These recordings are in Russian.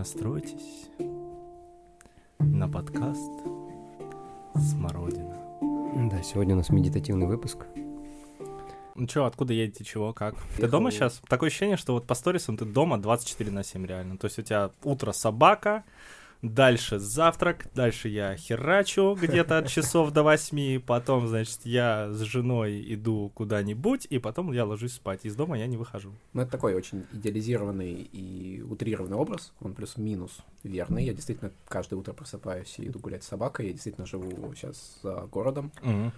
Настройтесь на подкаст Смородина. Да, сегодня у нас медитативный выпуск. Ну чё, откуда едете, чего, как? Ты дома сейчас? Такое ощущение, что вот по сторисам ты дома 24 на 7 реально. То есть у тебя утро собака, Дальше завтрак, дальше я херачу где-то от часов до восьми, потом, значит, я с женой иду куда-нибудь, и потом я ложусь спать. Из дома я не выхожу. Ну, это такой очень идеализированный и утрированный образ, он плюс-минус верный. Я действительно каждое утро просыпаюсь и иду гулять с собакой, я действительно живу сейчас за городом. Мгм.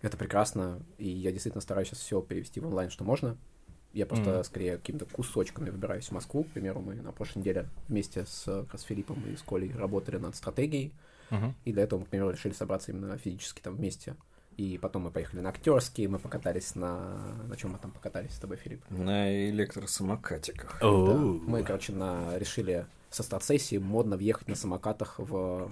Это прекрасно, и я действительно стараюсь сейчас все перевести в онлайн, что можно. Я просто Мгм. скорее какими-то кусочками выбираюсь в Москву. К примеру, мы на прошлой неделе вместе с, э, как раз Филиппом и с Колей работали над стратегией. Мгм. И для этого мы, к примеру, решили собраться именно физически там вместе. И потом мы поехали на актерские, мы покатались на... На чем мы там покатались с тобой, Филипп? На электросамокатиках. Да. Мы, короче, на... решили со старт-сессии модно въехать на самокатах в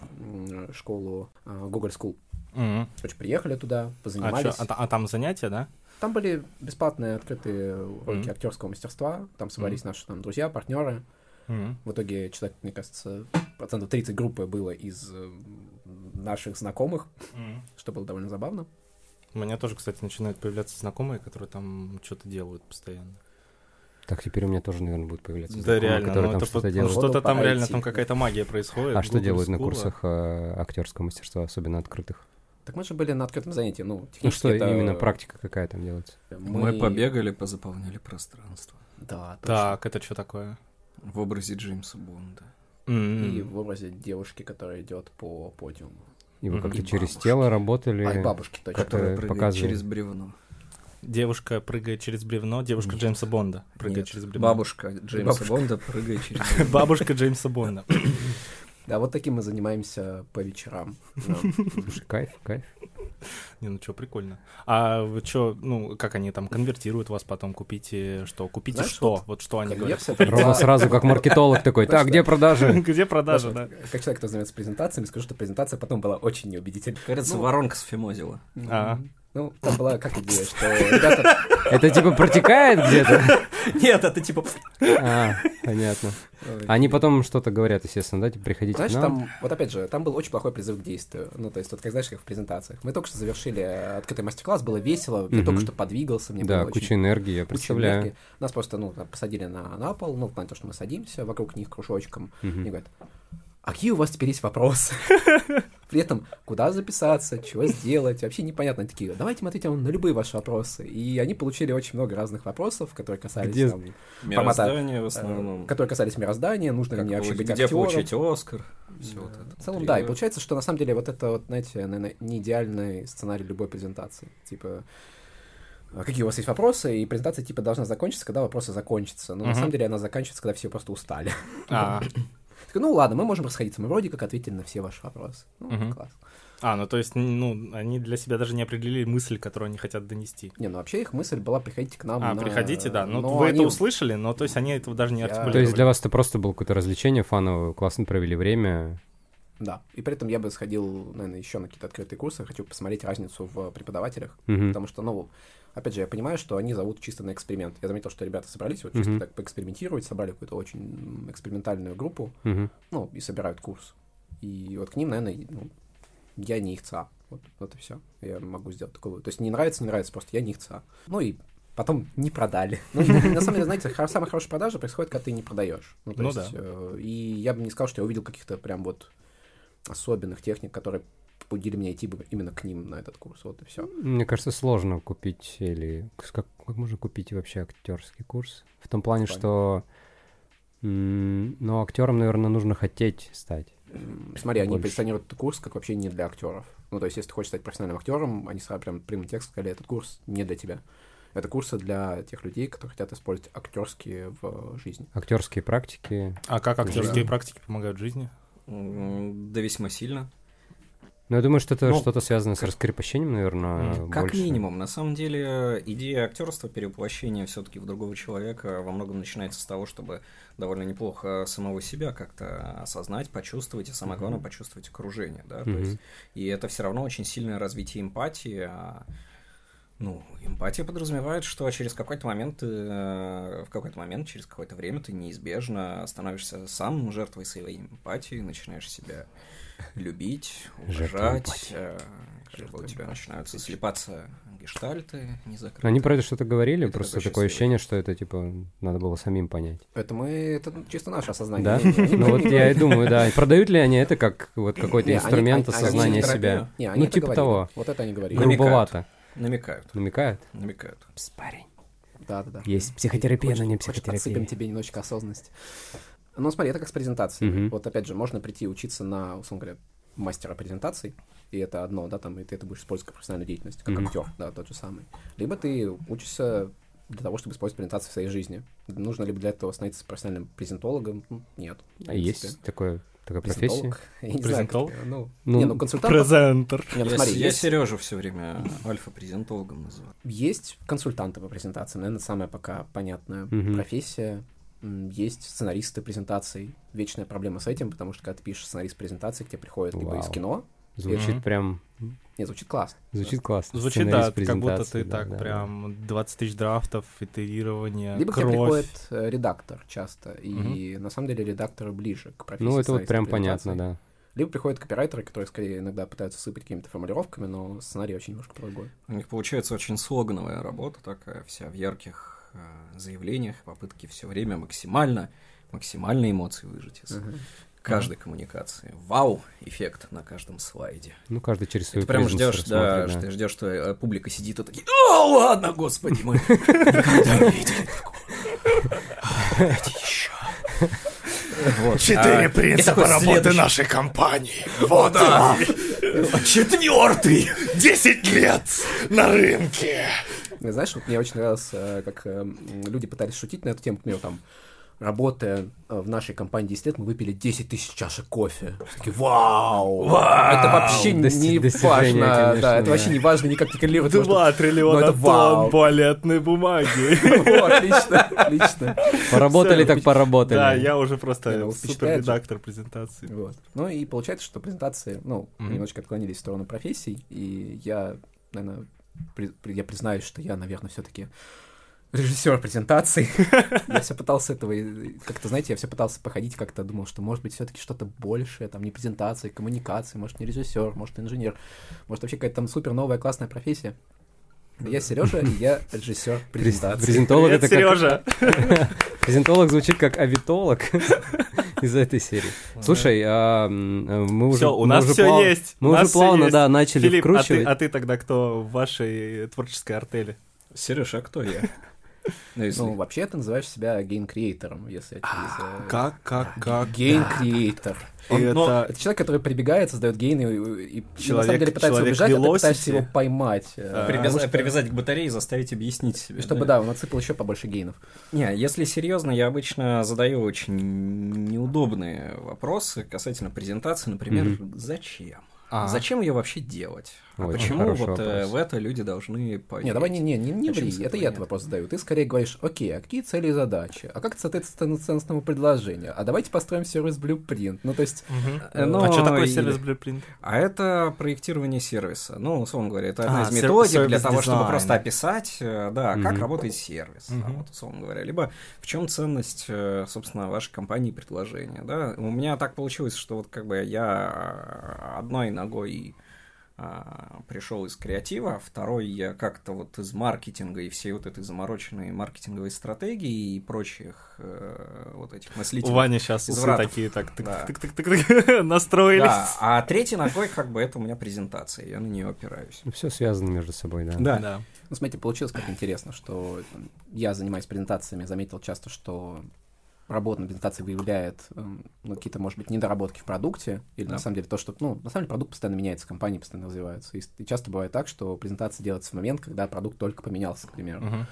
школу э, Google School. Мгм. Короче, приехали туда, А, позанимались. чё, а, а там занятия, да? Там были бесплатные открытые уроки Мгм. актерского мастерства. Там собрались наши там друзья, партнеры. Мгм. В итоге человек, мне кажется, процентов 30 группы было из э, наших знакомых, Мгм. что было довольно забавно. У меня тоже, кстати, начинают появляться знакомые, которые там что-то делают постоянно. Так, теперь у меня тоже, наверное, будет появляться Да, знакомые, реально, которые ну, там это что-то вот- делают. что-то Походу, там реально, там какая-то магия происходит. А что делают на курсах э, актерского мастерства, особенно открытых? Так мы же были на открытом занятии. Ну, Ну технически что, это- именно практика какая там делается? Мы... побегали, позаполняли пространство. Да, точно. Так, это что такое? В образе Джеймса Бонда. М. И в образе девушки, которая идет по подиуму. И вы Мгм. как-то И через бабушки. тело работали? А, и бабушки, точно. Прыгает показывает. через бревно. Девушка прыгает через бревно, девушка Нет. Джеймса Бонда прыгает Нет, через бревно. Бабушка Джеймса Бабушка. Бонда прыгает через бревно. Бабушка Джеймса Бонда. Да, вот таким мы занимаемся по вечерам. Слушай, кайф, кайф. Не, ну что, прикольно. А вы что, ну, как они там конвертируют вас потом? Купите что? Купите Знаешь, что? Вот, что они говорят? Была- сразу как маркетолог такой, так, где продажи? Где продажа, да? Как человек, кто занимается презентациями, скажу, что презентация потом была очень неубедительной. Кажется, воронка с Фимозила. А. Ну, там была как идея, что ребята... Это типа протекает где-то? Нет, это типа... А, понятно. ой, Они потом что-то говорят, естественно, да, типа, приходите Знаешь, к нам. там, вот опять же, там был очень плохой призыв к действию. Ну, то есть, вот как знаешь, как в презентациях. Мы только что завершили открытый мастер-класс, было весело, я только что подвигался, мне Да, было куча очень энергии, я куча представляю. энергии. Нас просто, ну, посадили на, на пол, ну, в плане того, что мы садимся вокруг них кружочком, и говорят, а какие у вас теперь есть вопросы? При этом, куда записаться, чего сделать, вообще непонятно. Они такие, давайте мы ответим на любые ваши вопросы. И они получили очень много разных вопросов, которые касались, Где- там, Мироздание в э, основном. которые касались мироздания, нужно ли Как мне вообще быть Где актером. получить Оскар? Все Да. вот это. В целом, да, и И- получается, что на самом деле вот это вот, знаете, наверное, не идеальный сценарий любой презентации. Типа, а какие у вас есть вопросы, и презентация типа должна закончиться, когда вопросы закончатся. Но на Мгм. самом деле она заканчивается, когда все просто устали. А, Такой, ну ладно, мы можем расходиться, мы вроде как ответили на все ваши вопросы. Ну, Мгм. класс. а, ну то есть, ну, они для себя даже не определили мысль, которую они хотят донести. Не, ну вообще их мысль была, приходите к нам А, на- приходите, да. Ну, но вы они- это услышали, но то есть они этого даже не Я- артикулировали. То есть для вас это просто было какое-то развлечение фановое, классно провели время. Да, и при этом я бы сходил, наверное, еще на какие-то открытые курсы, хочу посмотреть разницу в преподавателях, Мгм. потому что, ну, опять же, я понимаю, что они зовут чисто на эксперимент. Я заметил, что ребята собрались вот чисто Мгм. так поэкспериментировать, собрали какую-то очень экспериментальную группу, Мгм. ну, и собирают курс. И вот к ним, наверное, ну, я не их ца. Вот, вот и все. Я могу сделать такой вывод. То есть не нравится, не нравится, просто я не их ца. Ну и потом не продали. Ну, на самом деле, знаете, самая хорошая продажа происходит, когда ты не продаешь. Ну, то Ну есть, э, и я бы не сказал, что я увидел каких-то прям вот особенных техник, которые побудили меня идти бы именно к ним на этот курс. Вот и все. Мне кажется, сложно купить или как, как можно купить вообще актерский курс? В том плане, Понятно. что м, ну, актером, наверное, нужно хотеть стать. Смотри, они Больше. позиционируют этот курс как вообще не для актеров. Ну, то есть, если ты хочешь стать профессиональным актером, они сразу прям прямым текстом сказали, этот курс не для тебя. Это курсы для тех людей, которые хотят использовать актерские в жизни. Актерские практики. А как актерские Да. практики помогают жизни? М, Да весьма сильно. Ну, я думаю, что это Ну, что-то связано с раскрепощением, наверное, Как больше. минимум. На самом деле, идея актерства, перевоплощения все-таки в другого человека во многом начинается с того, чтобы довольно неплохо самого себя как-то осознать, почувствовать, и самое главное, почувствовать окружение, да, то Мгм. есть, и это все равно очень сильное развитие эмпатии, а, Ну, эмпатия подразумевает, что через какой-то момент, ты, э, в какой-то момент, через какое-то время ты неизбежно становишься сам жертвой своей эмпатии, начинаешь себя любить, уважать, э, бы у тебя начинаются слепаться гештальты незакрытые. Они про это что-то говорили, Это просто такое счастливый. ощущение, что это, типа, надо было самим понять. Это мы, это чисто наше осознание. Да? Не- не- не- Ну вот не я и думаю, да. Продают ли они это как вот какой-то Не, инструмент осознания не себя? Не, Ну, типа того. Вот это они говорили. Грубовато. Намекают, Намекают? намекают. Пс, парень. Да, да, да. Есть психотерапия, но не психотерапия. подсыпем тебе немножечко осознанности. Ну, смотри, это как с презентацией. Мгм. Вот опять же, можно прийти учиться на, условно говоря, мастера презентаций, и это одно, да, там, и ты это будешь использовать как профессиональную деятельность, как Мгм. актер, да, тот же самый. Либо ты учишься для того, чтобы использовать презентации в своей жизни. Нужно либо для этого становиться профессиональным презентологом? Ну, Нет. А есть такое, такая профессия? Презентолог? Я не знаю, как-? Ну, Ну, не, ну, консультант... Презентер. Не, ну, я смотри, я есть- Сережу все время альфа-презентологом называю. Есть консультанты по презентациям, наверное, самая пока понятная Мгм. профессия. Есть сценаристы презентаций. Вечная проблема с этим, потому что когда ты пишешь сценарист презентации, к тебе приходят либо из кино. Звучит Мгм. прям... Не, звучит классно. Звучит классно. Звучит, да, как будто ты да, так да, прям 20 тысяч драфтов, итерирование, Либо к тебе кровь. приходит э, редактор часто. И на самом деле редакторы ближе к профессии Ну, это вот прям понятно, да. Либо приходят копирайтеры, которые скорее иногда пытаются сыпать какими-то формулировками, но сценарий очень немножко другой. У них получается очень слогановая работа такая, вся в ярких заявлениях, попытки все время максимально, максимально эмоции выжать из каждой коммуникации. Вау, эффект на каждом слайде. Ну, каждый через свою Ты прям ждешь, да, что ты ждешь, что э, публика сидит и такие, о, ладно, господи, мы никогда не видели такого. Давайте еще. Вот. Четыре А, принципа работы следующий. нашей компании. Вот да. Четвертый. Десять лет на рынке. Знаешь, вот мне очень нравилось, э, как э, люди пытались шутить на эту тему, к примеру, там, работая э, в нашей компании 10 лет, мы выпили 10 тысяч чашек кофе. Все такие, вау! Это вообще Дости- не важно, конечно, да, это да. вообще не важно, никак не коррелирует. потому что- Два триллиона Ну, это вау. тонн туалетной бумаги. Отлично, отлично. Поработали так поработали. Да, я уже просто ну, супер впечатляет же. редактор презентации. Вот. Ну и получается, что презентации, ну, немножечко отклонились в сторону профессий, и я, наверное, я признаюсь, что я, наверное, все-таки режиссер презентаций. Я все пытался этого, как-то, знаете, я все пытался походить, как-то думал, что может быть все-таки что-то большее, там не презентации, коммуникации, может не режиссер, может инженер, может вообще какая-то там супер новая классная профессия. Я Сережа, и я режиссер През- презентации. Презентолог Привет, это как... Сережа. Презентолог звучит как авитолог из этой серии. Слушай, а, э, мы уже... Все, у нас уже все плав- есть. Мы уже плавно, да, начали Филипп, а ты, вкручивать. а ты тогда кто в вашей творческой артели? Сереж, а кто я? Ну, если- Ну, вообще ты называешь себя гейн-креатором, если я через... э, Как, как, как? Гейн-креатор. И Он- но это- это человек, который прибегает, создает гейны и, и- и на Человек- самом деле пытается человек убежать, а ты пытаешься velocity. его поймать. э, А, потому Привяза- что- Привязать к батарее и заставить объяснить себе. и чтобы, да, он отсыпал еще побольше гейнов. Не, если серьезно, я обычно задаю очень неудобные вопросы касательно презентации, например, зачем? А. Зачем ее вообще делать? А Очень почему вот э, вопрос. в это люди должны поверить? Не, давай не, не, не, не ври, это я этот нет? вопрос задаю. Ты скорее говоришь, окей, а какие цели и задачи? А как это соответствует ценностному предложению? А давайте построим сервис Blueprint. Ну, то есть, Э, ну, а что такое сервис Blueprint? А это проектирование сервиса. Ну, условно говоря, это одна А, из методик для того, чтобы просто описать, э, да, как Мгм. работает сервис, да, Мгм. вот, условно говоря. Либо в чем ценность, собственно, вашей компании и предложения, да. У меня так получилось, что вот как бы я одной ногой пришел из креатива, второй я как-то вот из маркетинга и всей вот этой замороченной маркетинговой стратегии и прочих э, вот этих У мыслительных Вани сейчас усы такие так тык- Да. тык- тык- тык- тык- настроились. Да, а третьей ногой как бы это у меня презентация, я на нее опираюсь. Все связано между собой, да. Да. Да. ну, смотрите, получилось как интересно, что я занимаюсь презентациями, заметил часто, что работа на презентации выявляет эм, ну, какие-то, может быть, недоработки в продукте, или Да. на самом деле то, что, ну, на самом деле продукт постоянно меняется, компании постоянно развиваются. И, и часто бывает так, что презентация делается в момент, когда продукт только поменялся, к примеру. Мгм.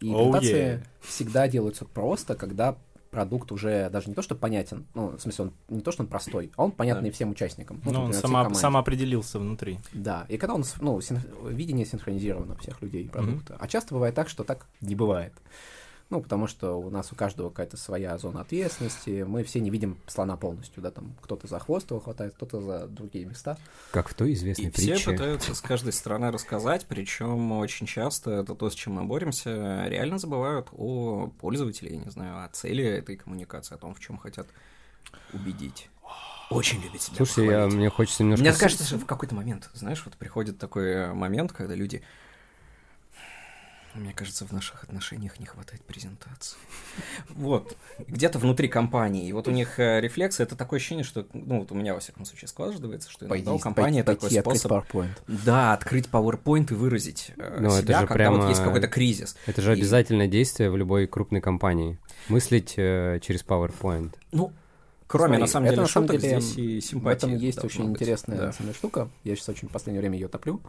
И Oh, презентации yeah. всегда делаются просто, когда продукт уже даже не то, что понятен, ну, в смысле, он не то, что он простой, а он понятный Да. всем участникам. Ну, он например, всей сама, команде. сам определился внутри. Да, и когда он, ну, син- видение синхронизировано всех людей продукта. А часто бывает так, что так не бывает. Ну, потому что у нас у каждого какая-то своя зона ответственности, мы все не видим слона полностью, да, там кто-то за хвост его хватает, кто-то за другие места. Как в той известной И все притче. пытаются с каждой стороны рассказать, причем очень часто это то, с чем мы боремся, реально забывают о пользователе, я не знаю, о цели этой коммуникации, о том, в чем хотят убедить. Очень любит себя Слушай, я, мне хочется немножко... Мне кажется, что в какой-то момент, знаешь, вот приходит такой момент, когда люди... Мне кажется, в наших отношениях не хватает презентации. Вот. Где-то внутри компании. И вот у них э, рефлексы, это такое ощущение, что, ну, вот у меня, во всяком случае, складывается, что иногда у компании такой способ... PowerPoint. Да, открыть PowerPoint и выразить э, Ну, это себя, же когда вот есть какой-то кризис. Это же И- обязательное действие в любой крупной компании. Мыслить э, через PowerPoint. Ну, кроме, Смотри, на самом это деле, на самом деле здесь и В симпатия этом есть очень быть. интересная, Да. деле, штука. Я сейчас очень в последнее время ее топлю.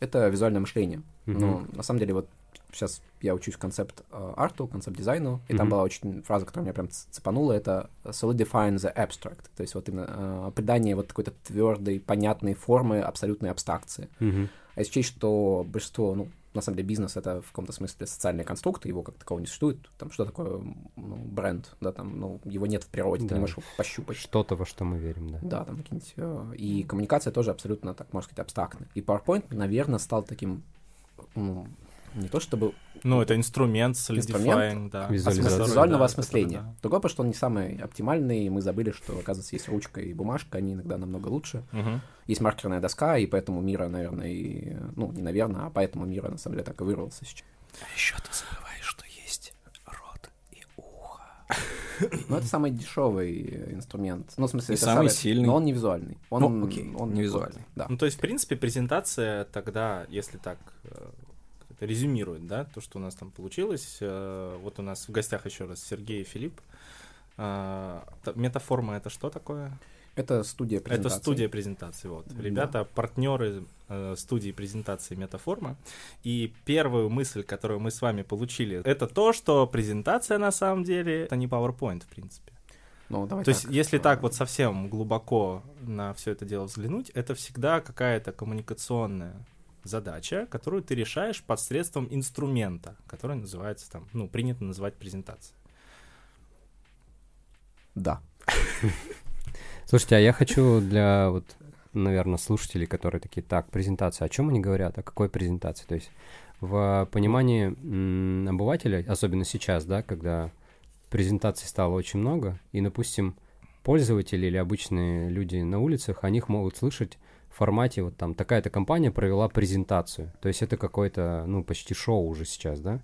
Это визуальное мышление. Мгм. Ну, на самом деле, вот сейчас я учусь концепт э, арту, концепт дизайну, и там Мгм. была очень фраза, которая меня прям цепанула, это solidifying the abstract, то есть вот именно э, придание вот какой-то твердой, понятной формы абсолютной абстракции. Мгм. А если учесть, что большинство, ну, на самом деле, бизнес — это в каком-то смысле социальный конструкт, его как такового не существует. Там что такое ну, бренд, да, там, ну, его нет в природе, ты Да. не можешь его пощупать. Что-то, во что мы верим, да. Да, там какие-нибудь... э, И коммуникация тоже абсолютно, так можно сказать, абстрактная. И PowerPoint, наверное, стал таким, ну, не то чтобы Ну, это инструмент, solidifying, да. Визуализация. визуального Да, осмысления. это да. Другое, потому что он не самый оптимальный, и мы забыли, что, оказывается, есть ручка и бумажка, они иногда намного лучше. Мгм. Есть маркерная доска, и поэтому мира, наверное, и... Ну, не наверное, а поэтому мира, на самом деле, так и вырвался сейчас. А еще ты забываешь, что есть рот и ухо. Но это самый дешевый э, инструмент. Ну, в смысле, И это самый сильный. Но он не визуальный. Он, Ну, окей, он не визуальный. да. Ну, то есть, в принципе, презентация тогда, если так э, резюмирует, да, то, что у нас там получилось. э, Вот у нас в гостях еще раз Сергей и Филипп. Та- Метаформа это что такое? Это студия презентации. Это студия презентации. Вот. Да. Ребята, партнеры э, студии презентации Метаформа. И первую мысль, которую мы с вами получили, это то, что презентация на самом деле это не PowerPoint, в принципе. Ну, давай То есть, так, если э, так вот совсем глубоко на все это дело взглянуть, это всегда какая-то коммуникационная задача, которую ты решаешь посредством инструмента, который называется там, ну, принято называть презентацией. Да. Слушайте, а я хочу для вот, наверное, слушателей, которые такие, так, презентация, о чем они говорят, о какой презентации? То есть в понимании м, обывателя, особенно сейчас, да, когда презентаций стало очень много, и, допустим, пользователи или обычные люди на улицах, о них могут слышать формате вот там такая-то компания провела презентацию. То есть это какое-то, ну, почти шоу уже сейчас, да?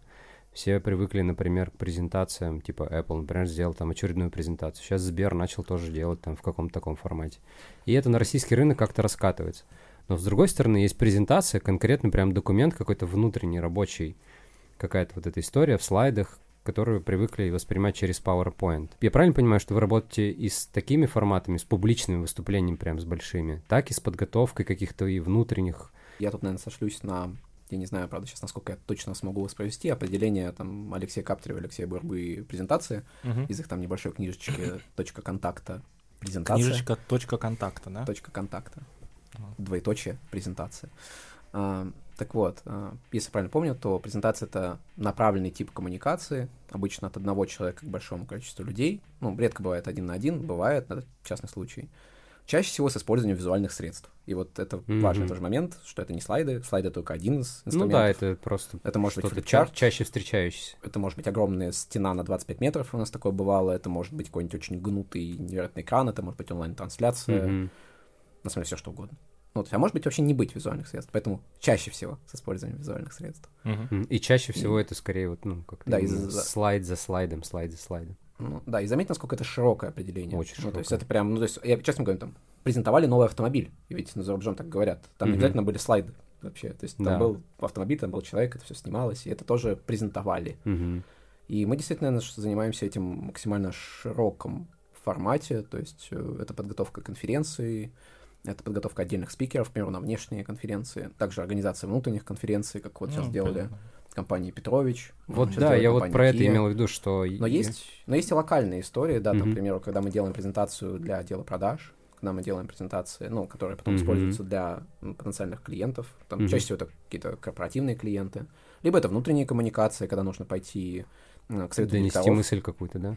Все привыкли, например, к презентациям, типа Apple, например, сделал там очередную презентацию. Сейчас Сбер начал тоже делать там в каком-то таком формате. И это на российский рынок как-то раскатывается. Но с другой стороны, есть презентация, конкретно прям документ какой-то внутренний, рабочий, какая-то вот эта история в слайдах, которую привыкли воспринимать через PowerPoint. Я правильно понимаю, что вы работаете и с такими форматами, с публичными выступлениями прям с большими, так и с подготовкой каких-то и внутренних Я тут, наверное, сошлюсь на... Я не знаю, правда, сейчас, насколько я точно смогу воспроизвести определение там Алексея Каптарева, Алексея Бурбы презентации из их там небольшой книжечки «Точка контакта» презентация. Книжечка точка контакта, да? Точка контакта. Ага. Двоеточие презентация. Так вот, а, если правильно помню, то презентация это направленный тип коммуникации, обычно от одного человека к большому количеству людей. Ну, редко бывает один на один, бывает, это частный случай. Чаще всего с использованием визуальных средств. И вот это Мгм. важный тоже момент, что это не слайды, слайды только один из Ну инструментов. да, это просто Это может быть что-то флипчарт, ча- чаще встречающееся. это может быть огромная стена на 25 метров, у нас такое бывало, это может быть какой-нибудь очень гнутый невероятный экран, это может быть онлайн-трансляция, Мгм. на самом деле все что угодно. Ну, то есть, а может быть вообще не быть визуальных средств, поэтому чаще всего с использованием визуальных средств. М, И чаще всего это скорее вот, ну, как Да, из-за- слайд за слайдом, слайд за слайдом. Ну, да, и заметь, насколько это широкое определение. Очень ну, То есть широкое. это прям, ну, то есть, я честно говорю, там, презентовали новый автомобиль, и ведь на за рубежом так говорят. Там не Мгм. обязательно были слайды вообще. То есть там Да. был автомобиль, там был человек, это все снималось, и это тоже презентовали. Мгм. И мы действительно наверное, занимаемся этим максимально широком формате, то есть э, это подготовка конференции, это подготовка отдельных спикеров, к примеру, на внешние конференции, также организация внутренних конференций, как вот сейчас Ну, делали понятно. компании Петрович. Вот сейчас да, я вот про это Kia. имел в виду, что... Но есть, но есть и локальные истории, да, там, Мгм. к примеру, когда мы делаем презентацию для отдела продаж когда мы делаем презентации, ну, которые потом используются для м, потенциальных клиентов. Там Мгм. чаще всего это какие-то корпоративные клиенты. Либо это внутренние коммуникации, когда нужно пойти к совету Донести мысль какую-то, да?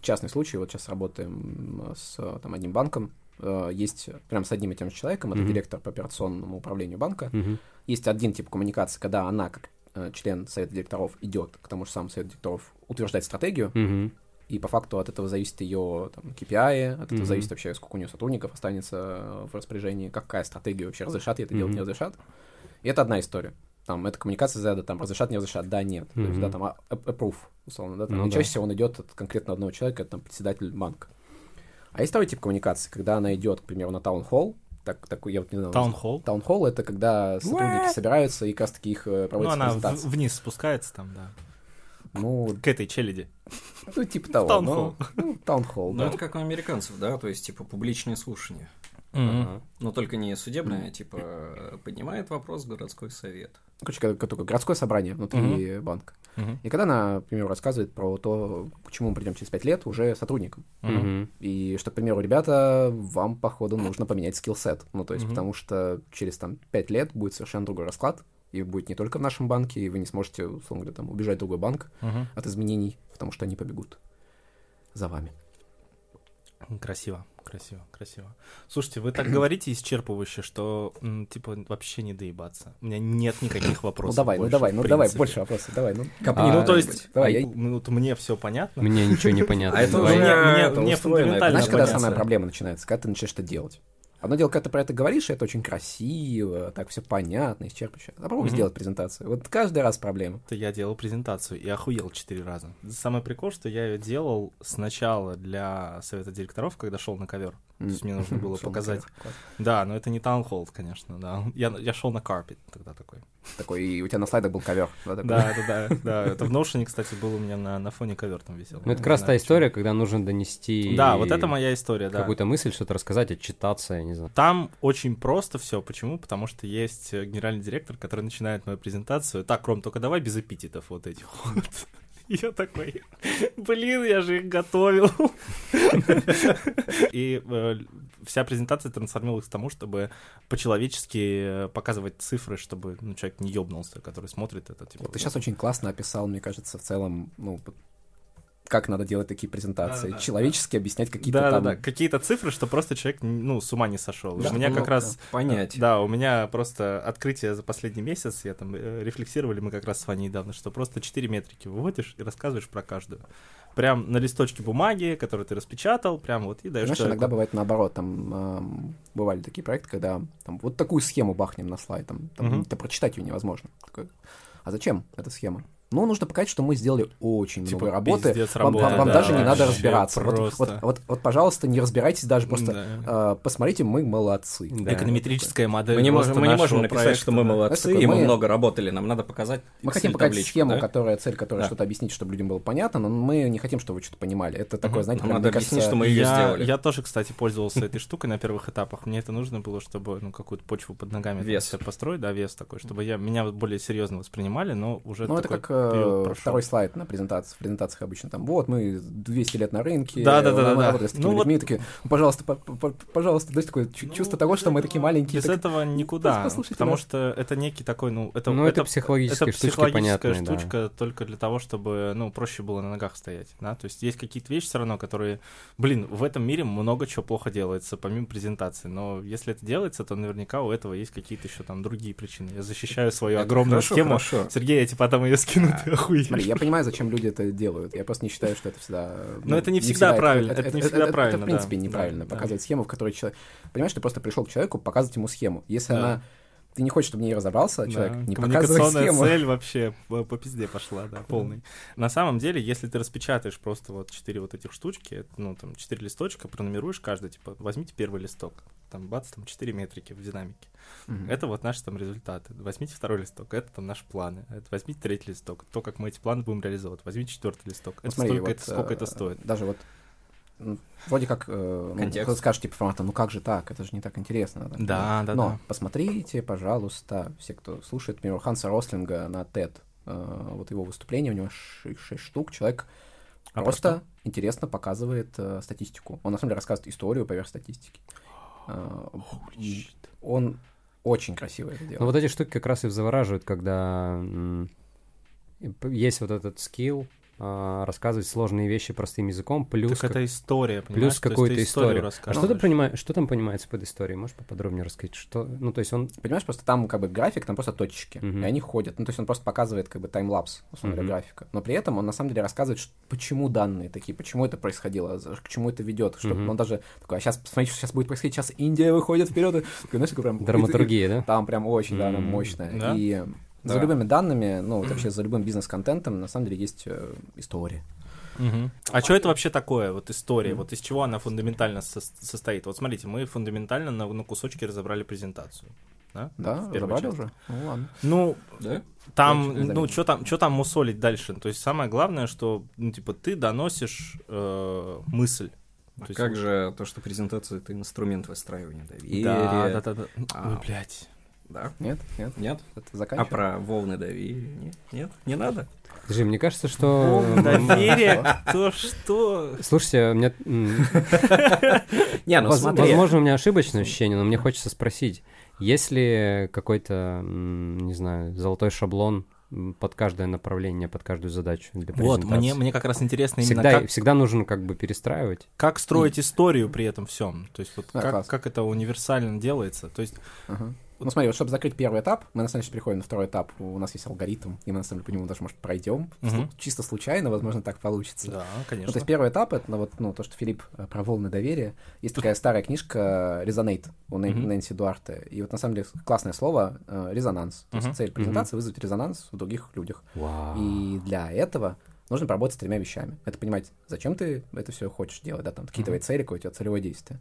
Частный случай, вот сейчас работаем с там, одним банком. Э, Есть прям с одним и тем же человеком, это Мгм. директор по операционному управлению банка. Мгм. Есть один тип коммуникации, когда она, как э, член совета директоров, идет к тому же самому совету директоров утверждать стратегию, Мгм. и по факту от этого зависит ее там, KPI, от этого Мгм. зависит вообще, сколько у нее сотрудников останется э, в распоряжении, какая стратегия вообще разрешат ей это делать, Мгм. не разрешат. И это одна история. Там, эта коммуникация за там, разрешат, не разрешат, да, нет. То есть, да, там, а- а- approve, условно, да, там. Ну и да. чаще всего он идет от конкретно одного человека, это, там, председатель банка. А есть второй тип коммуникации, когда она идет, к примеру, на таун-холл, так, такой, я вот не знаю. Таунхолл. Таунхолл — это когда сотрудники собираются, и как раз таки их э, Ну, проводится она в- вниз спускается там, да. Ну, К этой челяди. ну, типа того. Таунхолл. Ну, ну, таунхолл, Ну, да. это как у американцев, да, то есть, типа, публичные слушания. Ага. Но только не судебное, типа, поднимает вопрос городской совет. Короче, как, как такое городское собрание внутри банка. Мгм. И когда она, к примеру, рассказывает про то, к чему мы придем через пять лет уже сотрудникам. Мгм. И что, к примеру, ребята, вам, походу, нужно поменять скиллсет. Ну, то есть, Мгм. потому что через там пять лет будет совершенно другой расклад. И будет не только в нашем банке, и вы не сможете, условно говоря, там, убежать в другой банк Мгм. от изменений, потому что они побегут за вами. Красиво, красиво, красиво. Слушайте, вы так говорите исчерпывающе, что, м, типа, вообще не доебаться. У меня нет никаких Ну, вопросов. давай, ну больше, давай, в ну давай, принципе. больше вопросов, давай, ну. Копни, Ну, А, то есть, давай, а, я- ну, вот мне все понятно. Мне ничего не понятно. А это Давай. уже Мне- мне- мне фундаментально Знаешь, когда самая проблема начинается? Когда ты начинаешь это делать. Одно дело, когда ты про это говоришь, и это очень красиво, так все понятно, исчерпывающе. А попробуй Мгм. сделать презентацию. Вот каждый раз проблема. Это я делал презентацию и охуел четыре раза. Самый прикол, что я ее делал сначала для совета директоров, когда шел на ковер. То есть мне нужно было показать. Да, но это не таунхолл, конечно, да. Я, я шел на карпет тогда такой. Такой, и у тебя на слайдах был ковер. Да. Да, да, да. Это в Notion, кстати, был у меня на, на фоне ковер там висел. Ну, это как раз та история, когда нужно донести... Да, вот это моя история, да. Какую-то мысль, что-то рассказать, отчитаться, я не знаю. Там очень просто все. Почему? Потому что есть э, генеральный директор, который начинает мою презентацию. Так, Ром, только давай без эпитетов вот этих вот. Я такой, блин, я же их готовил. И э, вся презентация трансформировалась к тому, чтобы по-человечески э, показывать цифры, чтобы ну, человек не ёбнулся, который смотрит это. Типа, ты сейчас очень классно описал, мне кажется, в целом, ну, как надо делать такие презентации. Да-да-да. Человечески объяснять какие-то да, там... да, да, какие-то цифры, что просто человек, ну, с ума не сошел. Да, у меня ну, как да. раз Понять. Да, у меня просто открытие за последний месяц, я там э, рефлексировали мы как раз с вами недавно, что просто 4 метрики выводишь и рассказываешь про каждую. Прям на листочке бумаги, который ты распечатал, прям вот и даешь Знаешь, человеку. иногда бывает наоборот, там эм, бывали такие проекты, когда там вот такую схему бахнем на слайд, там, там Мгм. да прочитать ее невозможно. Такой, а зачем эта схема? Ну, нужно показать, что мы сделали очень Типа, много работы. пиздец Вам, работы, вам- вам да, даже не надо разбираться. Вот, вот, вот, вот, пожалуйста, не разбирайтесь даже просто. Да. э, посмотрите, мы молодцы. Да. Эконометрическая модель. Мы не можем, мы не можем написать, проекта, что мы молодцы, Знаешь, и мы такой, мы- много работали. Нам надо показать Мы хотим показать табличку, схему, да? которая цель, которая Да. что-то объяснить, чтобы людям было понятно, но мы не хотим, чтобы вы что-то понимали. Это такое, Мгм. знаете, Нам прям, надо мне объяснить, кажется, что мы ее я, сделали. я тоже, кстати, пользовался этой штукой на первых этапах. Мне это нужно было, чтобы ну, какую-то почву под ногами Вес. построить, да, вес такой, чтобы я, меня более серьезно воспринимали, но уже Ну, это такой как э, период прошел. второй слайд на презентации. В презентациях обычно там, вот, мы 200 лет на рынке. Да, да, да, да, да. с такими Ну, вот- людьми, такие, «Ну, пожалуйста, по- по- пожалуйста, то есть такое Ну, чувство того, что мы такие маленькие. Без так- этого никуда, послушайте потому что это некий такой, ну, это, Ну, это это психологическая понятные, да. штучка только для того, чтобы, ну, проще было на ногах стоять, да, то есть есть какие-то вещи все равно, которые, блин, в этом мире много чего плохо делается, помимо презентации, но если это делается, то наверняка у этого есть какие-то еще там другие причины. Я защищаю свою огромную Хорошо, схему. хорошо. Сергей, я тебе потом ее скину. Смотри, я понимаю, зачем люди это делают. Я просто не считаю, что это всегда... Но это не всегда правильно, Это, не всегда правильно, Это, в принципе, неправильно. показывать схему, в которой человек... Понимаешь, ты просто пришел к человеку показывать ему схему. Если она... Ты не хочешь, чтобы в ней разобрался человек, Да, не показывай Коммуникационная схему. цель вообще по, по пизде пошла, да, полный. На самом деле, если ты распечатаешь просто вот четыре вот этих штучки, ну, там, четыре листочка, пронумеруешь каждый, типа, возьмите первый листок, там, бац, там, четыре метрики в динамике. Это вот наши там результаты. Возьмите второй листок, это там наши планы. Это возьмите третий листок, то, как мы эти планы будем реализовывать. Возьмите четвертый листок. Ну, Это смотри, столько, вот, это сколько это э, стоит. Даже вот вроде как, э, ну, Контекст. кто-то скажет, типа, формата, ну как же так, это же не так интересно. да, Да, да, Но да. посмотрите, пожалуйста, все, кто слушает, например, Ханса Рослинга на TED, э, вот его выступление, у него шесть штук, человек А просто интересно показывает э, статистику. Он на самом деле рассказывает историю поверх статистики. И он очень красиво это Ну, делает. вот эти штуки как раз и завораживают, когда есть вот этот скилл а, рассказывать сложные вещи простым языком, плюс, Так как- это история, понимаешь? плюс какую-то историю. А что, ты понимаешь, что там понимается под историей? Можешь поподробнее рассказать? Что, ну, то есть он... Понимаешь, просто там как бы график, там просто точечки, Мгм. и они ходят. Ну, то есть он просто показывает как бы таймлапс, условно Мгм. графика. Но при этом он на самом деле рассказывает, ш- почему данные такие, почему это происходило, к чему это ведет. Что Мгм. он даже такой, а сейчас, посмотрите, что сейчас будет происходить, сейчас Индия выходит вперед. И, такой, знаешь, такой прям... Драматургия, да? Там прям очень, да, мощная. И за любыми данными, ну, вот вообще за любым бизнес-контентом, на самом деле, есть э, история. Мгм. А что это вообще такое, вот история? Мгм. Вот из чего она фундаментально со- состоит? Вот смотрите, мы фундаментально на, на кусочки разобрали презентацию. Да? Да, разобрали части. уже? Ну, ладно. Ну, Да? там, Очень ну, что там, что там мусолить дальше? То есть самое главное, что, ну, типа, ты доносишь э, мысль. А То есть как вот- же то, что презентация это инструмент выстраивания доверия? Да, да, да, да. А. Ой, блядь. Да? Нет? Нет? Нет? Это А заканчиваем? про волны доверия? Нет? Нет? Не надо? Подожди, мне кажется, что... Доверие, то что... Слушайте, мне... Не, ну смотри. Возможно, у меня ошибочное ощущение, но мне хочется спросить, есть ли какой-то, не знаю, золотой шаблон под каждое направление, под каждую задачу для Вот, презентации? мне, мне как раз интересно именно, всегда, как, всегда нужно как бы перестраивать. как строить историю при этом всем. То есть вот А, как, класс. как это универсально делается. То есть Ага. Ну смотри, вот чтобы закрыть первый этап, мы на самом деле переходим на второй этап. У нас есть алгоритм, и мы на самом деле по нему даже, может, пройдем. Мгм. Чисто случайно, возможно, так получится. да, Ну, конечно. то есть первый этап, это ну, вот, ну, то, что Филипп э, про волны доверия. Есть такая старая книжка «Резонейт» у Мгм. Нэнси Дуарте. И вот на самом деле классное слово э, «резонанс». То есть цель презентации — вызвать резонанс в других людях. Вау. И для этого нужно поработать с тремя вещами. Это понимать, зачем ты это все хочешь делать, да, там, какие твои цели, какое у тебя целевое действие.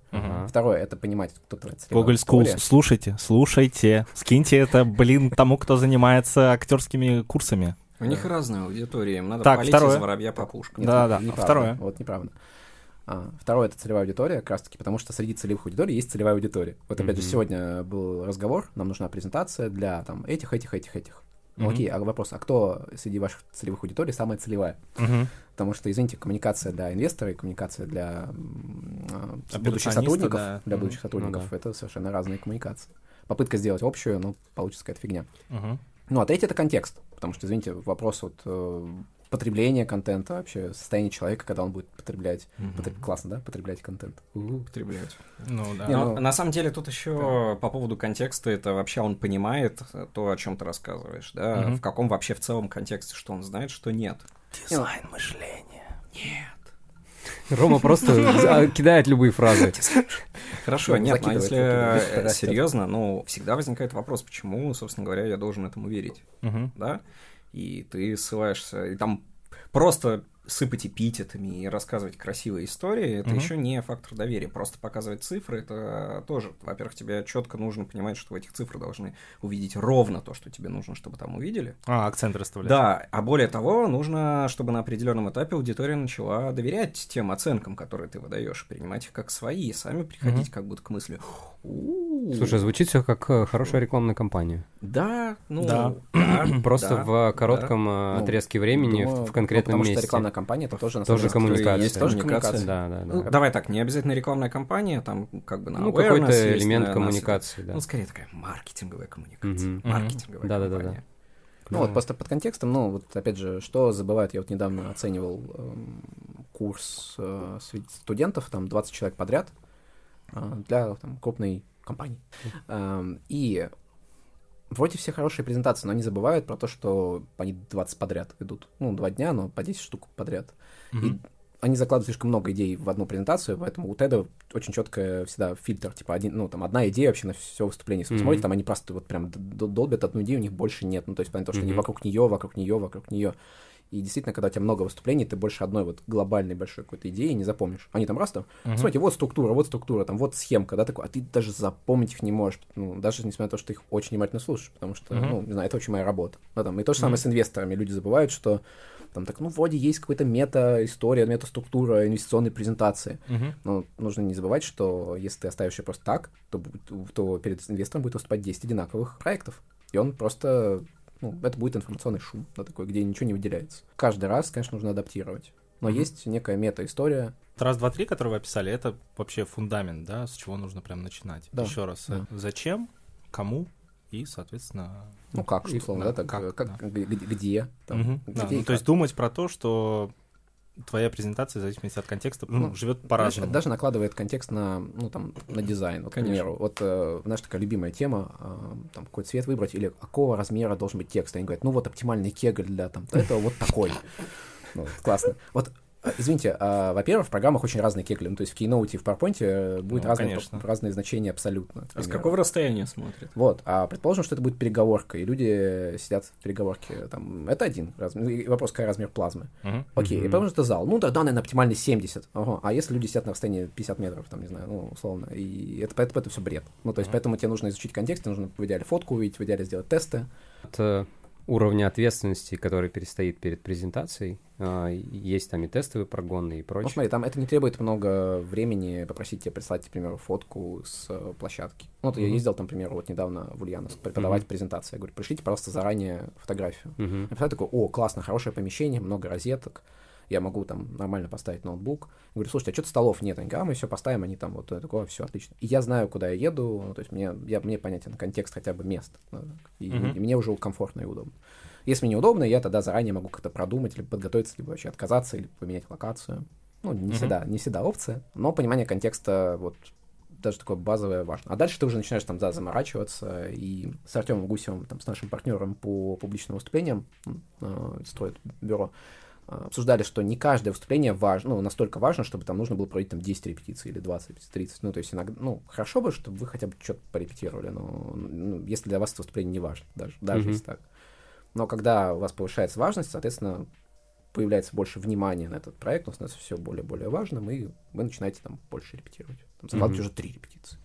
Второе — это понимать, кто твоя целевая Google School, слушайте, слушайте. Скиньте это, блин, тому, кто занимается актерскими курсами. У них разная аудитория, им надо Так, полить второе. из воробья по пушкам. Нет, Да, не- да. А неправда. второе? Вот неправда. А, второе это целевая аудитория, как раз таки, потому что среди целевых аудиторий есть целевая аудитория. Вот опять же, Мгм. сегодня был разговор, нам нужна презентация для там этих, этих, этих, этих. Ну, окей, а вопрос, а кто среди ваших целевых аудиторий самая целевая? Потому что, извините, коммуникация для инвестора и коммуникация для а, будущих сотрудников, да. для будущих сотрудников, Ну да. это совершенно разные коммуникации. Попытка сделать общую, ну, получится какая-то фигня. Ну, а третий — это контекст, потому что, извините, вопрос вот э, потребления контента, вообще состояние человека, когда он будет потреблять. Потреб- Классно, да, потреблять контент? Употреблять. Ну да. Не, Но ну- на самом деле тут еще по поводу контекста, это вообще он понимает то, о чем ты рассказываешь, да, Мгм. в каком вообще в целом контексте, что он знает, что нет. Дизайн мышления. Рома просто а, кидает любые фразы. Хорошо, Ну, нет, но закидывает, если серьезно, ну, всегда возникает вопрос, почему, собственно говоря, я должен этому верить, да? И ты ссылаешься, и там просто сыпать эпитетами и рассказывать красивые истории, это Мгм. еще не фактор доверия. Просто показывать цифры, это тоже, во-первых, тебе четко нужно понимать, что в этих цифрах должны увидеть ровно то, что тебе нужно, чтобы там увидели. А, акцент расставлять. Да, а более того, нужно, чтобы на определенном этапе аудитория начала доверять тем оценкам, которые ты выдаешь, принимать их как свои, и сами приходить как будто к мысли. «У-у-у». Слушай, звучит все как э, хорошая рекламная кампания. да, ну, Да. да, Просто да, в коротком э, Ну, отрезке времени, в- Думаю, в конкретном ну, потому месте. что рекламная кампания это тоже на Тоже самом деле, коммуникация. Есть тоже Коммуникация. коммуникация. Да, да, Ну, да. давай так, не обязательно рекламная кампания, там как бы на Ну, какой-то элемент на- на- коммуникации, да. Ну, скорее такая маркетинговая коммуникация. Мгм. Маркетинговая Да-да-да-да. компания. Ну вот просто под контекстом, ну вот опять же, что забывают, я вот недавно оценивал эм, курс э, студентов, там 20 человек подряд э, для там, крупной компании. Эм, и вроде все хорошие презентации, но они забывают про то, что они 20 подряд идут. Ну, два дня, но по 10 штук подряд. И они закладывают слишком много идей в одну презентацию, поэтому у Теда очень четко всегда фильтр, типа один, ну там одна идея вообще на все выступление. Если смотрите, там они просто вот прям долбят одну идею, у них больше нет. Ну то есть понятно, что они вокруг нее, вокруг нее, вокруг нее. И действительно, когда у тебя много выступлений, ты больше одной вот глобальной большой какой-то идеи не запомнишь. Они там раз там, Мгм. смотрите, вот структура, вот структура, там вот схемка, да, такой, а ты даже запомнить их не можешь, ну, даже несмотря на то, что ты их очень внимательно слушаешь, потому что, Мгм. ну, не знаю, это очень моя работа. Да, там, и то же самое Мгм. с инвесторами. Люди забывают, что там так, ну, вроде есть какая-то мета-история, мета-структура инвестиционной презентации. Мгм. Но нужно не забывать, что если ты оставишь ее просто так, то, то перед инвестором будет выступать 10 одинаковых проектов. И он просто... Ну, это будет информационный шум, да, такой, где ничего не выделяется. Каждый раз, конечно, нужно адаптировать. но Мгм. есть некая мета-история. Раз, два, три, который вы описали, это вообще фундамент, да, с чего нужно прям начинать. Да, Еще раз, да. зачем, кому и, соответственно... Ну как, что- условно, да, да, так, как, э, как, да. где, там, Мгм, где да, ну, то есть как. думать про то, что твоя презентация, в зависимости от контекста, ну, Ну, живет по-разному. даже накладывает контекст на, ну, там, на дизайн. Вот, к Конечно. примеру, вот, э, знаешь, такая любимая тема, э, там, какой цвет выбрать или какого размера должен быть текст. Они говорят, ну, вот оптимальный кегль для там этого вот такой. Ну, классно. Вот, извините, а, во-первых, в программах очень разные кегли. Ну, то есть в Keynote и в PowerPoint э, будет Ну, разные, разные значения абсолютно. к А с какого расстояния смотрит? Вот, а предположим, что это будет переговорка, и люди сидят в переговорке, там, это один размер, и вопрос, какой размер плазмы. Мгм. Окей, и Мгм. предположим, что это зал, ну, тогда, наверное, оптимальный 70, ага. а если люди сидят на расстоянии 50 метров, там, не знаю, ну, условно, и это, поэтому это все бред. Ну, то есть, Мгм. поэтому тебе нужно изучить контекст, тебе нужно в идеале фотку увидеть, в идеале сделать тесты. От э, уровня ответственности, который перестоит перед презентацией, а, есть там и тестовые прогоны и Ну, прочее. смотри, там это не требует много времени попросить тебя прислать, к примеру, фотку с э, площадки. Ну, вот я Мгм. ездил, там, к примеру, вот недавно в Ульяновск преподавать Мгм. презентации. Я говорю, пришлите, пожалуйста, заранее фотографию. Мгм. Я такой, о, классно, хорошее помещение, много розеток, я могу там нормально поставить ноутбук. Я говорю, слушайте, а что-то столов нет? Они говорят, а мы все поставим, они там вот такое, все отлично. И я знаю, куда я еду, ну, то есть мне, я, мне понятен контекст хотя бы мест, и, Мгм. и мне уже комфортно и удобно. Если мне неудобно, я тогда заранее могу как-то продумать или подготовиться, либо вообще отказаться, или поменять локацию. Ну, не Мгм. всегда, не всегда опция, но понимание контекста вот даже такое базовое важно. А дальше ты уже начинаешь там, да, заморачиваться, и с Артемом Гусевым, там, с нашим партнером по публичным выступлениям, э, строит бюро, обсуждали, что не каждое выступление важно, ну, настолько важно, чтобы там нужно было проводить там 10 репетиций или 20, 30. Ну, то есть иногда, ну, хорошо бы, чтобы вы хотя бы что-то порепетировали, но ну, если для вас это выступление не важно, даже, даже Мгм. если так. Но когда у вас повышается важность, соответственно, появляется больше внимания на этот проект, он становится все более и более важным, и вы начинаете там больше репетировать. Там закладывать Мгм. уже три репетиции.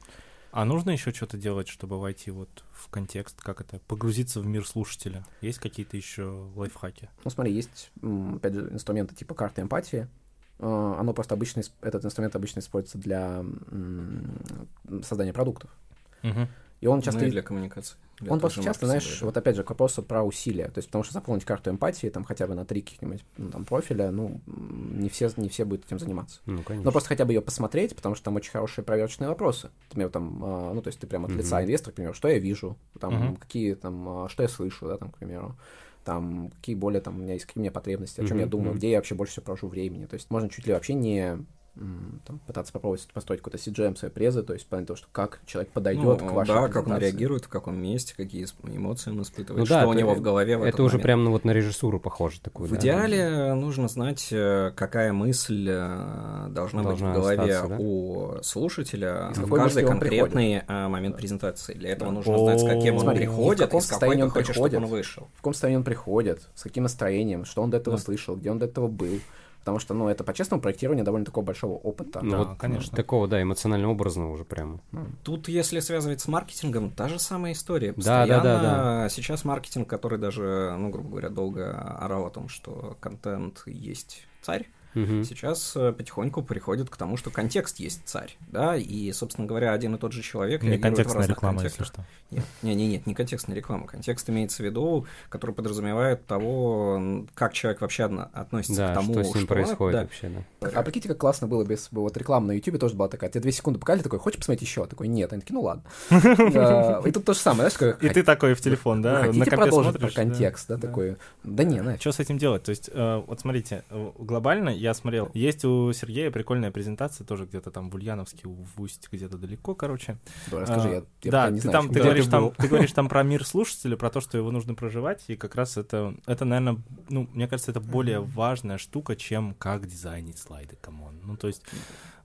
А нужно еще что-то делать, чтобы войти вот в контекст, как это, погрузиться в мир слушателя? Есть какие-то еще лайфхаки? Ну, смотри, есть, опять же, инструменты типа карты эмпатии. Э, Оно просто обычно, этот инструмент обычно используется для создания продуктов. Мгм. И он Ну часто... и для коммуникации. Для Он просто часто, знаешь, да. вот опять же к вопросу про усилия. То есть, потому что заполнить карту эмпатии, там хотя бы на три каких-нибудь ну, там, профиля, ну, не все, не все будут этим заниматься. Ну, конечно. Но просто хотя бы ее посмотреть, потому что там очень хорошие проверочные вопросы. Например, там, а, ну, то есть ты прямо от лица Мгм. инвестора, к примеру, что я вижу, там, Мгм. какие там, а, что я слышу, да, там, к примеру, там, какие более там у меня есть, какие у меня потребности, о чем я Мгм, думаю, где я вообще больше всего провожу времени. То есть можно чуть ли вообще не там, пытаться попробовать построить какой-то CGM своей презы, то есть понять то, что как человек подойдет Ну, к вашей да, как он реагирует, в каком месте, какие эмоции он испытывает, Ну что да, у это- него в голове в Это уже момент. прям ну, вот на режиссуру похоже такую. В да. идеале нужно знать, э, какая мысль э, должна, быть Должна в голове остаться, да? у слушателя в каждый он конкретный э, момент презентации. Для этого Да. нужно знать, с каким он Смотри, в приходит, и с какой ты он хочешь, чтобы он вышел. в каком состоянии он приходит, с каким настроением, что он до этого Да. слышал, где он до этого был. Потому что, ну, это по-честному проектирование довольно такого большого опыта. Ну, Да, вот конечно. Такого, да, эмоционально-образного уже прямо. Тут, если связывать с маркетингом, та же самая история. Да, да, да, Постоянно Сейчас маркетинг, который даже, ну, грубо говоря, долго орал о том, что контент есть царь, Мгм. сейчас э, потихоньку приходит к тому, что контекст есть царь, да, и, собственно говоря, один и тот же человек Не контекстная разных реклама, если контекстах. что. Нет, не, не, нет, не контекстная реклама. Контекст имеется в виду, который подразумевает того, как человек вообще относится Да, к тому, что с ним он- происходит да. вообще, да. А прикиньте, как классно было без... Вот реклама на YouTube тоже была такая. Тебе две секунды показали, такой, хочешь посмотреть еще? Такой, нет. Они такие, ну ладно. Да, И тут то же самое, знаешь, как... И ты такой в телефон, да? хотите продолжить про контекст, да, такой? Да не, нафиг. Что с этим делать? То есть, э, вот смотрите, э, глобально я смотрел, есть у Сергея прикольная презентация, тоже где-то там в Ульяновске, в Усть, где-то далеко, короче. Да, Расскажи, А, я- я да, не ты знаю. там, ты говоришь там, ты говоришь там про мир слушателя, про то, что его нужно проживать, и как раз это, это, наверное, ну, мне кажется, это более важная штука, чем как дизайнить слайды, come on. Ну, то есть,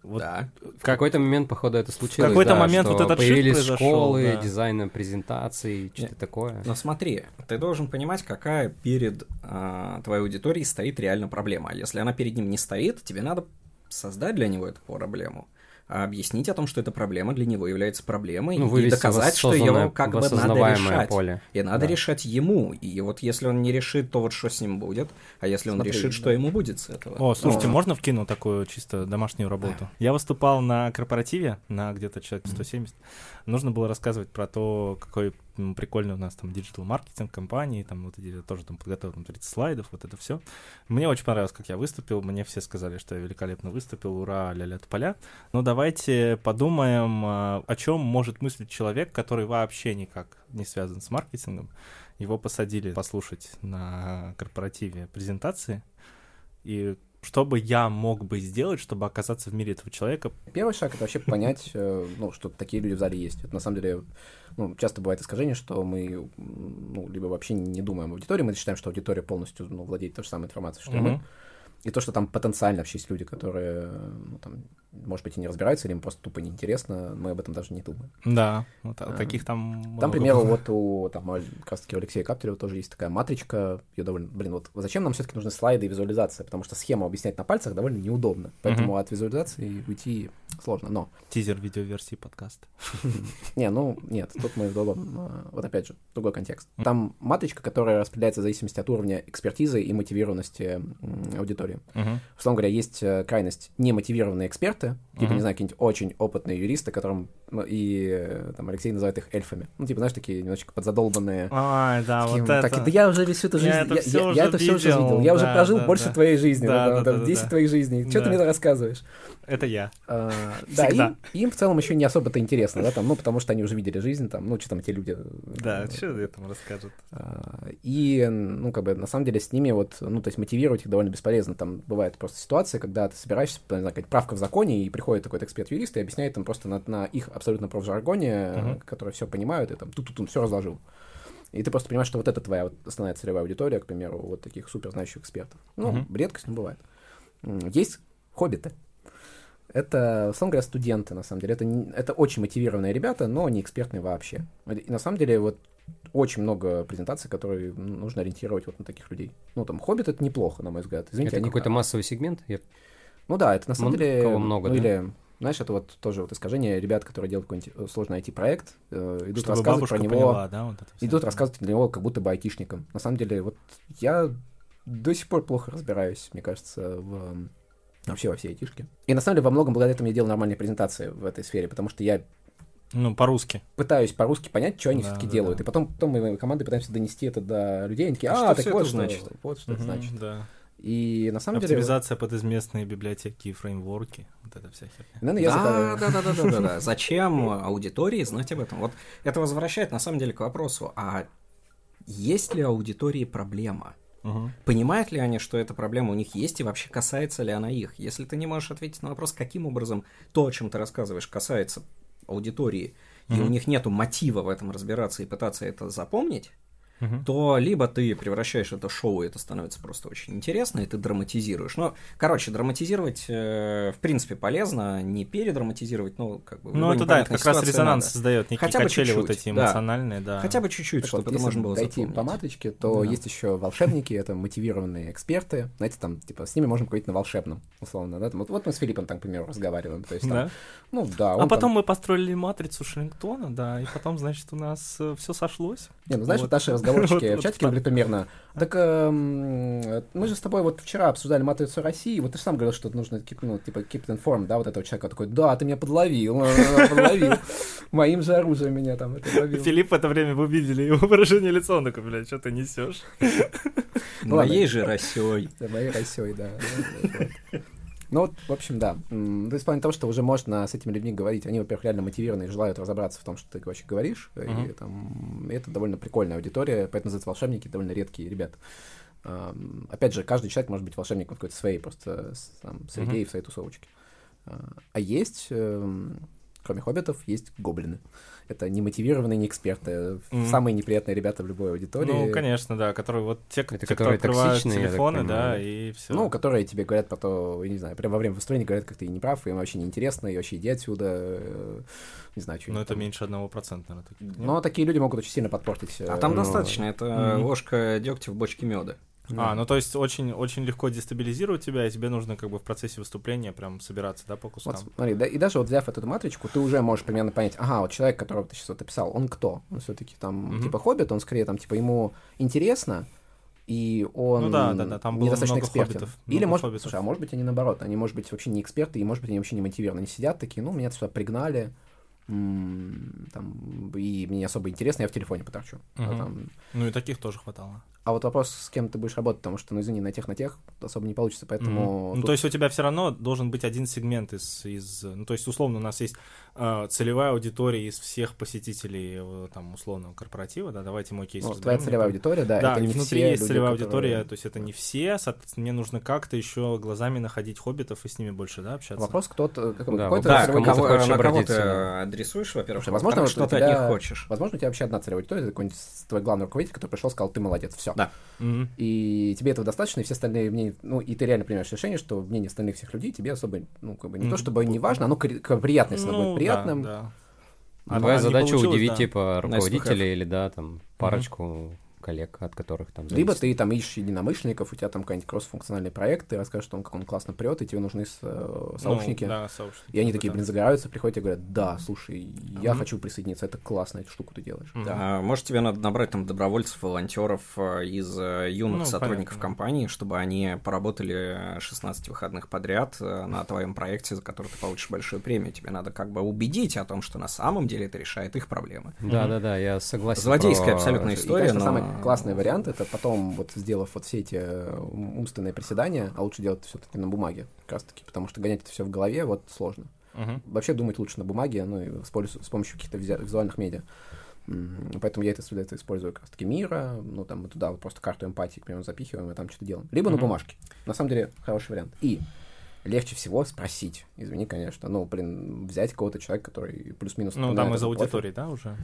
вот Да. В как какой-то момент, походу, это случилось. какой-то да, момент что вот этот появились произошел, школы, да. дизайна презентаций, что-то такое. Но смотри, ты должен понимать, какая перед а, твоей аудиторией стоит реально проблема. А если она перед ним не стоит, тебе надо создать для него эту проблему. А объяснить о том, что эта проблема для него является проблемой, Ну, и доказать, что его как бы надо решать. поле. И надо Да. решать ему. И вот если он не решит, то вот что с ним будет. А если он Смотри, решит, да. что ему будет с этого? О, слушайте, Ну, можно вкину такую чисто домашнюю работу? Я выступал на корпоративе, на где-то человек 170. Нужно было рассказывать про то, какой прикольный у нас там digital-маркетинг компании, там вот я тоже там подготовил там 30 слайдов, вот это все. Мне очень понравилось, как я выступил, мне все сказали, что я великолепно выступил, ура, ля-ля поля. Но давайте подумаем, а, о чем может мыслить человек, который вообще никак не связан с маркетингом. Его посадили послушать на корпоративе презентации, и что бы я мог бы сделать, чтобы оказаться в мире этого человека? Первый шаг это вообще понять, э, ну, что такие люди в зале есть. Это на самом деле, ну, часто бывает искажение, что мы, ну, либо вообще не думаем об аудитории, мы считаем, что аудитория полностью ну, владеет той же самой информацией, что и мы. И то, что там потенциально вообще есть люди, которые, ну, там, может быть, и не разбираются, или им просто тупо неинтересно, мы об этом даже не думаем. Да, вот, а А, таких там Там, к примеру, вот у, там, у- как раз таки у Алексея Каптерева тоже есть такая матричка, ее довольно, блин, вот зачем нам все-таки нужны слайды и визуализация, потому что схему объяснять на пальцах довольно неудобно, поэтому от визуализации уйти сложно, но, Тизер видеоверсии подкаста. не, ну, нет, тут мы в другом, а, вот опять же, другой контекст. Там матричка, которая распределяется в зависимости от уровня экспертизы и мотивированности аудитории. Условно говоря, есть э, крайность немотивированные эксперты, типа, Мгм. не знаю, какие-нибудь очень опытные юристы, которым, ну, и э, там Алексей называет их эльфами. Ну, типа, знаешь, такие немножечко подзадолбанные. Ай, да, таким, вот это. так, да я уже всю эту жизнь, Я это я, всё я- уже я это все уже видел, я уже да, прожил да, больше да. твоей жизни, Да, да, там, да, 10 да. твоих жизней, что Да. ты мне рассказываешь? Это я. А, да, им, им в целом еще не особо-то интересно, да, там, ну, потому что они уже видели жизнь, там, ну, что там эти люди. Да, э, что этому расскажет? а, И, ну, как бы, на самом деле, с ними вот, ну, то есть мотивировать их довольно бесполезно. Там бывает просто ситуация, когда ты собираешься, не знаю, какая-то правка в законе, и приходит такой эксперт-юрист и объясняет им просто на, на их абсолютно профжаргоне, Мгм. которые все понимают, и там тут-тут все разложил. И ты просто понимаешь, что вот это твоя вот основная целевая аудитория, к примеру, вот таких супер знающих экспертов. Ну, Мгм. редкость, но бывает. Есть хоббиты. Это, условно говоря, студенты, на самом деле. Это, не- это очень мотивированные ребята, но не экспертные вообще. И на самом деле, вот очень много презентаций, которые нужно ориентировать вот на таких людей. Ну, там, хоббит это неплохо, на мой взгляд. Извините, это они- какой-то массовый сегмент? Я- Ну да, это на самом деле... кого много, ну, да? или, знаешь, это вот тоже вот искажение ребят, которые делают какой-нибудь э, сложный IT-проект, э, идут Чтобы рассказывать про него... поняла, да, вот это. Идут рассказывать для него как будто бы айтишникам. На самом деле, вот я до сих пор плохо разбираюсь, мне кажется, в вообще во всей айтишке. И на самом деле во многом благодаря этому я делаю нормальные презентации в этой сфере, потому что я Ну, по-русски. пытаюсь по-русски понять, что они Да, все-таки да, делают. да. И потом, потом мы командой пытаемся донести это до людей. Они такие, А а, что так вот это что, значит?» вот что это Мгм, значит. Да. И на самом деле... Оптимизация под изместные библиотеки и фреймворки. Вот это вся херня. Наверное, я да, задаю- да, да, да, да, да, да. Зачем аудитории знать об этом? Вот это возвращает на самом деле к вопросу, а есть ли аудитории проблема? Мгм. Понимают ли они, что эта проблема у них есть, и вообще касается ли она их? Если ты не можешь ответить на вопрос, каким образом то, о чем ты рассказываешь, касается аудитории, и Мгм. у них нету мотива в этом разбираться и пытаться это запомнить, Мгм. то либо ты превращаешь это в шоу, и это становится просто очень интересно, и ты драматизируешь. Ну, короче, драматизировать, э, в принципе, полезно, не передраматизировать, ну, как бы... Ну, это да, это как раз резонанс надо. создает некие Хотя бы качели вот чуть-чуть, эти да. эмоциональные, да. Хотя бы чуть-чуть, чтобы вот, это можно было дойти запомнить. по матричке, то Да. есть еще волшебники, это мотивированные эксперты. Знаете, там, типа, с ними можем говорить на волшебном, условно, да? Там, вот, вот мы с Филиппом, там, к примеру, разговариваем. То есть, там, Да? ну да, А потом там- мы построили матрицу Шрингтона, да, и потом, значит, у нас все сошлось. Не, ну знаешь, Вот. вот, наши разговорчики в чатике были примерно. Так эм, мы же с тобой вот вчера обсуждали матрицу России, вот ты же сам говорил, что нужно ну, типа keep informed, да, вот этого человека такой, да, ты меня подловил, э, подловил. Моим же оружием меня там это ловил. Филипп в это время вы видели его выражение лица, он такой, блядь, что ты несешь? Моей же росей. Моей Россией, да. Ну вот, в общем, да. То есть в плане того, что уже можно с этими людьми говорить, они, во-первых, реально мотивированы и желают разобраться в том, что ты вообще говоришь, и, Мгм. там, и это довольно прикольная аудитория, поэтому называются волшебники, довольно редкие ребята. Опять же, каждый человек может быть волшебником в какой-то своей просто там, среде Мгм. и в своей тусовочке. А а есть, эм, кроме хоббитов, есть гоблины. Это немотивированные не эксперты, Мгм. самые неприятные ребята в любой аудитории. Ну, конечно, да, которые вот те, Это те, кто которые открывают я так телефоны, да, и все. Ну, которые тебе говорят про то, я не знаю, прямо во время выступления говорят, как ты не прав, им вообще неинтересно, и вообще иди отсюда, э, не знаю, что Но Ну, это меньше одного процента, наверное, таких. Но такие люди могут очень сильно подпортить. А там э, достаточно, это Мгм. ложка дегтя в бочке меда. А, ну то есть очень, очень легко дестабилизировать тебя, и тебе нужно как бы в процессе выступления прям собираться, да, по кускам. Вот смотри, да, и даже вот взяв эту матричку, ты уже можешь примерно понять, ага, вот человек, которого ты сейчас вот описал, он кто? Он все-таки там, Мгм. типа, хоббит, он скорее там, типа, ему интересно, и он Ну да, да, да, там недостаточно много экспертен. хоббитов, Или, много может, хоббитов. слушай, а может быть, они наоборот, они, может быть, вообще не эксперты, и, может быть, они вообще не мотивированы. Они сидят такие, ну, меня сюда пригнали, там, и мне не особо интересно, я в телефоне поторчу. А Мгм. там- Ну и таких тоже хватало. А вот вопрос, с кем ты будешь работать, потому что, ну, извини, на тех, на тех особо не получится, поэтому... Ну, тут- то есть у тебя все равно должен быть один сегмент из, из... Ну, то есть, условно, у нас есть целевая аудитория из всех посетителей, э, там, условного корпоратива, да, давайте мой кейс ну, твоя целевая Это- аудитория, да, Да, это не внутри все есть люди, целевая которые- аудитория, то есть это не все, соответственно, мне нужно как-то еще глазами находить хоббитов и с ними больше, да, общаться. Вопрос, кто-то... Как, Да, какой-то Да, кому кого, на кого ты адресуешь, во-первых, возможно, что ты от них хочешь. Возможно, у тебя вообще одна целевая аудитория, это какой-нибудь твой главный руководитель, который пришел, сказал, ты молодец, все. Да. И тебе этого достаточно, и все остальные мнения, ну, и ты реально принимаешь решение, что мнение остальных всех людей тебе особо, ну, как бы, не то чтобы не важно, оно кри- как бы приятно, если оно Ну, будет приятным. Да, да. Задача получилось, удивить, да. типа, руководителей или, да, там, парочку коллег, от которых там Либо зависит. ты там ищешь единомышленников, у тебя там какой-нибудь кросс-функциональный проект, ты расскажешь, что он, как он классно прет, и тебе нужны с- э, сообщники. Ну, да, сообщники. И они такие, Да. блин, загораются, приходят и говорят, да, слушай, я Мгм. хочу присоединиться, это классно, эту штуку ты делаешь. Мгм. А, Может, тебе надо набрать там добровольцев, волонтеров э, из э, юных Ну, сотрудников понятно. компании, чтобы они поработали 16 выходных подряд на твоем проекте, за который ты получишь большую премию. Тебе надо как бы убедить о том, что на самом деле это решает их проблемы. Да-да-да, я согласен. Злодейская про- абсолютно И, история, конечно, но... самый классный вариант это потом, вот сделав вот все эти э, умственные приседания, а лучше делать все-таки на бумаге, как раз таки, потому что гонять это все в голове вот сложно. Мгм. Вообще думать лучше на бумаге, ну и с, с помощью каких-то визу- визуальных медиа. Поэтому я это, это использую как раз таки мира, ну там мы туда вот просто карту эмпатии, к примеру, запихиваем и там что-то делаем. Либо на Мгм. бумажке. На самом деле хороший вариант. И легче всего спросить, извини, конечно, ну, блин, взять кого-то человека, который плюс-минус... Ну, на там из профиль. аудитории, да, уже?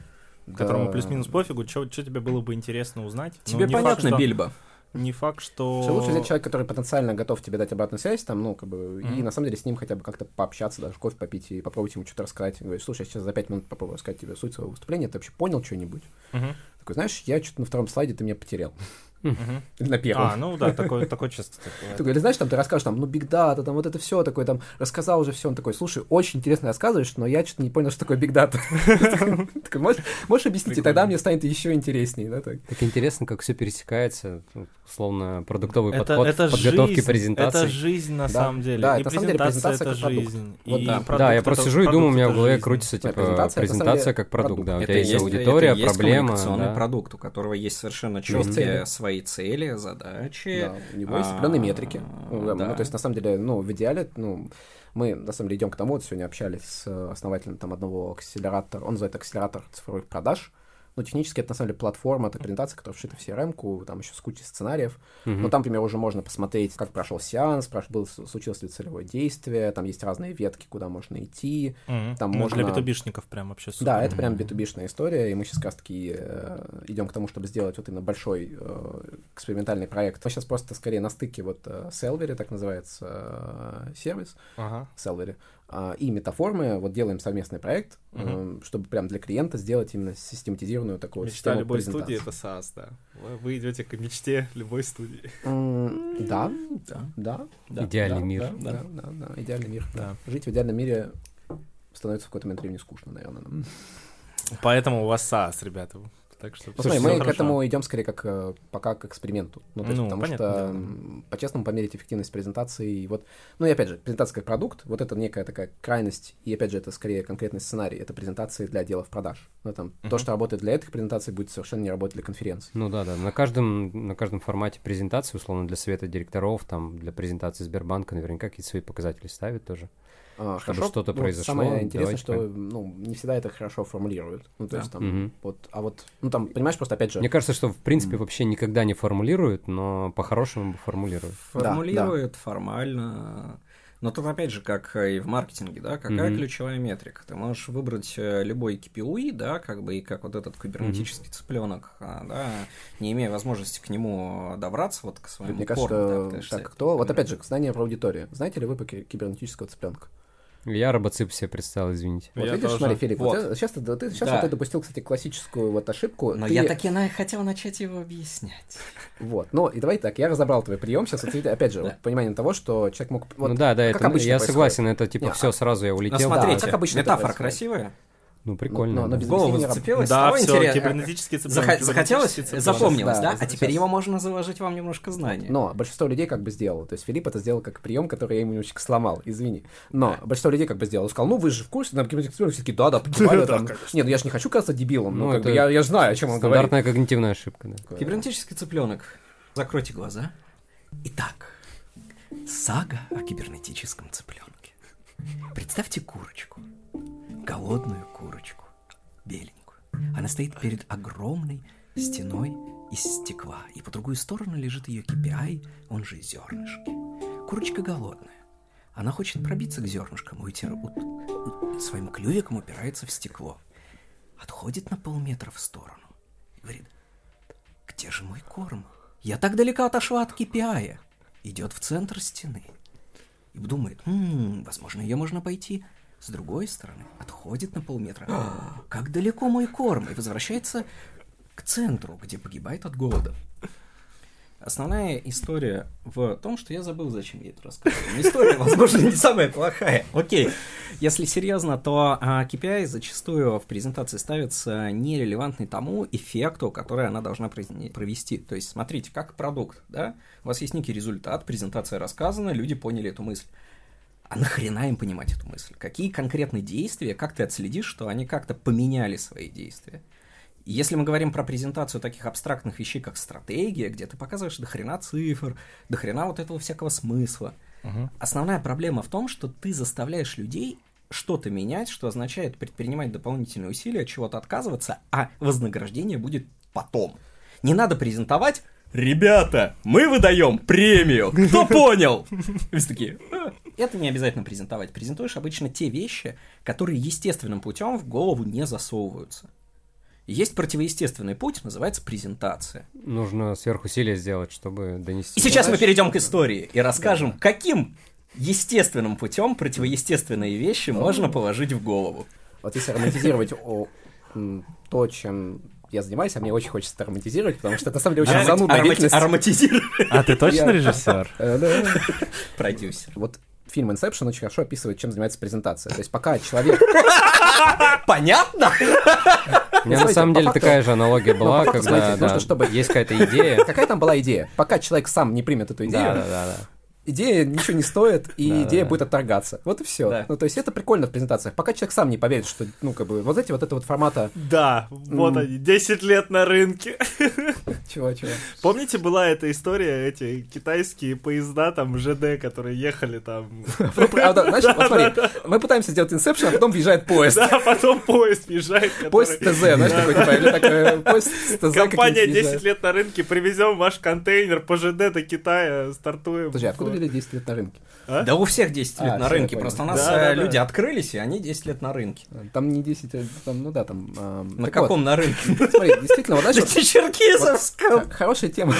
Да. Которому плюс-минус пофигу, что тебе было бы интересно узнать? Ну, Тебе факт, понятно, что- Бильбо? Не факт, что... Всё лучше взять человека, который потенциально готов тебе дать обратную связь, там, ну, как бы, и Мгм. на самом деле с ним хотя бы как-то пообщаться, даже кофе попить и попробовать ему что-то рассказать. Говоришь, слушай, я сейчас за пять минут попробую рассказать тебе суть своего выступления, ты вообще понял что-нибудь? Мгм, Такой, знаешь, я что-то на втором слайде ты меня потерял. Или на первом. А, ну да, такое, такое часто бывает. Такой, или знаешь, там ты расскажешь, там, ну, биг дата, там, вот это все такой, там, рассказал уже все, он такой, слушай, очень интересно рассказываешь, но я что-то не понял, что такое биг дата. Такой, можешь объяснить, и тогда мне станет еще интереснее, да, так? Так интересно, как все пересекается, ну, условно, продуктовый Это, подход это жизнь, презентации. это жизнь на самом деле. да, это на самом деле презентация это как продукт. жизнь. Да. я это- просто сижу и думаю, у меня в голове это крутится, типа, презентация, это как продукт, да, у Это тебя есть аудитория, это есть проблема, коммуникационный да. продукт, у которого есть совершенно четкие свои цели, задачи. Да, у него есть определенные метрики. Ну, да. ну, то есть, на самом деле, ну, в идеале, ну, мы, на самом деле, идем к тому, вот сегодня общались с основателем там одного акселератора, он называет акселератор цифровых продаж, но технически это, на самом деле, платформа, это презентация, которая вшита в CRM-ку, там еще с кучей сценариев, Мгм. но там, например, уже можно посмотреть, как прошел сеанс, прош- был, случилось ли целевое действие, там есть разные ветки, куда можно идти, Мгм. Там Ну, Для можно- битубишников прям вообще супер. Да, это прям b история, и мы сейчас как раз-таки э, идем к тому, чтобы сделать вот именно большой э, экспериментальный проект. Мы сейчас просто скорее на стыке вот э, Селвери, так называется э, сервис, Ага. А, и метаформы, вот делаем совместный проект, э, чтобы прям для клиента сделать именно систематизированную такую Мечта систему любой студии — это SaaS, да. Вы- идете к мечте любой студии. Да, Да. да, Да. Идеальный мир. Да, да, да, идеальный мир. Жить в идеальном мире становится в какой-то момент времени скучно, наверное. Поэтому у вас SaaS, ребята. Так что Ну, смотри, всё мы к хорошо. этому идем скорее как э, пока к эксперименту. Ну, то есть, Ну, потому понятное что м, по-честному померить эффективность презентации. и Вот, ну и опять же, презентация как продукт, вот это некая такая крайность, и опять же, это скорее конкретный сценарий, это презентации для отделов продаж. Ну, там, то, Мгм. что работает для этих презентаций, будет совершенно не работать для конференций. Ну да, да. На каждом, на каждом формате презентации, условно, для совета директоров, там, для презентации Сбербанка наверняка какие-то свои показатели ставят тоже. А, Чтобы что-то ну, произошло, Самое интересное, давайте что ну, не всегда это хорошо формулируют. Ну, то Да. есть там, Мгм. вот, а вот, ну там, понимаешь, просто опять же, Мне кажется, что в принципе Мгм. вообще никогда не формулируют, но по-хорошему формулируют. Да, Формулирует формально. Но тут опять же, как и в маркетинге, да, какая Мгм. ключевая метрика? Ты можешь выбрать э, любой KPI, да, как бы и как вот этот кибернетический цыпленок, а, да, не имея возможности к нему добраться, вот к своему мне да, кажется, пытаешься так, кто, вот опять же, знание про аудиторию. Знаете ли вы по ки- кибернетического цыпленка? Я робоцип себе представил, извините. Вот Я видишь, тоже. смотри, Филипп, вот. Вот. сейчас, ты, ты- сейчас Да. вот ты допустил, кстати, классическую вот ошибку. Но Ты- я так и на- хотел начать его объяснять. Вот, ну и давай так, я разобрал твой прием сейчас, вот, опять же, Да. вот, пониманием того, что человек мог... Вот, ну да, да, как это, обычно я происходит. согласен, это типа все сразу я Но улетел. Да, смотрите, как обычно метафора красивая? Ну, прикольно. но да. без В голову зацепилось? Да, все, интерес- кибернетические цыпленки. Захотелось? кибернетические цыпленки. Запомнилось, Да, да? А теперь его можно заложить вам немножко знаний. Но большинство людей как бы сделало. То есть Филипп это сделал как прием, который я ему немножечко сломал, извини. Но большинство людей как бы сделало. Сказал, ну вы же в курсе, там какие-то эксперты, все такие, да, да, покивали там. Нет, ну я же не хочу казаться дебилом, ну, Ну, это я, я же знаю, о чем он говорит. Стандартная когнитивная ошибка, да. Кибернетический цыпленок. Закройте глаза. Итак, сага о кибернетическом цыпленке. Представьте курочку. Голодную курочку. Беленькую. Она стоит перед огромной стеной из стекла, и по другую сторону лежит ее KPI, он же зернышки. Курочка голодная. Она хочет пробиться к зернышкам, уйти, у- своим клювиком упирается в стекло. Отходит на полметра в сторону и говорит, где же мой корм? Я так далеко отошла от KPI. Идет в центр стены. И думает, «М, возможно, ее можно пойти с другой стороны. Отходит на полметра. «А, Как далеко мой корм? И возвращается к центру, где погибает от голода. Основная история в том, что я забыл, зачем я это рассказываю. Но история, возможно, не самая плохая. Окей. Если серьезно, то а, KPI зачастую в презентации ставится нерелевантный тому эффекту, который она должна провести. То есть, смотрите, как продукт, да? У вас есть некий результат, презентация рассказана, люди поняли эту мысль. А нахрена им понимать эту мысль? Какие конкретные действия, как ты отследишь, что они как-то поменяли свои действия? И Если мы говорим про презентацию таких абстрактных вещей, как стратегия, где ты показываешь до хрена цифр, до хрена вот этого всякого смысла, основная проблема в том, что ты заставляешь людей что-то менять, что означает предпринимать дополнительные усилия, от чего-то отказываться, а вознаграждение будет потом. Не надо презентовать Ребята, мы выдаем премию. Кто понял? Все такие. «А». Это не обязательно презентовать. Презентуешь обычно те вещи, которые естественным путем в голову не засовываются. Есть противоестественный путь, называется презентация. Нужно сверхусилие сделать, чтобы донести. И сейчас мы перейдем к истории и расскажем, каким естественным путем противоестественные вещи можно положить в голову. Вот если романтизировать о, то, чем я занимаюсь, а мне очень хочется это романтизировать, потому что это на самом деле очень занудная Аромати- деятельность. Ароматизировать. А ты точно режиссер? Э, да. Продюсер. Вот фильм Inception очень хорошо описывает, чем занимается презентация. То есть пока человек... Понятно? У меня на самом деле такая же аналогия Ну, была, когда нужно, чтобы- есть какая-то идея. Какая там была идея? Пока человек сам не примет эту идею, Да, да, да, да. Идея ничего не стоит, и Да, идея да. будет отторгаться. Вот и все. Да. Ну, то есть это прикольно в презентациях. Пока человек сам не поверит, что, ну, как бы, вот эти вот это вот формата... Да, вот они, 10 лет на рынке. Чего, чего? Помните, была эта история, эти китайские поезда, там, ЖД, которые ехали там... Ну, правда, знаешь, вот смотри, мы пытаемся сделать Inception, а потом въезжает поезд. Да, потом поезд въезжает. Поезд ТЗ, знаешь, такой, типа, э, поезд ТЗ Компания каким-нибудь 10 въезжает. лет на рынке, привезем ваш контейнер по ЖД до Китая, стартуем. Подожди, откуда взяли 10 лет на рынке? Да у всех 10 лет А, на рынке, просто у нас Да, да, э, да. люди открылись, и они 10 лет на рынке. Там не 10, а там, ну да, там... а, На каком на рынке? вот, Смотри, действительно, вот вот Черкизовском! хорошая тема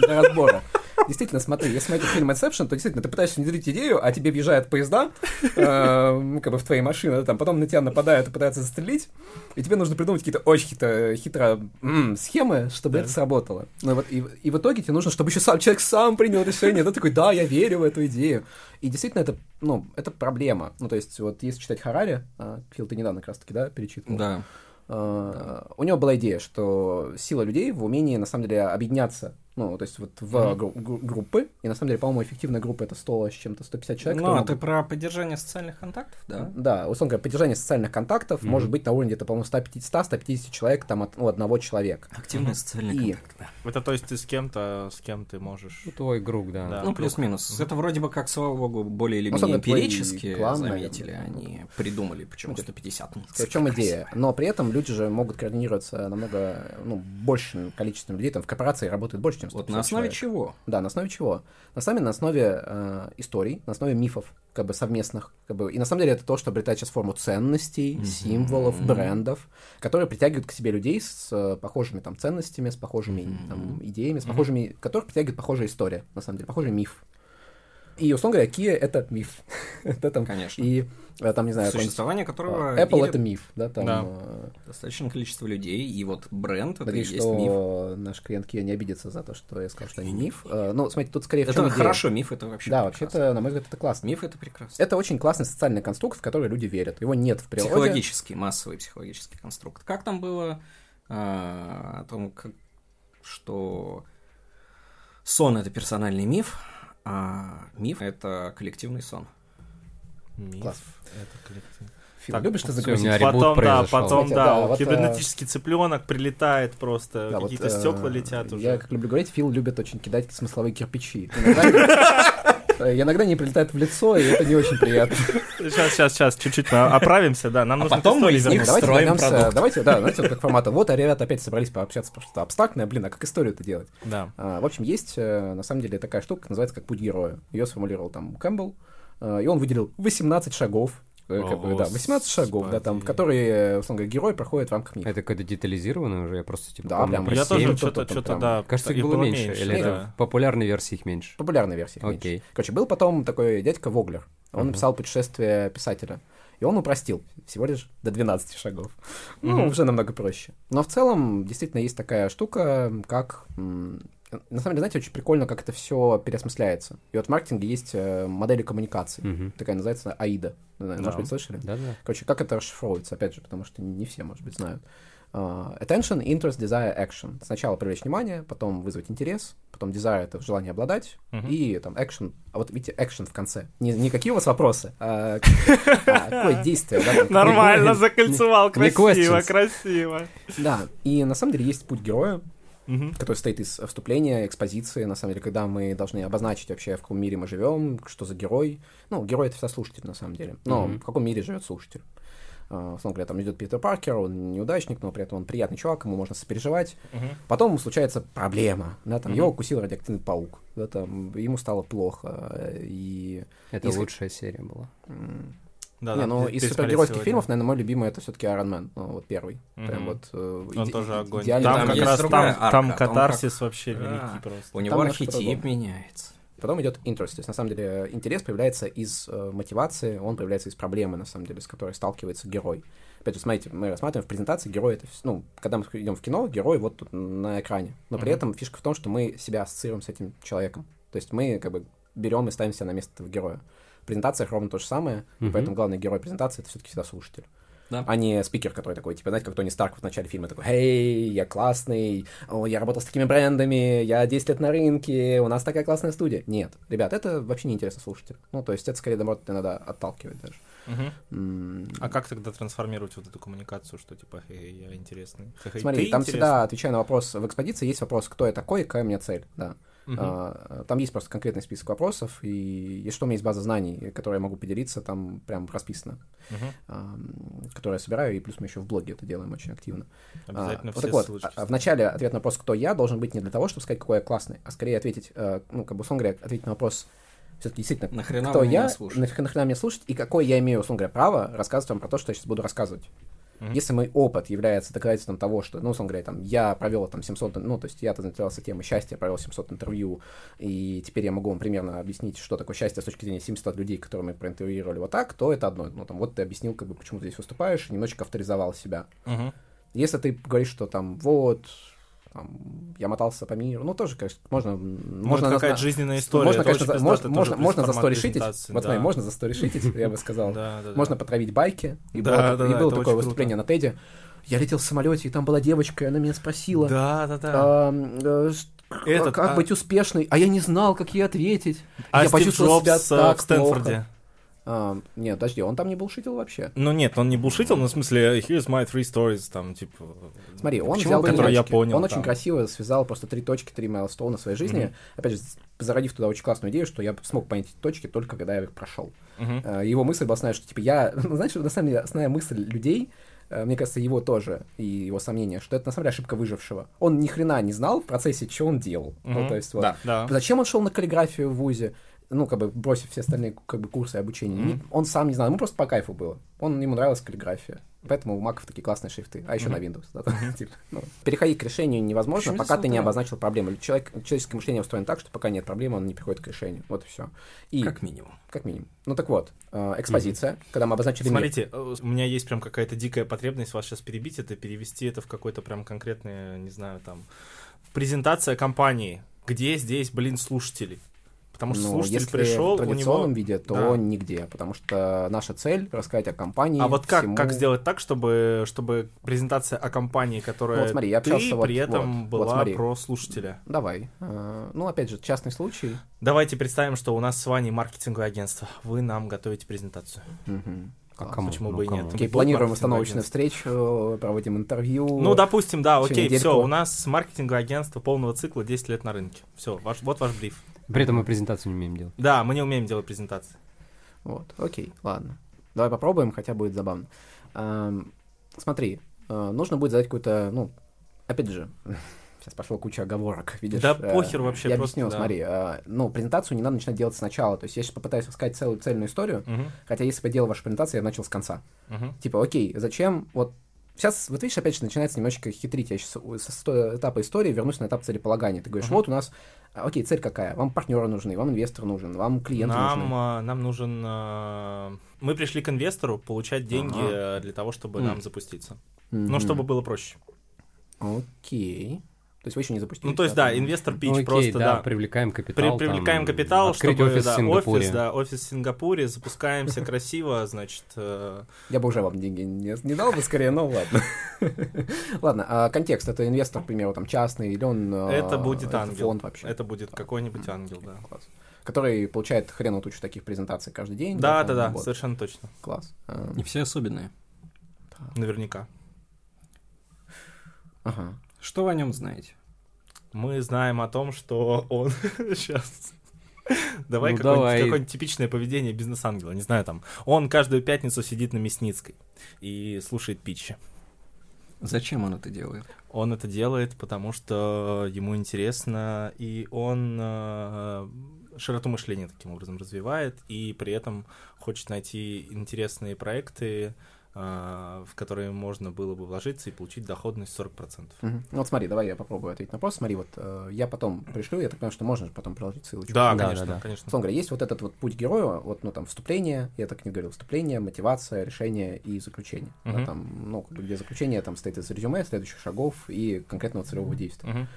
для разбора. Действительно, смотри, если смотреть фильм Inception, то действительно ты пытаешься внедрить идею, а тебе въезжают поезда, э, ну, как бы в твоей машине, да, там, потом на тебя нападают и пытаются застрелить, и тебе нужно придумать какие-то очень хитро, хитро м, схемы, чтобы это сработало. Ну, вот, и, и в итоге тебе нужно, чтобы еще сам человек сам принял решение, да, такой, да, я верю в эту идею. И действительно, это, ну, это проблема. Ну, то есть, вот если читать Харари, а, Фил, ты недавно как раз-таки, да, перечитывал? Да. Uh, у него была идея, что сила людей в умении, на самом деле, объединяться, ну, то есть вот в гру- гру- группы, и на самом деле, по-моему, эффективная группа это 100 с чем-то, 150 человек. Ну, а ты могут- про поддержание социальных контактов, да? Да, условно говоря, поддержание социальных контактов может быть на уровне где-то, по-моему, 150-150 человек там от ну, одного человека. Активный социальный И- контакт, да. Это то есть ты с кем-то, с кем ты можешь... Ну, твой круг, да. Да. Ну, плюс-минус. Это вроде бы как, слава богу, более или Ну, менее твой эмпирически клан, заметили, наверное. они придумали, почему 150. ну, В чем идея? Но при этом люди же могут координироваться намного, ну, большим количеством людей, там в корпорации работает больше, чем 150 Вот на основе человек. чего? Да, на основе чего? На самом деле, на основе э, историй, на основе мифов, как бы совместных, как бы, и на самом деле это то, что обретает сейчас форму ценностей, символов, брендов, которые притягивают к себе людей с э, похожими там ценностями, с похожими там, идеями, с похожими, которых притягивает похожая история, на самом деле, похожий миф. И, условно говоря, Kia — это миф. Да, там, Конечно. И э, там, не знаю, Существование которого э, Apple верит это миф, да, там. Да. э, достаточное количество людей, и вот бренд это и Надеюсь, есть миф. что наш клиент Kia не обидится за то, что я сказал, что они миф. Э, Ну, смотрите, тут скорее в чем Это идея. хорошо, миф это вообще Да, вообще-то, на мой взгляд, это классно. Миф это прекрасно. Это очень классный социальный конструкт, в который люди верят. Его нет в природе. Психологический, массовый психологический конструкт. Как там было а, о том, как- что сон это персональный миф, а миф это коллективный сон. Миф. Класс. Это коллектив. Фил, Так, любишь ты загрузить? Потом, да, потом, Знаете, да, да, вот вот, э, кибернетический цыпленок прилетает просто, Да, вот, какие-то э, стекла летят уже. Я, как люблю говорить, Фил любит очень кидать смысловые кирпичи. Иногда, э, иногда они прилетают в лицо, и это не очень приятно. Сейчас, сейчас, сейчас, чуть-чуть оправимся, да, нам нужно к потом мы из них. Давайте строим вернемся- продукт. Давайте, да, знаете, вот как формата. Вот, а ребята опять собрались пообщаться про что-то абстрактное. Блин, а как историю-то делать? Да. А, В общем, есть, э, на самом деле, такая штука, называется как путь героя. Ее сформулировал там Кэмпбелл, э, и он выделил 18 шагов, как О, бы, да, 18 шагов, да, там, которые, э, условно говоря, герой проходит в рамках них. Это какое-то детализированное уже, я просто типа Да, прям Я тоже что-то что-то, да. Кажется, их их было меньше, или да. это в популярной версии их меньше? Популярная версия. меньше. Окей. Короче, был потом такой дядька Воглер. Он написал путешествие писателя. И он упростил всего лишь до 12 шагов. Ну, уже намного проще. Но в целом, действительно, есть такая штука, как... На самом деле, знаете, очень прикольно, как это все переосмысляется. И вот в маркетинге есть э, модели коммуникации. Мгм. Такая называется знаю, Может Да. быть, слышали? Да-да. Короче, как это расшифровывается, опять же, потому что не все, может быть, знают. А, attention, interest, desire, action. Сначала привлечь внимание, потом вызвать интерес, потом desire — это желание обладать, Мгм. и там action, а вот видите, action в конце. Не, не какие у вас вопросы, а, а какое действие. да, там, какой- Нормально закольцевал, Не красиво, красиво. Да, и на самом деле есть путь героя, Мгм. который состоит из вступления, экспозиции, на самом деле, когда мы должны обозначить вообще, в каком мире мы живем, что за герой. Ну, герой — это всегда слушатель, на самом деле. Но Мгм. в каком мире живет слушатель? А, Условно говоря, там идет Питер Паркер, он неудачник, но при этом он приятный чувак, ему можно сопереживать. Мгм. Потом случается проблема, да, там Мгм. его укусил радиоактивный паук, да, там ему стало плохо, э, и... Это Если- лучшая серия была. Да, не, да, ну из супергеройских сегодня. фильмов, наверное, мой любимый это все-таки Iron Man, ну, вот первый. Прям Мгм. вот... э, Он иде- тоже огонь. идеально Там, Там как раз там, арка, там катарсис вообще Да. великий просто. У него Там архетип меняется. Потом идет интерес. То есть, на самом деле, интерес появляется из э, мотивации, он появляется из проблемы, на самом деле, с которой сталкивается герой. Опять же, смотрите, мы рассматриваем в презентации герой, это, ну, когда мы идем в кино, герой вот тут на экране. Но при Мгм. этом фишка в том, что мы себя ассоциируем с этим человеком. То есть мы как бы берем и ставим себя на место этого героя. Презентациях ровно то же самое, и Мгм. поэтому главный герой презентации это все-таки всегда слушатель. Да. А не спикер, который такой, типа, знаете, как Тони Старк в начале фильма такой, «Эй, я классный, о, я работал с такими брендами, я 10 лет на рынке, у нас такая классная студия». Нет, ребят, это вообще не интересно слушателю. Ну, то есть это скорее, наоборот, иногда отталкивает даже. А как тогда трансформировать вот эту коммуникацию, что типа, «Эй, я интересный. Смотри, ты там интересный». всегда, отвечая на вопрос, в экспозиции есть вопрос, кто я такой и какая у меня цель, да. А, Там есть просто конкретный список вопросов, и если что, у меня есть база знаний, которой я могу поделиться, там прям расписано, а, которую я собираю, и плюс мы еще в блоге это делаем очень активно. А, Обязательно вот все так вот, ссылочки. а- а в начале ответ на вопрос, кто я, должен быть не для того, чтобы сказать, какой я классный, а скорее ответить, э, ну, как бы, условно говоря, ответить на вопрос, все-таки действительно, Нахрена кто я, нахрена, нахрена мне слушать, и какое я имею, условно говоря, право рассказывать вам про то, что я сейчас буду рассказывать. Мгм. Если мой опыт является доказательством того, что, ну, условно говоря, там, я провел там 700, ну, то есть я-то заинтересовался темой счастья, провел 700 интервью, и теперь я могу вам примерно объяснить, что такое счастье с точки зрения 700 людей, которые мы проинтервьюировали вот так, то это одно. Ну, там, вот ты объяснил, как бы, почему ты здесь выступаешь, немножечко авторизовал себя. Мгм. Если ты говоришь, что там, вот, там, я мотался по миру, ну, тоже, конечно, можно... Может, можно какая-то жизненная история. Можно, конечно, за- можно, можно, можно за сторишитить, презентации, вот да. смотри, можно за сторишитить, я бы сказал. Да, да, да. Можно потравить байки. И Да, было, да, и да, было это такое выступление круто. на Теде. Я летел в самолете, и там была девочка, и она меня спросила, Да, да, да. «Ам, э, Этот, как а- быть успешной, а я не знал, как ей ответить. А я Стив почувствовал себя Джобс э, так в Стэнфорде. плохо. Ам, нет, подожди, он там не булшитил вообще. Ну нет, он не булшитил, но в смысле, here's my three stories, там, типа... Смотри, он почему взял три я понял Он очень там. красиво связал просто три точки, три майлстоуна в своей жизни. Мгм. Опять же, зародив туда очень классную идею, что я смог понять эти точки только когда я их прошел. Э, Его мысль была основная, что типа я, ну, знаешь, на самом деле основная мысль людей, э, мне кажется, его тоже и его сомнение, что это на самом деле ошибка выжившего. Он ни хрена не знал в процессе, что он делал. Ну, Мгм. то есть вот. Да. Да. Зачем он шел на каллиграфию в ВУЗе? Ну, как бы бросив все остальные как бы курсы обучения, не- он сам не знал, ему просто по кайфу было. Он, ему нравилась каллиграфия. Поэтому у маков такие классные шрифты, а еще Мгм. на Windows. да, там, типа, ну, переходить к решению невозможно, Почему пока ты не обозначил проблему. Человек, человеческое мышление устроено так, что пока нет проблемы, он не приходит к решению. Вот и все. И Как минимум. как минимум. Ну так вот, э, экспозиция, когда мы обозначили мир. Смотрите, э, у меня есть прям какая-то дикая потребность вас сейчас перебить, это перевести это в какой-то прям конкретный, не знаю, там, презентация компании. Где здесь, блин, слушатели? Потому что Ну, слушатель если пришел, в традиционном него... виде, то Да. нигде, потому что наша цель рассказать о компании. А вот как, всему- как сделать так, чтобы, чтобы презентация о компании, которая Ну, вот смотри, я ты, общался вот- при этом вот, была вот смотри. про слушателя? Давай. Э, Ну, опять же, частный случай. Давайте представим, что у нас с Ваней маркетинговое агентство. Вы нам готовите презентацию. А Класс. кому? Почему Ну, бы и кому? нет? Окей, планируем установочную встречу, проводим интервью. Ну, допустим, да, окей, недельку. все, у нас маркетинговое агентство полного цикла 10 лет на рынке. Все, ваш, вот ваш бриф. При этом мы презентацию не умеем делать. Да, мы не умеем делать презентации. Вот, окей, ладно. Давай попробуем, хотя будет забавно. Эм, смотри, э, нужно будет задать какую-то, ну, опять же, сейчас пошла куча оговорок, видишь. Да э, похер вообще, Я просто, объясню, да. смотри, э, ну, презентацию не надо начинать делать сначала. То есть я сейчас попытаюсь рассказать целую цельную историю, Мгм, хотя если бы я делал вашу презентацию, я начал с конца. мгм. Типа, окей, зачем, вот Сейчас, вот видишь, опять же, начинается немножечко хитрить. Я сейчас со сто- этапа истории вернусь на этап целеполагания. Ты говоришь, Мгм. вот у нас, окей, цель какая? Вам партнеры нужны, вам инвестор нужен, вам клиенты Нам, нужны. а, нам нужен... а, Мы пришли к инвестору получать деньги Ага. э, для того, чтобы М. нам запуститься. Ну, Мгм. чтобы было проще. Окей. То есть вы еще не запустили? Ну, то есть, да, инвестор пич Ну, окей, просто, да, да. привлекаем При- капитал. привлекаем там, капитал, чтобы офис да, в Сингапуре. офис, да, офис в Сингапуре, запускаемся красиво, значит, э, Я бы уже вам деньги не, не дал бы скорее, но ладно. Ладно, а контекст. Это инвестор, к примеру, там частный, или он... а, это будет ангел. фонд вообще. Это будет какой-нибудь ангел, да. Класс. Который получает хреновую тучу таких презентаций каждый день. Да, да, да, совершенно точно. Класс. А, И все особенные. Наверняка. Ага. Что вы о нем знаете? Мы знаем о том, что он сейчас. Давай Ну, какое-нибудь, какое-нибудь типичное поведение бизнес-ангела. Не знаю, там. Он каждую пятницу сидит на Мясницкой и слушает питчи. Зачем он это делает? Он это делает, потому что ему интересно, и он э, широту мышления таким образом развивает, и при этом хочет найти интересные проекты, в которые можно было бы вложиться и получить доходность 40%. Мгм. Ну вот смотри, давай я попробую ответить на вопрос. Смотри, вот э, я потом пришлю, я так понимаю, что можно же потом приложить ссылочку. Да, Да, конечно, да, да. конечно. Условно говоря, есть вот этот вот путь героя, вот, ну, там, вступление, я так не говорил, вступление, мотивация, решение и заключение. Да, Мгм. там, ну, как бы, где заключение там стоит из резюме, следующих шагов и конкретного целевого действия. Мгм.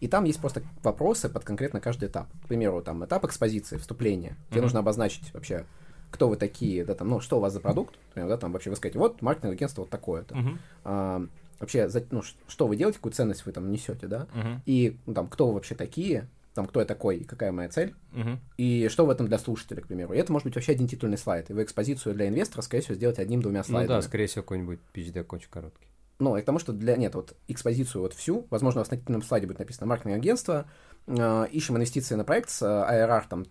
И там есть просто вопросы под конкретно каждый этап. К примеру, там, этап экспозиции, вступления, где Мгм. нужно обозначить вообще, кто вы такие, да, там, ну, что у вас за продукт, например, да, там, вообще вы скажете, вот, маркетинговое агентство вот такое-то. Мгм. А, вообще, за- ну, что вы делаете, какую ценность вы там несете, да, Мгм. и, ну, там, кто вы вообще такие, там, кто я такой и какая моя цель, Мгм. и что в этом для слушателя, к примеру. И это может быть вообще один титульный слайд. И вы экспозицию для инвестора, скорее всего, сделаете одним-двумя Ну слайдами. да, скорее всего, какой-нибудь PhD очень короткий. Ну, и к тому, что для... Нет, вот экспозицию вот всю, возможно, у вас на титульном слайде будет написано маркетинг агентство, э, ищем инвестиции на проект с э, ARR там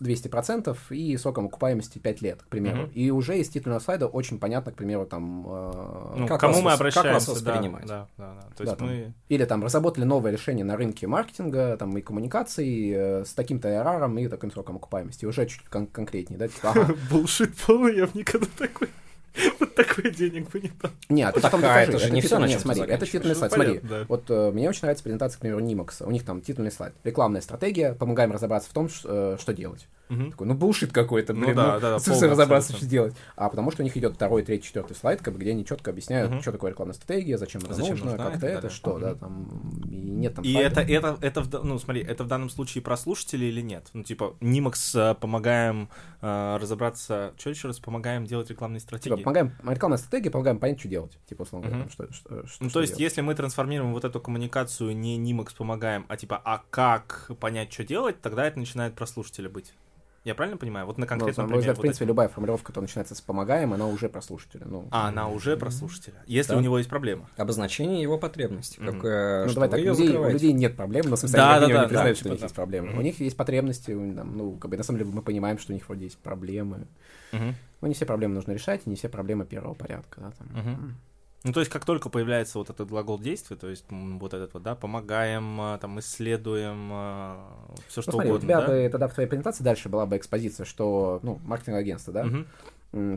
200% и сроком окупаемости 5 лет, к примеру. Мгм. И уже из титульного слайда очень понятно, к примеру, там... э, Ну, Как кому вас мы вос- как вас обращаемся, да, воспринимать? Да, да, да. То Да, есть там. мы... Или там разработали новое решение на рынке маркетинга там, и коммуникаций э, с таким-то ARR и таким сроком окупаемости. Уже чуть кон- конкретнее, да? Типа, Булшит полный, я бы никогда такой... Вот такой денег бы не дал. Нет, ты потом Такая, докажи. это же не всё, титульный- на чем смотри, это титульный Ну, слайд. Смотри, понятно, да. вот э, мне очень нравится презентация, к примеру, Нимакса. У них там титульный слайд. Рекламная стратегия, помогаем разобраться в том, э, что делать. Мгм. Такой, ну, булшит какой-то, Ну блин. да, ну, да, да, полный разобраться, абсолютно. что делать. А потому что у них идет второй, третий, четвертый слайд, как бы, где они четко объясняют, Мгм. что такое рекламная стратегия, зачем это Зачем нужно, нужна как и это, далее. что, да, Мгм. там, и нет там И это, это, это, да- ну смотри, это в данном случае про слушателей или нет? Ну типа, Нимакс э, помогаем э, разобраться, что еще раз, помогаем делать рекламные Типа, стратегии. помогаем, рекламная стратегия, помогаем понять, что делать. Типа, условно говоря, Мгм. там, что, что, что- Ну, то есть, делать. если мы трансформируем вот эту коммуникацию не Нимакс помогаем, а типа, а как понять, что делать, тогда это начинает про слушателя быть. Я правильно понимаю? Вот на Ну, конкретном на мой взгляд, примере. в вот принципе, этим. любая формулировка, которая начинается с «помогаем», она уже про слушателя. Ну, А, она уже про слушателя. Если Да. у него есть проблема. Обозначение его потребности. Как, э, Ну, давай так, людей, у людей нет проблем, но в смысле, Да, они, да, они да, не признают, да, что у них да. есть проблемы. Мгм. У них есть потребности, там, ну, как бы, на самом деле, мы понимаем, что у них вроде есть проблемы. Мгм. Ну, не все проблемы нужно решать, и не все проблемы первого порядка, да, там. Мгм. Ну, то есть, как только появляется вот этот глагол действия, то есть вот этот вот, да, помогаем, а, там, исследуем, все Ну, что смотри, у угодно, тебя да? бы тогда в твоей презентации дальше была бы экспозиция, что, ну, маркетинговое агентство, да? Мгм.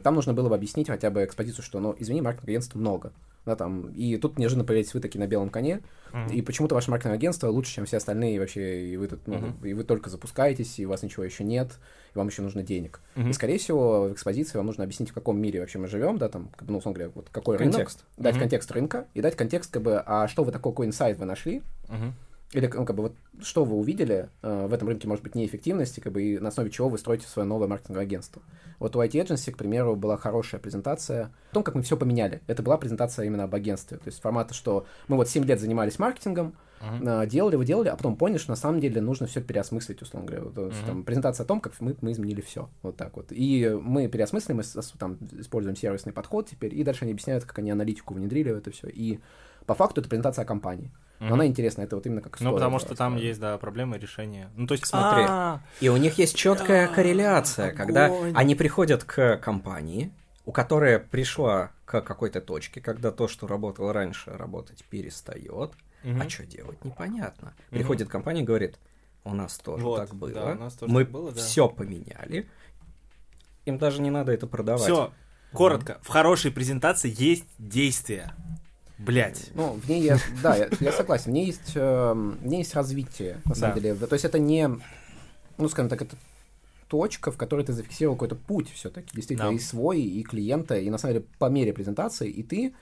Там нужно было бы объяснить хотя бы экспозицию, что, ну, извини, маркетинговых агентств много. Да, там, и тут неожиданно появились вы такие на белом коне, Мгм. и почему-то ваше маркетинговое агентство лучше, чем все остальные вообще, и вы тут, ну, Мгм. и вы только запускаетесь, и у вас ничего еще нет, и вам еще нужно денег. Мгм. И, скорее всего, в экспозиции вам нужно объяснить, в каком мире вообще мы живем, да, там, ну, условно говоря, вот какой Контекст. рынок, дать Мгм. контекст рынка, и дать контекст, как бы, а что вы такой, какой инсайт вы нашли, Мгм. Или, ну, как бы, вот, что вы увидели э, в этом рынке, может быть, неэффективности, как бы, и на основе чего вы строите свое новое маркетинговое агентство. Вот у IT Agency, к примеру, была хорошая презентация о том, как мы все поменяли. Это была презентация именно об агентстве. То есть формата, что мы вот 7 лет занимались маркетингом, э, делали, вы делали, а потом поняли, что на самом деле нужно все переосмыслить, условно говоря. Вот, Мгм. там, презентация о том, как мы, мы изменили все. Вот так вот. И мы переосмыслим, мы там, используем сервисный подход теперь, и дальше они объясняют, как они аналитику внедрили в это все. И по факту это презентация компании. Но Мгм. она интересна, это вот именно как Ну, потому что там есть, да, проблемы решения. Ну, то есть, Смотри. А, И у них есть четкая Да, корреляция, когда огонь. они приходят к компании, у которой пришла к какой-то точке, когда то, что работало раньше, работать перестает, а что делать, непонятно. Приходит компания и говорит, у нас тоже Вот, так было, да, у нас тоже мы так было, да. все поменяли, им даже не надо это продавать. Все, коротко. В хорошей презентации есть действие. Блять. Ну, в ней я, да, я, я согласен, в ней есть, эм, в ней есть развитие, на самом Да. деле. То есть это не, ну, скажем так, это точка, в которой ты зафиксировал какой-то путь все-таки, действительно, Да. и свой, и клиента, и на самом деле по мере презентации, и ты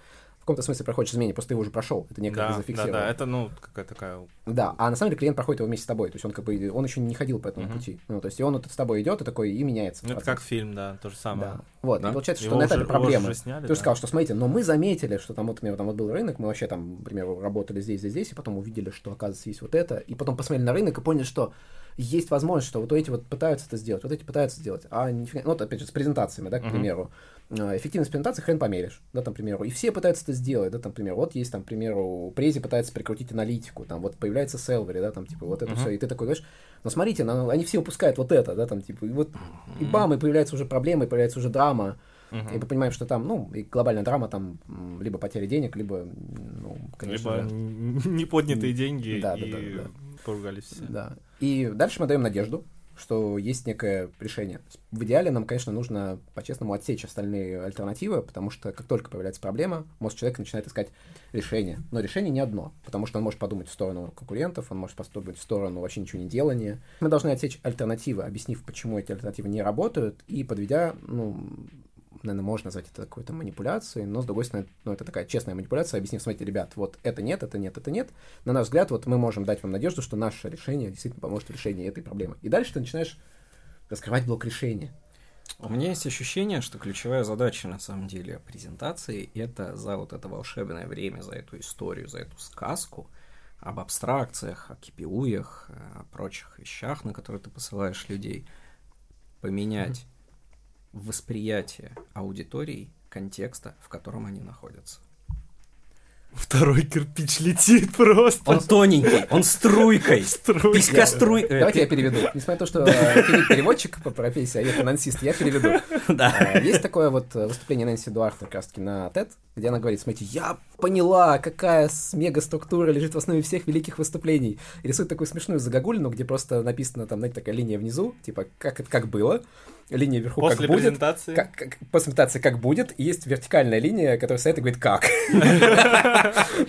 каком-то смысле проходишь изменения, просто ты его уже прошел, это некое Да, ты да, да, это, ну, какая такая... Да, а на самом деле клиент проходит его вместе с тобой, то есть он как бы, он еще не ходил по этому Мгм. пути, ну, то есть и он вот с тобой идет и такой, и меняется. Ну, это как фильм, да, то же самое. Да. Вот, Да. и получается, что Его на этапе проблемы. уже сняли, Ты да. же сказал, что смотрите, но мы заметили, что там, вот, например, там вот был рынок, мы вообще там, к примеру, работали здесь, здесь, здесь, и потом увидели, что, оказывается, есть вот это, и потом посмотрели на рынок и поняли, что есть возможность, что вот эти вот пытаются это сделать, вот эти пытаются сделать, а нифига, ну, вот опять же, с презентациями, да, к Мгм. примеру, эффективность презентации хрен померишь, да, там, к примеру, и все пытаются это сделать, да, там, к примеру, вот есть, там, к примеру, Прези пытается прикрутить аналитику, там, вот появляется Селвери, да, там, типа, вот это Мгм. все, и ты такой, знаешь, ну, смотрите, ну, они все упускают вот это, да, там, типа, и вот, и бам, и появляются уже проблемы, и появляется уже драма, Мгм. и мы понимаем, что там, ну, и глобальная драма, там, либо потеря денег, либо, ну, конечно Либо н- неподнятые деньги Да, да, и да, да. поругались все. да. И дальше мы даем надежду, что есть некое решение. В идеале нам, конечно, нужно по-честному отсечь остальные альтернативы, потому что как только появляется проблема, мозг человека начинает искать решение. Но решение не одно, потому что он может подумать в сторону конкурентов, он может подумать в сторону вообще ничего не делания. Мы должны отсечь альтернативы, объяснив, почему эти альтернативы не работают, и подведя, ну, наверное, можно назвать это какой-то манипуляцией, но, с другой стороны, ну, это такая честная манипуляция, объяснив, смотрите, ребят, вот это нет, это нет, это нет. На наш взгляд, вот мы можем дать вам надежду, что наше решение действительно поможет в решении этой проблемы. И дальше ты начинаешь раскрывать блок решения. У меня есть ощущение, что ключевая задача на самом деле презентации это за вот это волшебное время, за эту историю, за эту сказку об абстракциях, о кипиуях, о прочих вещах, на которые ты посылаешь людей, поменять восприятие аудитории контекста, в котором они находятся. Второй кирпич летит просто. Он тоненький, он струйкой. Струйка. Писька струй... э, Давайте я переведу. Несмотря на то, что э, Филипп переводчик по профессии, а я финансист, я переведу. Да. Э, Есть такое вот э, выступление Нэнси Дуарт как раз таки на TED, где она говорит, смотрите, я поняла, какая мега-структура лежит в основе всех великих выступлений. И рисует такую смешную загогулину, где просто написано там, знаете, такая линия внизу, типа, как, это как было, линия вверху, После как будет, презентации. как, как- после презентации как будет, и есть вертикальная линия, которая стоит и говорит как.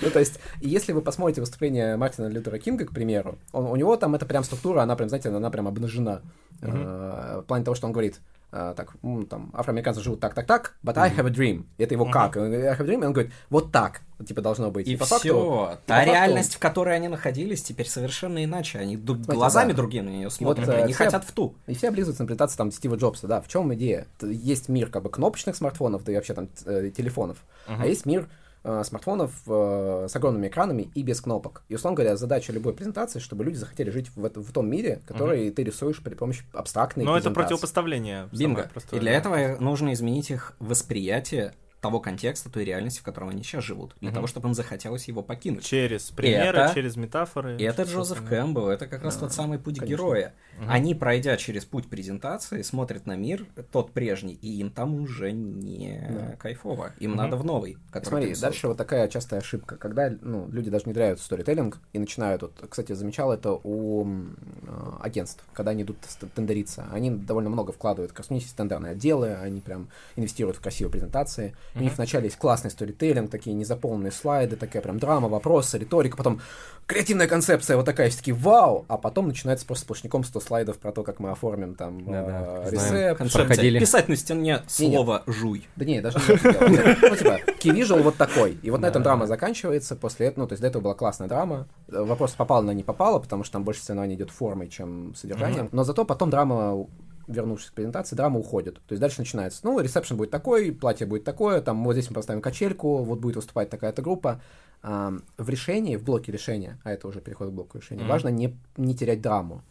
Ну, то есть, если вы посмотрите выступление Мартина Лютера Кинга, к примеру, у него там это прям структура, она прям, знаете, она прям обнажена. Э, В плане того, что он говорит, э, так, там, афроамериканцы живут так, так, так, but I have a dream. Это его как? Он говорит, I have a dream, и он говорит, вот так, типа, должно быть. И по все. факту- Та по факту- реальность, в которой они находились, теперь совершенно иначе. Они ду- Смотрите, глазами да. другими на нее смотрят. Вот, э, они все- хотят в ту. И все облизываются на презентации там Стива Джобса, да. В чем идея? Есть мир как бы кнопочных смартфонов, да и вообще там э, телефонов, а есть мир э, смартфонов э, с огромными экранами и без кнопок. И, условно говоря, задача любой презентации, чтобы люди захотели жить в, это- в том мире, который ты рисуешь при помощи абстрактной Но это презентации. противопоставление. самое Бинго. И для этого нужно изменить их восприятие того контекста, той реальности, в котором они сейчас живут, для того, чтобы им захотелось его покинуть. Через примеры, Это- через метафоры. И это Джозеф. Кэмпбелл, это как раз тот самый путь конечно. героя. Они, пройдя через путь презентации, смотрят на мир, тот прежний, и им там уже не Да. кайфово. Им Мгм. надо в новый, который Смотри, дальше вот такая частая ошибка, когда ну, люди даже внедряют сторителлинг и начинают, вот, кстати, замечал это у э, агентств, когда они идут тендериться, они довольно много вкладывают, есть тендерные отделы, они прям инвестируют в красивые презентации, у них вначале есть классный сторителлинг, такие незаполненные слайды, такая прям драма, вопросы, риторика, потом креативная концепция, вот такая, все таки вау, а потом начинается просто сплошняком 100 слайдов про то, как мы оформим там Да-да, э, знаем. рецепт. Проходили. Писать на стене слово «жуй». да не, даже не Ну, типа, visual вот такой. И вот на этом драма заканчивается. После этого, ну, то есть до этого была классная драма. Вопрос, попала она, не попала, потому что там больше соревнование идет формой, чем содержанием. Но зато потом драма вернувшись к презентации, драма уходит. То есть дальше начинается, ну, ресепшн будет такой, платье будет такое, там вот здесь мы поставим качельку, вот будет выступать такая-то группа. А, в решении, в блоке решения, а это уже переход к блоку решения, Мгм. важно не, не терять драму.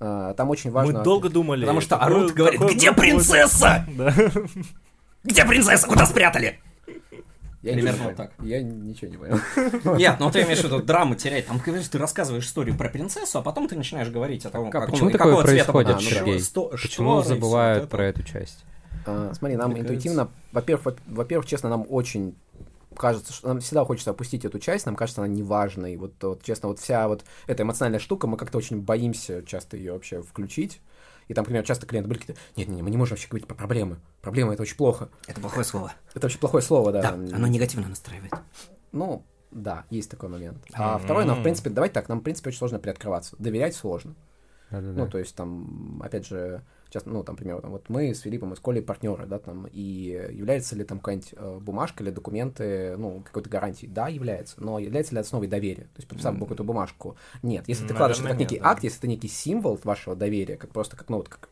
А, там очень важно... Мы долго думали. Потому что орут, говорит, «Где группу будет?» принцесса?» Где принцесса? Куда спрятали? Я Примерно не вот так. Я ничего не понял. Нет, ну ты имеешь в виду драму терять. Там, говоришь, ты рассказываешь историю про принцессу, а потом ты начинаешь говорить о том, Как- какого- Почему какого такое цвета происходит, была Сергей? сто- Почему всё забывают это. про эту часть? А, смотри, нам Мне интуитивно, во-первых, во- во-первых, честно, нам очень кажется, что нам всегда хочется опустить эту часть, нам кажется, она неважной. Вот, вот, честно, вот вся вот эта эмоциональная штука, мы как-то очень боимся часто ее вообще включить. И там, например, часто клиенты были какие-то, нет-нет, мы не можем вообще говорить про проблемы. Проблемы — это очень плохо. Это плохое слово. Это очень плохое слово, да. Да, оно негативно настраивает. Ну, да, есть такой момент. А второй, нам, в принципе, давайте так, нам, в принципе, очень сложно приоткрываться. Доверять сложно. Да-да-да. Ну, то есть там, опять же, часто, ну, там, например, там, вот мы с Филиппом и с Колей партнеры, да, там, и является ли там какая-нибудь э, бумажка или документы, ну, какой-то гарантией? Да, является, но является ли основой доверия? То есть, подписав какую-то бумажку? Нет. Если ты Наверное, кладешь это как нет, некий да. акт, если это некий символ вашего доверия, как просто, как, ну, вот, как,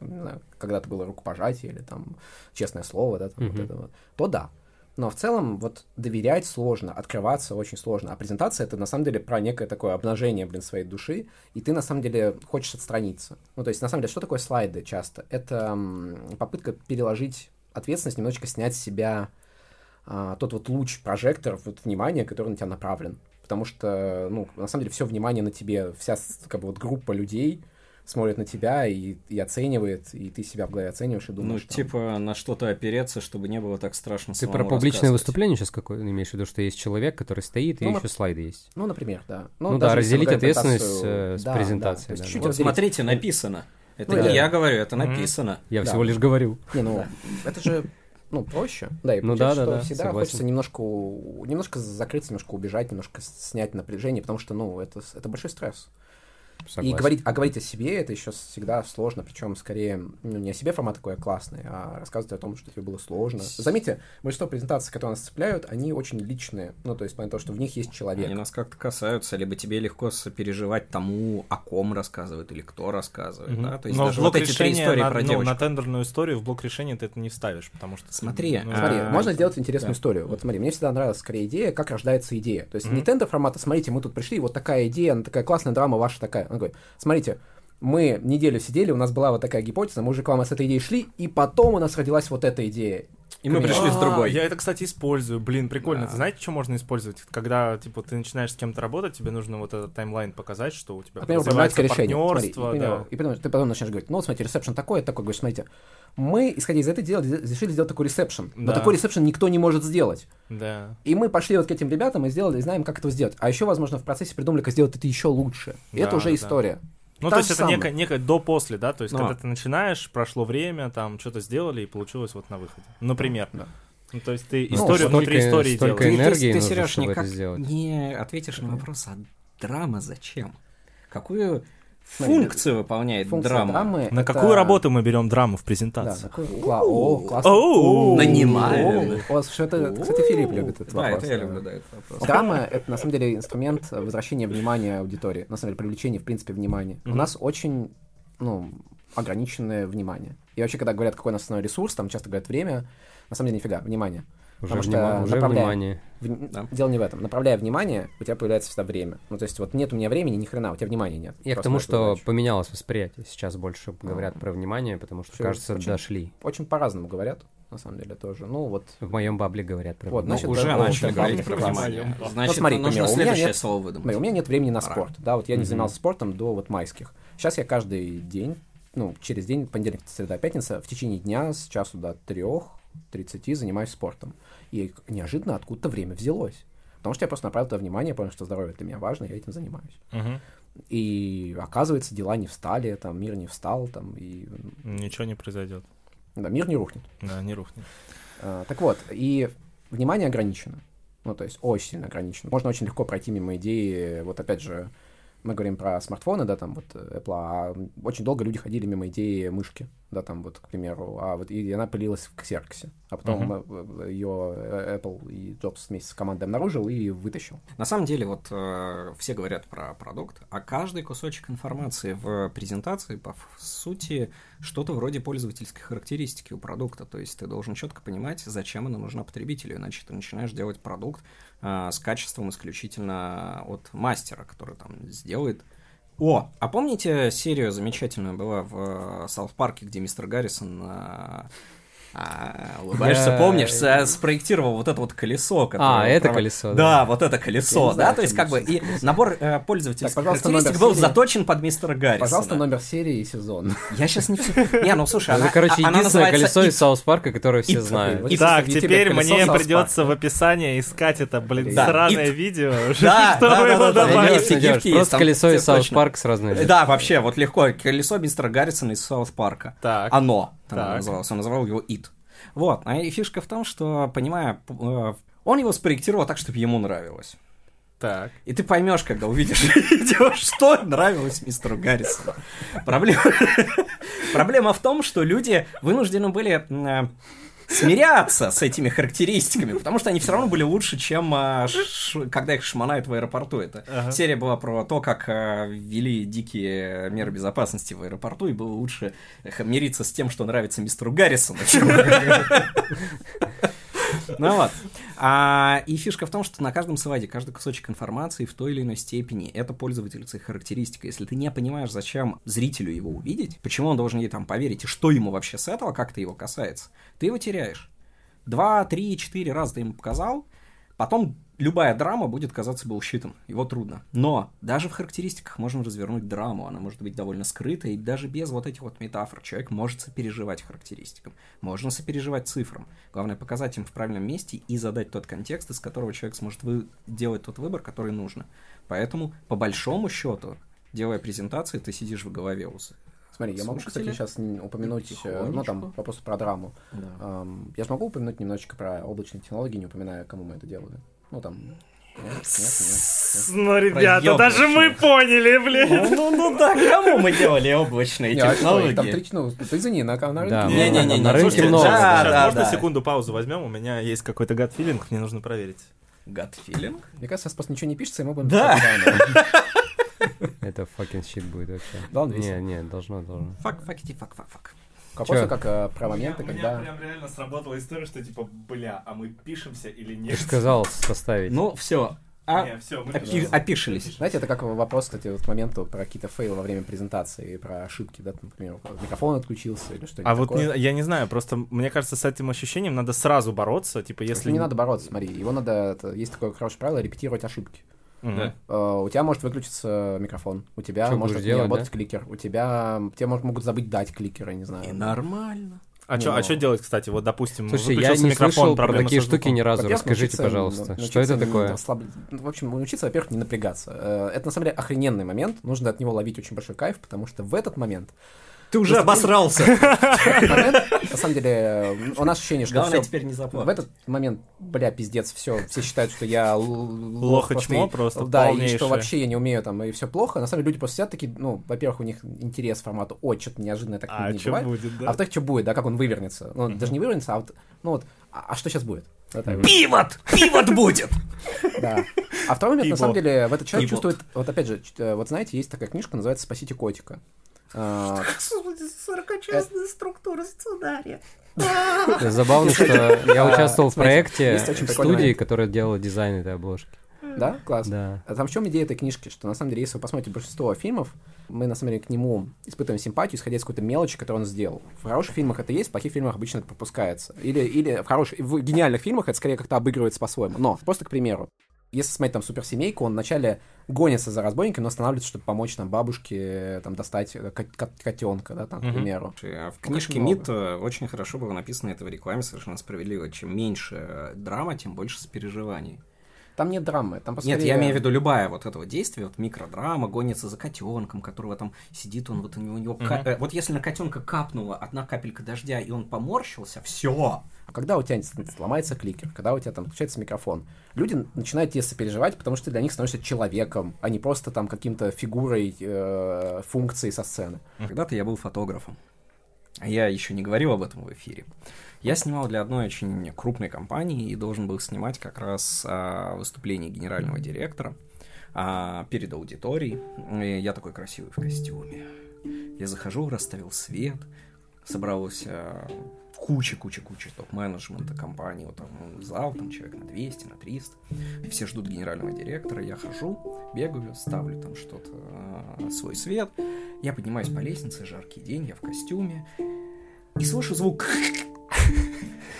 когда-то было рукопожатие или там честное слово, да, там, вот Мгм. это вот, то да. Но в целом вот доверять сложно, открываться очень сложно. А презентация это на самом деле про некое такое обнажение, блин, своей души, и ты на самом деле хочешь отстраниться. Ну, то есть, на самом деле, что такое слайды часто? Это попытка переложить ответственность, немножечко снять с себя а, тот вот луч прожектора, вот внимания, который на тебя направлен. Потому что, ну, на самом деле, все внимание на тебе, вся как бы вот группа людей смотрит на тебя и, и оценивает, и ты себя в голове оцениваешь и Ну, думаешь. там, типа, на что-то опереться, чтобы не было так страшно Ты про публичное выступление сейчас какое имеешь в виду, что есть человек, который стоит, и Ну, еще слайды есть. Ну, например, да. Ну даже да, разделить ответственность, презентацию- э, с да, презентацией, Да, да, чуть-чуть Вот разделить. смотрите, написано. Это Ну, не да. я говорю, это написано. Я Да. всего лишь говорю. Не, ну, это же, ну, проще. Да, и Ну да, да, что да, всегда согласен. хочется немножко, немножко закрыться, немножко убежать, немножко снять напряжение, потому что, ну, это, это большой стресс. Согласен. И говорить, а говорить о себе это еще всегда сложно, причем скорее ну, не о себе формат такой, а классный, а рассказывать о том, что тебе было сложно. Заметьте, большинство презентаций, которые нас цепляют, они очень личные. Ну, то есть, понятно, что в них есть человек. Они нас как-то касаются, либо тебе легко сопереживать тому, о ком рассказывают или кто рассказывает, Мгм. да? То есть Но даже вот эти три истории на, про ну, девочку. на тендерную историю в блок решения ты это не вставишь, потому что... Смотри, ну, Смотри, А, можно сделать интересную да. историю. Вот смотри, мне всегда нравилась скорее идея, как рождается идея. То есть Мгм. не тендер формата, смотрите, мы тут пришли, вот такая идея, она такая классная драма ваша такая. Он говорит, смотрите, мы неделю сидели, у нас была вот такая гипотеза, мы уже к вам с этой идеей шли, и потом у нас родилась вот эта идея. И мы пришли с другой. Я это, кстати, использую. Блин, прикольно. Ты знаете, что можно использовать? Когда, типа, ты начинаешь с кем-то работать, тебе нужно вот этот timeline показать, что у тебя развивается партнерство, и потом, ты потом начинаешь говорить, ну, смотрите, ресепшн такой, такой, говоришь, смотрите, мы, исходя из этой делали, решили сделать такой ресепшн, но такой ресепшн никто не может сделать. Да. И мы пошли вот к этим ребятам и сделали, и знаем, как это сделать. А еще, возможно, в процессе придумали, как сделать это еще лучше. И Да, это уже история. Ну, Та то есть это некое, некое до-после, да? То есть, Но. когда ты начинаешь, прошло время, там, что-то сделали, и получилось вот на выходе. Например. Да. Ну, то есть ты Ну, историю столько- внутри истории столько делаешь. энергии ты, Сереж, никак не ответишь на вопрос, а драма зачем? Какую функцию выполняет Функция драма? драмы На это- какую работу мы берем драму в Да, презентации? такой кла- О, классно. О, Нанимаем. о, слушай, это, кстати, Филипп любит этот Да, вопрос. это я люблю, да, этот вопрос. Драма — это, на самом деле, инструмент возвращения внимания аудитории. На самом деле, привлечения, в принципе, внимания. У нас очень, ну, ограниченное внимание. И вообще, когда говорят, какой у нас основной ресурс, там часто говорят время, на самом деле, нифига, внимание. Уже, Потому что внима- уже направляя- внимание. В- Да. Дело не в этом. Направляя внимание, у тебя появляется всегда время. Ну, то есть вот нет у меня времени, ни хрена, у тебя внимания нет. Я к тому, что задачу. поменялось восприятие. Сейчас больше говорят про внимание, потому что, Всё, кажется, очень- дошли. Очень по-разному говорят, на самом деле, тоже. Ну, вот В моем бабле говорят про Вот, внимание. значит, уже да, начали говорить про внимание. Значит, смотри, нужно меня следующее нет- слово выдумать. Смотри, у меня нет времени на Пора. спорт. Да, вот я не занимался спортом до вот майских. Сейчас я каждый день, ну, через день, понедельник, среда, пятница, в течение дня с часу до трех, 30 занимаюсь спортом. И неожиданно откуда-то время взялось. Потому что я просто направил туда внимание, понял, что здоровье для меня важно, я этим занимаюсь. Мгм. И оказывается, дела не встали, там, мир не встал, там, и Ничего не произойдет. да, мир не рухнет. Да, не рухнет. А, Так вот, и внимание ограничено. Ну, то есть очень сильно ограничено. Можно очень легко пройти мимо идеи, вот опять же, мы говорим про смартфоны, да, там вот э, Apple, а очень долго люди ходили мимо идеи мышки, да, там вот, к примеру, а вот и она пылилась в Xerox, а потом э, ее Apple и Джобс вместе с командой обнаружил и вытащил. На самом деле, вот э, все говорят про продукт, а каждый кусочек информации в презентации, по сути, что-то вроде пользовательской характеристики у продукта. То есть ты должен четко понимать, зачем она нужна потребителю, иначе ты начинаешь делать продукт э, с качеством исключительно от мастера, который там сделает. О, а помните серию замечательную? Была в Саут Парке, где мистер Гаррисон э, а, улыбаешься, помнишь, с- спроектировал вот это вот колесо, которое А, это колесо, Да, да. вот это колесо, да, знаю, то есть как бы и набор э, пользовательских Так, характеристик номер был серии. заточен под мистера Гаррисона. Пожалуйста, номер серии и сезон. Я сейчас не все... Не, ну слушай, она, Это, короче, она единственное колесо из It. Саус Парка, которое все It. знают. Так, если теперь мне Саус придется в описании искать это, блин, Да, сраное it. видео, Да, чтобы его да, да, добавить. Просто колесо из Саус. Парка с разными. Да, вообще, вот легко. Колесо мистера Гаррисона из Саут Парка. Так. Оно там Так. называлось. Он называл его It. Вот. А и фишка в том, что, понимая, э, он его спроектировал так, чтобы ему нравилось. Так. И ты поймешь, когда увидишь видео, что нравилось мистеру Гаррисону. Проблема... Проблема в том, что люди вынуждены были э, смиряться с этими характеристиками, потому что они все равно были лучше, чем а, ш- когда их шмонают в аэропорту. Это Ага. серия была про то, как а, ввели дикие меры безопасности в аэропорту, и было лучше мириться с тем, что нравится мистеру Гаррисону, ну вот. А, и фишка в том, что на каждом слайде, каждый кусочек информации в той или иной степени это пользовательская характеристика. Если ты не понимаешь, зачем зрителю его увидеть, почему он должен ей там поверить, и что ему вообще с этого, как это его касается, ты его теряешь. Два, три, четыре раза ты ему показал, потом любая драма будет казаться bullshit ом, его трудно. Но даже в характеристиках можно развернуть драму, она может быть довольно скрыта, и даже без вот этих вот метафор человек может сопереживать характеристикам, можно сопереживать цифрам. Главное показать им в правильном месте и задать тот контекст, из которого человек сможет вы... делать тот выбор, который нужно. Поэтому, по большому счету, делая презентации, ты сидишь в голове у Смотри, я могу, кстати, сейчас упомянуть, э, ну, там, вопрос про драму. Да. Я смогу упомянуть немножечко про облачные технологии, не упоминая, кому мы это делали. Ну, там... Нет, нет, нет, Ну, ребята, даже мы поняли, блин. Ну, ну, ну да, кому мы делали облачные а их там технологии? три, ну, ты извини, на, на рынке... Да, не- Не-не-не, на рынке много. Да, да, можно да. секунду паузу возьмем? У меня есть какой-то gut feeling, мне нужно проверить. Gut feeling? Мне кажется, сейчас просто ничего не пишется, и мы будем... Да. Это fucking shit будет вообще. Да. Не, не, должно, должно. Fuck, fuckity, fuck, fuck, fuck. К вопросу, Чё? как э, про моменты, у меня когда... прям реально сработала история, что типа, бля, а мы пишемся или Ты нет? же сказал составить. Ну, все. А, Не, все, мы опи- опишились. Знаете, это как вопрос, кстати, вот к моменту про какие-то фейлы во время презентации, про ошибки, да, например, микрофон отключился или что-нибудь А вот такое. не- я не знаю, просто мне кажется, с этим ощущением надо сразу бороться, типа, если... Если не надо бороться, смотри, его надо, это- есть такое хорошее правило, репетировать ошибки. Э, у тебя может выключиться микрофон, у тебя Чё может не делать, работать да? кликер, у тебя, тебе мож- могут забыть дать кликер, я не знаю. И нормально. А что ну- а чё делать, кстати? Вот, допустим, Слушайте, я не микрофон, слышал про такие штуки ни разу. Во-первых, Расскажите, научиться- пожалуйста, научиться что это такое? расслаб- ну, В общем, научиться, во-первых, не напрягаться. Э, Это, на самом деле, охрененный момент, нужно от него ловить очень большой кайф, потому что в этот момент Ты уже обосрался. на самом деле, э, у нас ощущение, что Главное теперь не в заплатить. этот момент, бля, пиздец, все, все считают, что я Лох и чмо просто Да, и что вообще я не умею там, и все плохо. На самом деле люди просто сидят такие, ну, во-первых, у них интерес к формату, ой, что-то неожиданное так А не бывает. А да? во-вторых, что будет, да, как он вывернется. Ну, даже не вывернется, а вот, ну вот, а, а что сейчас будет? Вот так вот. Пивот! Пивот будет! Да. А второй момент, на самом деле, в этот человек чувствует, вот опять же, э, вот знаете, есть такая книжка, называется «Спасите котика». А, Сырокочастная структура сценария. Забавно, что я участвовал в проекте студии, которая делала дизайн этой обложки. Да? Класс. Да. А там в чем идея этой книжки? Что на самом деле, если вы посмотрите большинство фильмов, мы на самом деле к нему испытываем симпатию, исходя из какой-то мелочи, которую он сделал. В хороших фильмах это есть, в плохих фильмах обычно это пропускается. Или, или в хороших, в гениальных фильмах это скорее как-то обыгрывается по-своему. Но, просто к примеру, если смотреть там суперсемейку, он вначале гонится за разбойниками, но останавливается, чтобы помочь там бабушке э, там достать котенка, да, там, к примеру. А в книжке. МИД э, очень хорошо было написано это в рекламе совершенно справедливо. Чем меньше э, драма, тем больше сопереживаний. Там нет драмы, там Нет, поскорее- я имею в виду любая вот этого действия, вот микродрама, гонится за котенком, которого там сидит он, вот у него, у него ка- э, вот если на котенка капнула одна капелька дождя, и он поморщился, все. Когда у тебя сломается кликер, когда у тебя там включается микрофон, люди начинают тебе сопереживать, потому что ты для них становишься человеком, а не просто там каким-то фигурой э, функции со сцены. Когда-то я был фотографом. А Я еще не говорил об этом в эфире. Я снимал для одной очень крупной компании и должен был снимать как раз а, выступление генерального директора а, перед аудиторией. И я такой красивый в костюме. Я захожу, расставил свет, собрался куча-куча-куча топ-менеджмента компании, вот там зал, там человек на 200, на 300. И все ждут генерального директора, я хожу, бегаю, ставлю там что-то, а, свой свет. Я поднимаюсь по лестнице, жаркий день, я в костюме, и слышу звук.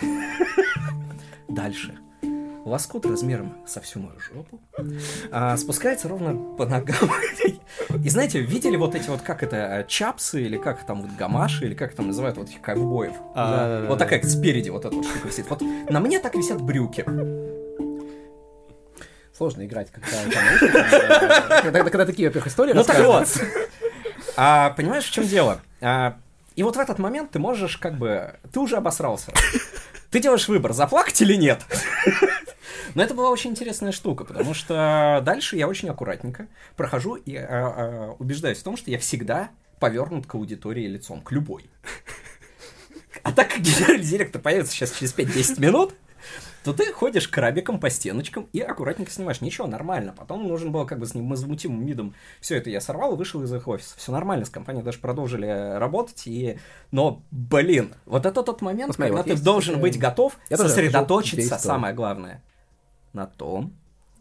Дальше. Лоскут размером со всю мою жопу а, спускается ровно по ногам. И знаете, видели вот эти вот, как это, а, чапсы, или как там вот гамаши, или как там называют вот этих ковбоев? А, Вот такая спереди вот эта вот штука висит. Вот на мне так висят брюки. Сложно играть, когда, там, когда, когда такие, во-первых, истории Ну так вот. А, понимаешь, в чем дело? А, и вот в этот момент ты можешь как бы... Ты уже обосрался. Ты делаешь выбор, заплакать или нет. Но это была очень интересная штука, потому что дальше я очень аккуратненько прохожу и а, а, убеждаюсь в том, что я всегда повернут к аудитории лицом, к любой. А так как генеральный директор появится сейчас через 5-10 минут, то ты ходишь крабиком по стеночкам и аккуратненько снимаешь. Ничего, нормально. Потом нужно было как бы с невозмутимым видом все это я сорвал и вышел из их офиса. Все нормально, с компанией даже продолжили э, работать. И... Но, блин, вот это тот момент, Ну, смотри, когда вот ты есть, должен э, быть готов я сосредоточиться, самое главное, на том,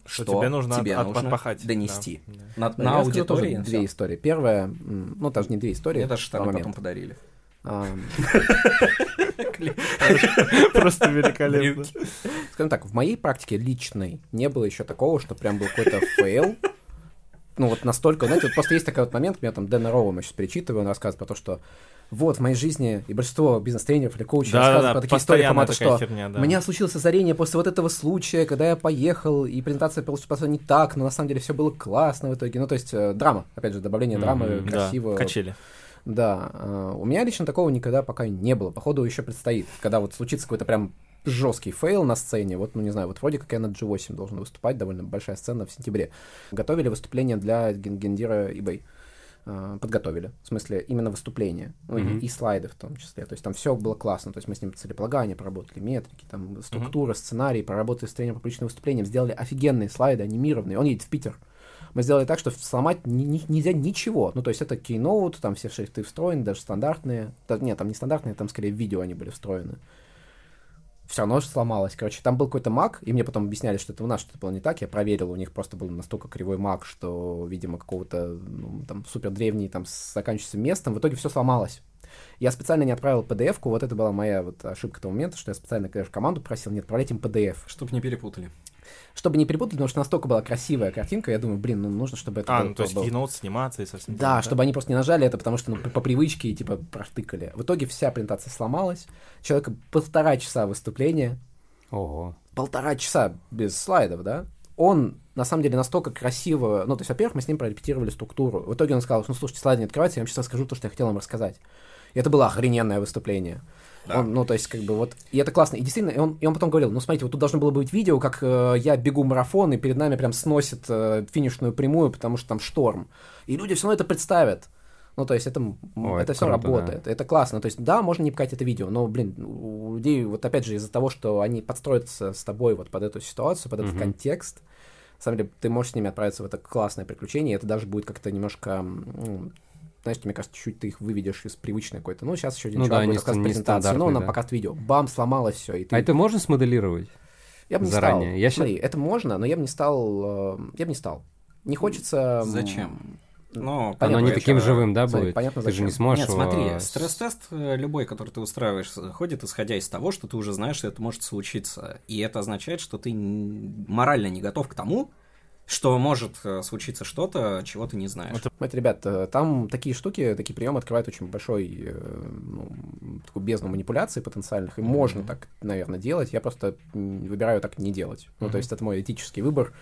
Что что, тебе нужно тебе от- нужно отпахать. донести. Да, да. На, Да, на расскажу тоже аудитории. две истории. Первая, ну, даже не две истории. Мне даже штаны потом подарили. Просто великолепно. Скажем так, в моей практике личной не было еще такого, что прям был какой-то фейл. Ну, вот настолько, знаете, вот просто есть такой вот момент, меня там Дэна Роэма мы сейчас перечитываю, он рассказывает про то, что вот в моей жизни и большинство бизнес-тренеров или коучей рассказывают Да-да-да, про такие истории формата, что херня, да. у меня случилось озарение после вот этого случая, когда я поехал, и презентация получилась не так, но на самом деле все было классно в итоге. Ну, то есть э, драма, опять же, добавление драмы, да, красиво. Качели. Да, э, у меня лично такого никогда пока не было. Походу, еще предстоит. Когда вот случится какой-то прям жесткий фейл на сцене, вот, ну не знаю, вот вроде как я на G8 должен выступать, довольно большая сцена в сентябре. Готовили выступление для ген- гендира eBay. Э, Подготовили. В смысле, именно выступление. Ну, и- Мгм. и, слайды в том числе. То есть там все было классно. То есть мы с ним целеполагание проработали, метрики, там структура, сценарий, проработали с тренером по публичным выступлениям, сделали офигенные слайды, анимированные. Он едет в Питер. Мы сделали так, что сломать ни- ни- нельзя ничего. Ну, то есть это кейноут, там все шрифты встроены, даже стандартные. Да, нет, там не стандартные, там скорее видео они были встроены. Все равно же сломалось. Короче, там был какой-то маг, и мне потом объясняли, что это у нас что-то было не так. Я проверил, у них просто был настолько кривой маг, что, видимо, какого-то ну, там супер древний, там, с заканчивающимся местом. В итоге все сломалось. Я специально не отправил PDF-ку, вот это была моя вот ошибка того момента, что я специально, конечно, команду просил не отправлять им PDF. Чтобы не перепутали. Чтобы не перепутать, потому что настолько была красивая картинка, я думаю, блин, ну нужно, чтобы это А, было- ну то есть было- киноут сниматься и совсем. да, чтобы они просто не нажали это, потому что ну, по, по привычке и типа протыкали. В итоге вся презентация сломалась. Человека полтора часа выступления, Ого. полтора часа без слайдов, да? Он на самом деле настолько красиво, ну, то есть, во-первых, мы с ним прорепетировали структуру. В итоге он сказал, ну, слушайте, слайды не открывайте, я вам сейчас расскажу то, что я хотел вам рассказать. И это было охрененное выступление. Да. Он, ну, то есть, как бы вот, и это классно. И действительно, и он, и он потом говорил, ну, смотрите, вот тут должно было быть видео, как э, я бегу марафон, и перед нами прям сносит э, финишную прямую, потому что там шторм. И люди все равно это представят. Ну, то есть, это, м, О, это это все круто, работает. Это классно. То есть, да, можно не пикать это видео, но, блин, у людей, вот опять же, из-за того, что они подстроятся с тобой вот под эту ситуацию, под этот Мгм. контекст, на самом деле, ты можешь с ними отправиться в это классное приключение, и это даже будет как-то немножко знаешь, мне кажется, чуть-чуть ты их выведешь из привычной какой-то. Ну, сейчас еще один Ну чувак да, будет не не презентацию, но стандартный, на да. показ видео. Бам, сломалось все. И ты... А это можно смоделировать? я бы не заранее? стал. Я щас- Смотри, это можно, но я бы не стал... э, Я бы не стал. Не хочется... Зачем? Ну, Оно Понятно, не зачем. таким живым, да, Смотри, будет? понятно, Ты же зачем. не сможешь Нет, смотри, его- стресс-тест э, любой, который ты устраиваешь, ходит исходя из того, что ты уже знаешь, что это может случиться. И это означает, что ты морально не готов к тому, что может э, случиться что-то, чего ты не знаешь. Смотрите, ребят, э, там такие штуки, такие приемы открывают очень большой, э, ну, такую бездну манипуляций потенциальных, и можно так, наверное, делать. Я просто выбираю так не делать. Ну, то есть это мой этический выбор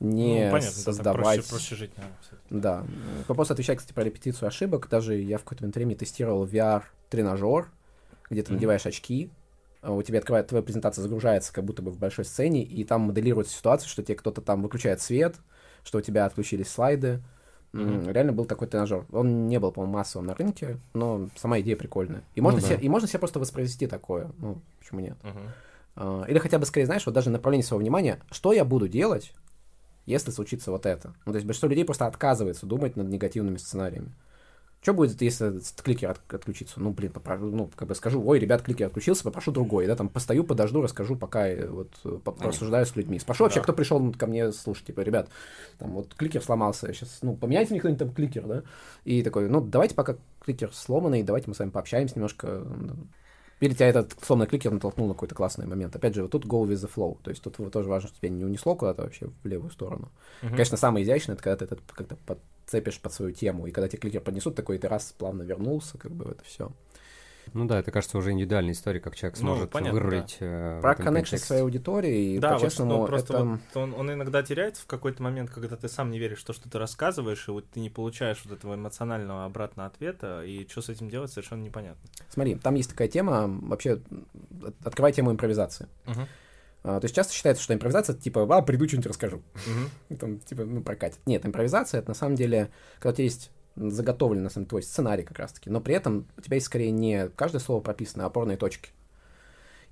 не Ну, понятно, да, создавать... проще, проще жить, наверное. Да. Вопрос отвечая, кстати, про репетицию ошибок. Даже я в какое-то время тестировал VR-тренажер, где ты Мгм. надеваешь очки, у тебя открывает, твоя презентация загружается как будто бы в большой сцене, и там моделируется ситуация, что тебе кто-то там выключает свет, что у тебя отключились слайды. Мгм. Реально был такой тренажер. Он не был, по-моему, массовым на рынке, но сама идея прикольная. И можно, да. себе, и можно себе просто воспроизвести такое. Ну, почему нет? А, Или хотя бы, скорее, знаешь, вот даже направление своего внимания, что я буду делать, если случится вот это. Ну, то есть большинство людей просто отказывается думать над негативными сценариями. Что будет, если кликер от- отключится? Ну, блин, попрошу, ну, как бы скажу, ой, ребят, кликер отключился, попрошу другой, да, там, постою, подожду, расскажу, пока э, вот э, по- порассуждаю с людьми. Спрошу вообще, Да. кто пришел ко мне слушать, типа, ребят, там, вот кликер сломался, сейчас, ну, поменяйте мне кто-нибудь там кликер, да, и такой, ну, давайте пока кликер сломанный, давайте мы с вами пообщаемся немножко, или тебя этот сломанный кликер натолкнул на какой-то классный момент. Опять же, вот тут go with the flow. То есть тут тоже важно, что тебя не унесло куда-то вообще в левую сторону. Мгм. Конечно, самое изящное, это когда ты это как-то подцепишь под свою тему, и когда тебе кликер поднесут, такой ты раз плавно вернулся, как бы в это все. Ну да, это кажется уже индивидуальная история, как человек Ну, сможет понятно, вырулить. э, в Про коннекшн своей аудиторией, Да, вот по-честному, что просто это... вот он, он иногда теряется в какой-то момент, когда ты сам не веришь в то, что ты рассказываешь, и вот ты не получаешь вот этого эмоционального обратного ответа, и что с этим делать, совершенно непонятно. Смотри, там есть такая тема, вообще, от- открывай тему импровизации. Мгм. А, то есть часто считается, что импровизация, типа, а, приду, что-нибудь расскажу. И Там, типа, ну, прокатит. Нет, импровизация, это на самом деле, когда у тебя есть заготовлен, на самом деле, твой сценарий как раз-таки, но при этом у тебя есть скорее не каждое слово прописано, а опорные точки.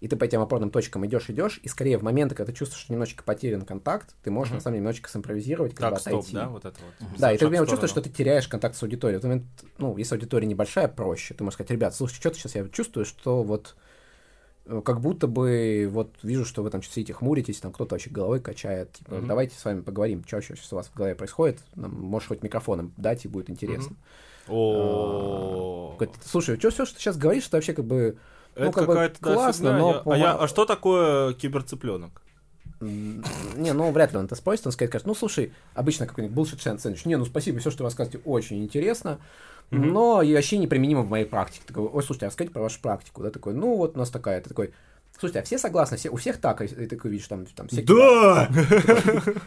И ты по этим опорным точкам идешь, идешь, и скорее в моменты, когда ты чувствуешь, что немножечко потерян контакт, ты можешь, Мгм. на самом деле, немножечко симпровизировать, как бы стоп, отойти. да, вот это вот. Да, и ты например, чувствуешь, что ты теряешь контакт с аудиторией. В этот момент, ну, если аудитория небольшая, проще. Ты можешь сказать, ребят, слушайте, что-то сейчас я чувствую, что вот как будто бы вот вижу, что вы там сидите, хмуритесь, там кто-то вообще головой качает. Типа, Мгм. давайте с вами поговорим, что вообще сейчас у вас в голове происходит. Нам, можешь хоть микрофоном дать, и будет интересно. Говорит, Слушай, что все, что ты сейчас говоришь, это вообще как бы это ну, как бы классно, но а, я- а что такое киберцыпленок? Не, ну вряд ли он это спросит, он скажет, ну слушай, обычно какой-нибудь bullshit сэндвич, не, ну спасибо, все, что вы рассказываете, очень интересно. Но и вообще неприменимо в моей практике. Такой, ой, слушайте, а расскажите про вашу практику, да, такой, ну вот у нас такая, ты такой, слушайте, а все согласны, все, у всех так, и ты видишь, там, там всякие... Да!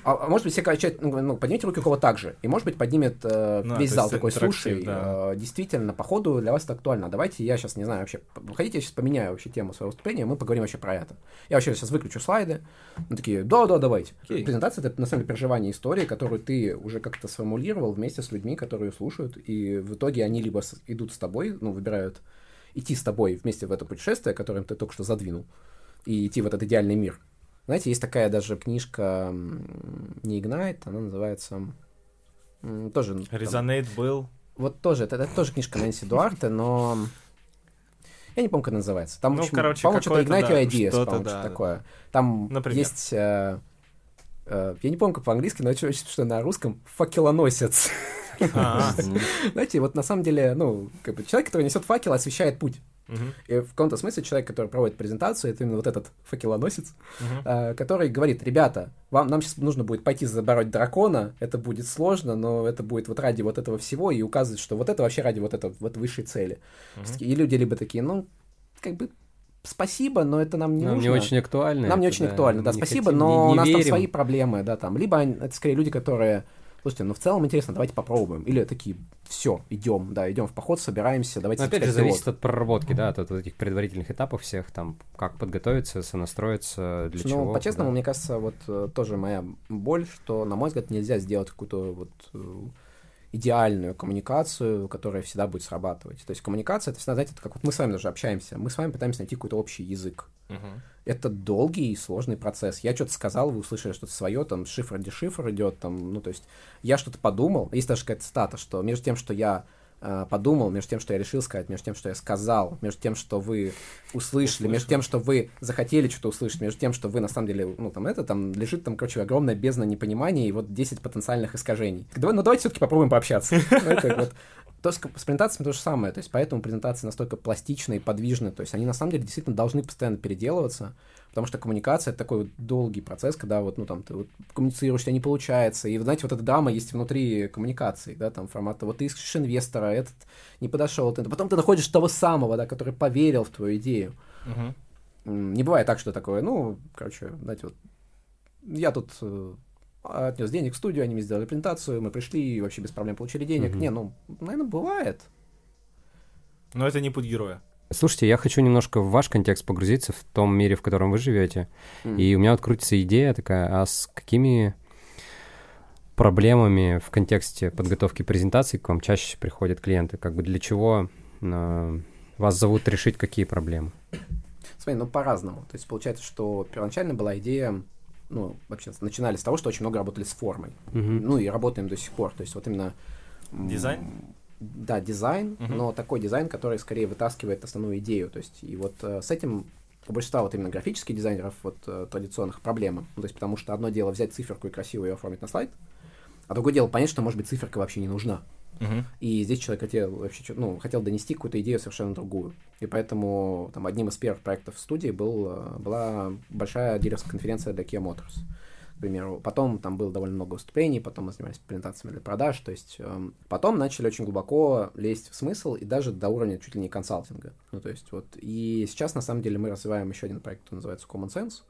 А, а может быть, все качают, ну, ну, поднимите руки у кого так же, и может быть поднимет э, Ну, весь то зал такой, слушай, да. э, действительно, походу для вас это актуально, давайте я сейчас, не знаю, вообще, хотите, я сейчас поменяю вообще тему своего выступления, мы поговорим вообще про это. Я вообще сейчас выключу слайды, мы такие, да-да, давайте. Окей. Презентация — это, на самом деле, переживание истории, которую ты уже как-то сформулировал вместе с людьми, которые слушают, и в итоге они либо с- идут с тобой, ну, выбирают идти с тобой вместе в это путешествие, которое ты только что задвинул, и идти в этот идеальный мир. Знаете, есть такая даже книжка не Ignite, она называется тоже... Резонейт был. вот тоже, это, это тоже книжка Нэнси Дуарте, но я не помню, как она называется. Там, Ну, общем, короче, по-моему, что-то Ignite да, Ideas, что-то, по-моему, да, что-то да. такое. Там Например. есть... э, э, я не помню, как по-английски, но очень, что на русском факелоносец. А, Знаете, вот на самом деле, ну, как бы человек, который несет факел, освещает путь. И в каком-то смысле человек, который проводит презентацию, это именно вот этот факелоносец, э, который говорит, ребята, вам, нам сейчас нужно будет пойти забороть дракона, это будет сложно, но это будет вот ради вот этого всего, и указывает, что вот это вообще ради вот этого, вот высшей цели. И люди либо такие, ну, как бы, спасибо, но это нам не Нам нужно. не очень актуально. Нам не это, очень актуально, да, не спасибо, хотим, но не- не у нас там верим. свои проблемы, да, там. Либо они- это скорее люди, которые, слушайте, ну в целом интересно, давайте попробуем. Или такие, все, идем, да, идем в поход, собираемся, давайте Но опять же, зависит от проработки, да, от, от этих предварительных этапов всех, там, как подготовиться, сонастроиться, для ну, чего. по-честному, да. мне кажется, вот э, тоже моя боль, что, на мой взгляд, нельзя сделать какую-то вот э, идеальную коммуникацию, которая всегда будет срабатывать. То есть коммуникация, это всегда, знаете, это как вот мы с вами даже общаемся, мы с вами пытаемся найти какой-то общий язык. Мгм. Это долгий и сложный процесс. Я что-то сказал, вы услышали что-то свое, там шифр дешифр идет, там, ну, то есть я что-то подумал. Есть даже какая-то стата, что между тем, что я э, подумал, между тем, что я решил сказать, между тем, что я сказал, между тем, что вы услышали, между тем, что вы захотели что-то услышать, между тем, что вы на самом деле, ну, там, это, там, лежит там, короче, огромная бездна непонимания и вот 10 потенциальных искажений. Давай, ну, давайте все-таки попробуем пообщаться. Ну, это вот то есть с презентациями то же самое, то есть поэтому презентации настолько пластичные, подвижные, то есть они на самом деле действительно должны постоянно переделываться, потому что коммуникация это такой вот долгий процесс, когда вот, ну там, ты вот коммуницируешь, у тебя не получается, и, знаете, вот эта драма есть внутри коммуникации, да, там, формата, вот ты ищешь инвестора, этот не подошел, ты, потом ты находишь того самого, да, который поверил в твою идею. М, Не бывает так, что такое, ну, короче, знаете, вот я тут э, отнес денег в студию, они мне сделали презентацию, мы пришли и вообще без проблем получили денег. Мгм. Не, ну, наверное, бывает. Но это не путь героя. Слушайте, я хочу немножко в ваш контекст погрузиться, в том мире, в котором вы живете. М. И у меня вот крутится идея такая, а с какими проблемами в контексте подготовки презентаций к вам чаще приходят клиенты? Как бы для чего э, вас зовут решить какие проблемы? Смотри, ну по-разному. То есть получается, что первоначально была идея, ну, вообще начинали с того, что очень много работали с формой. Мгм. Ну и работаем до сих пор. То есть вот именно... Дизайн? Да, дизайн, Мгм. но такой дизайн, который скорее вытаскивает основную идею. То есть и вот э, с этим у большинства вот именно графических дизайнеров вот э, традиционных проблемы. Ну, то есть потому что одно дело взять циферку и красиво ее оформить на слайд, а другое дело понять, что, может быть, циферка вообще не нужна. Мгм. И здесь человек хотел вообще, ну, хотел донести какую-то идею совершенно другую. И поэтому там одним из первых проектов в студии был, э, была большая дилерская конференция для Kia Motors, к примеру. Потом там было довольно много выступлений, потом мы занимались презентациями для продаж, то есть эм, потом начали очень глубоко лезть в смысл и даже до уровня чуть ли не консалтинга. Ну, то есть вот, и сейчас на самом деле мы развиваем еще один проект, который называется Common Sense.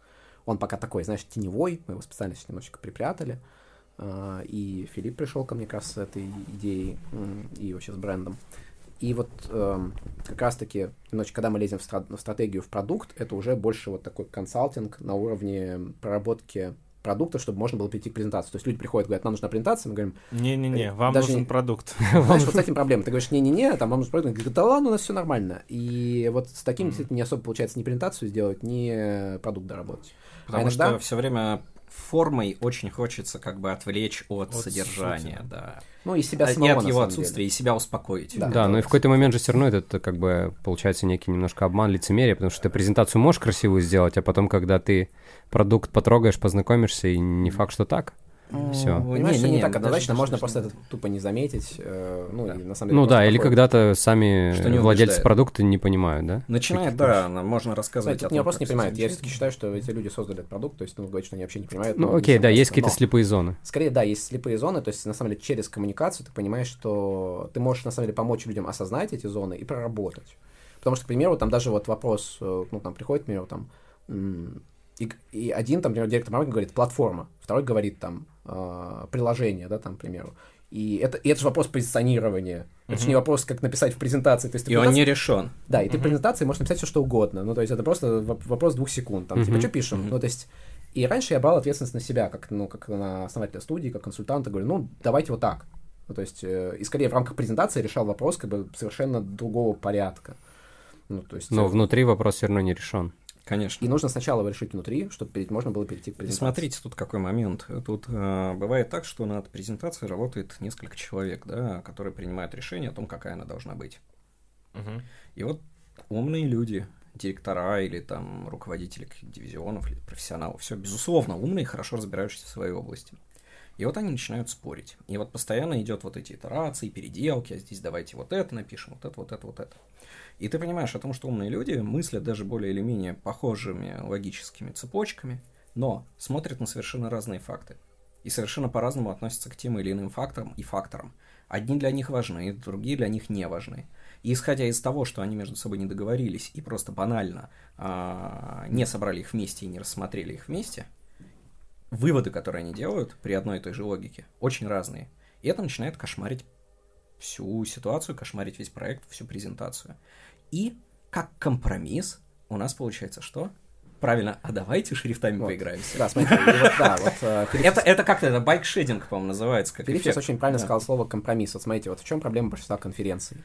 Он пока такой, знаешь, теневой, мы его специально немножечко припрятали. А, И Филипп пришел ко мне как раз с этой идеей и вообще с брендом. И вот эм, как раз-таки, немножечко, когда мы лезем в, стра- в стратегию, в продукт, это уже больше вот такой консалтинг на уровне проработки продукта, чтобы можно было прийти к презентации. То есть люди приходят, говорят, нам нужна презентация, мы говорим, Не-не-не, Э, вам даже нужен не- продукт. знаешь, вот с этим проблема. Ты говоришь, не-не-не, там вам нужен продукт. Говорит, да ладно, у нас все нормально. И вот с таким действительно не особо получается ни презентацию сделать, ни продукт доработать. Потому А иногда- что все время формой очень хочется как бы отвлечь от, От содержания, сути. да. Ну, и себя и самого, от на его отсутствия, деле. и себя успокоить. Да. Да, но и в какой-то момент же все равно это как бы получается некий немножко обман лицемерия, потому что ты презентацию можешь красивую сделать, а потом, когда ты продукт потрогаешь, познакомишься, и не факт, что так. Все. Ну, Понимаешь, что не не-не-не, так однозначно, можно просто не это тупо не заметить. э, Ну, и на самом деле Ну просто да, или когда-то сами Что не владельцы продукта не понимают, да? Начинает, да, нам можно рассказывать о не том, вопрос как не всё понимают. Я все-таки считаю, что эти люди создали этот продукт, то есть, ну, говорить, что они вообще не понимают. Ну ну, окей, да, есть какие-то слепые зоны. Скорее, да, есть слепые зоны, то есть, на самом деле, через коммуникацию ты понимаешь, что ты можешь, на самом деле, помочь людям осознать эти зоны и проработать. Потому что, к примеру, там даже вот вопрос, э, ну, там приходит, к примеру, там, и, и один, там, например, директор маркетинга говорит платформа, второй говорит там э, приложение, да, там, к примеру. И это, и это же вопрос позиционирования. Это же не вопрос, как написать в презентации. То есть, И он не решен. Да, и ты в презентации можешь написать все, что угодно. Ну, то есть это просто воп- вопрос двух секунд. Там, типа, что пишем? Ну, то есть... И раньше я брал ответственность на себя, как, ну, как на основателя студии, как консультанта. Говорю, ну, давайте вот так. Ну, то есть, э, и скорее в рамках презентации решал вопрос как бы совершенно другого порядка. Ну, то есть... Но внутри вопрос все равно не решен. Конечно. И нужно сначала его решить внутри, чтобы перед- можно было перейти к И презентации. Смотрите, тут какой момент. Тут э, бывает так, что над презентацией работает несколько человек, да, которые принимают решение о том, какая она должна быть. Мгм. И вот умные люди, директора или там руководители каких-то дивизионов или профессионалов, все, безусловно, умные, хорошо разбирающиеся в своей области. И вот они начинают спорить. И вот постоянно идет вот эти итерации, переделки, а здесь давайте вот это напишем, вот это, вот это, вот это. И ты понимаешь о том, что умные люди мыслят даже более или менее похожими логическими цепочками, но смотрят на совершенно разные факты. И совершенно по-разному относятся к тем или иным факторам и факторам. Одни для них важны, другие для них не важны. И исходя из того, что они между собой не договорились и просто банально а, не собрали их вместе и не рассмотрели их вместе, выводы, которые они делают при одной и той же логике, очень разные. И это начинает кошмарить всю ситуацию, кошмарить весь проект, всю презентацию. И как компромисс у нас получается что? Правильно, а давайте шрифтами Вот. поиграемся. Да, смотрите, и вот, да, вот э, Филипп Это, это как-то, это bikeshedding, по-моему, называется. Как Филипп сейчас очень правильно Да. сказал слово компромисс. Вот смотрите, вот в чем проблема большинства конференций.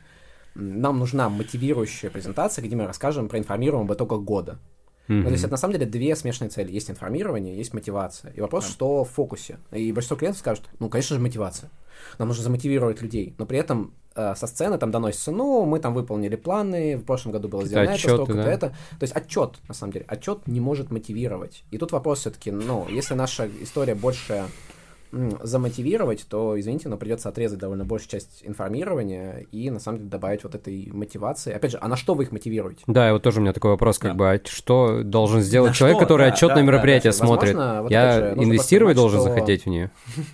Нам нужна мотивирующая презентация, где мы расскажем, проинформируем об итогах года. Ну, то есть это на самом деле две смешанные цели. Есть информирование, есть мотивация. И вопрос, что в фокусе. И большинство клиентов скажут, ну, конечно же, мотивация. Нам нужно замотивировать людей. Но при этом, э, со сцены там доносится, ну, мы там выполнили планы, в прошлом году было сделано это, столько-то да? это. То есть отчет, на самом деле, отчет не может мотивировать. И тут вопрос все-таки, ну, если наша история больше замотивировать, то, извините, но придется отрезать довольно большую часть информирования и, на самом деле, добавить вот этой мотивации. Опять же, а на что вы их мотивируете? Да, и вот тоже у меня такой вопрос, как Да. бы, а что должен сделать На человек, что? который Да, отчетное да, да, мероприятие да. смотрит? Возможно, вот Я же, инвестировать должен что- захотеть в нее?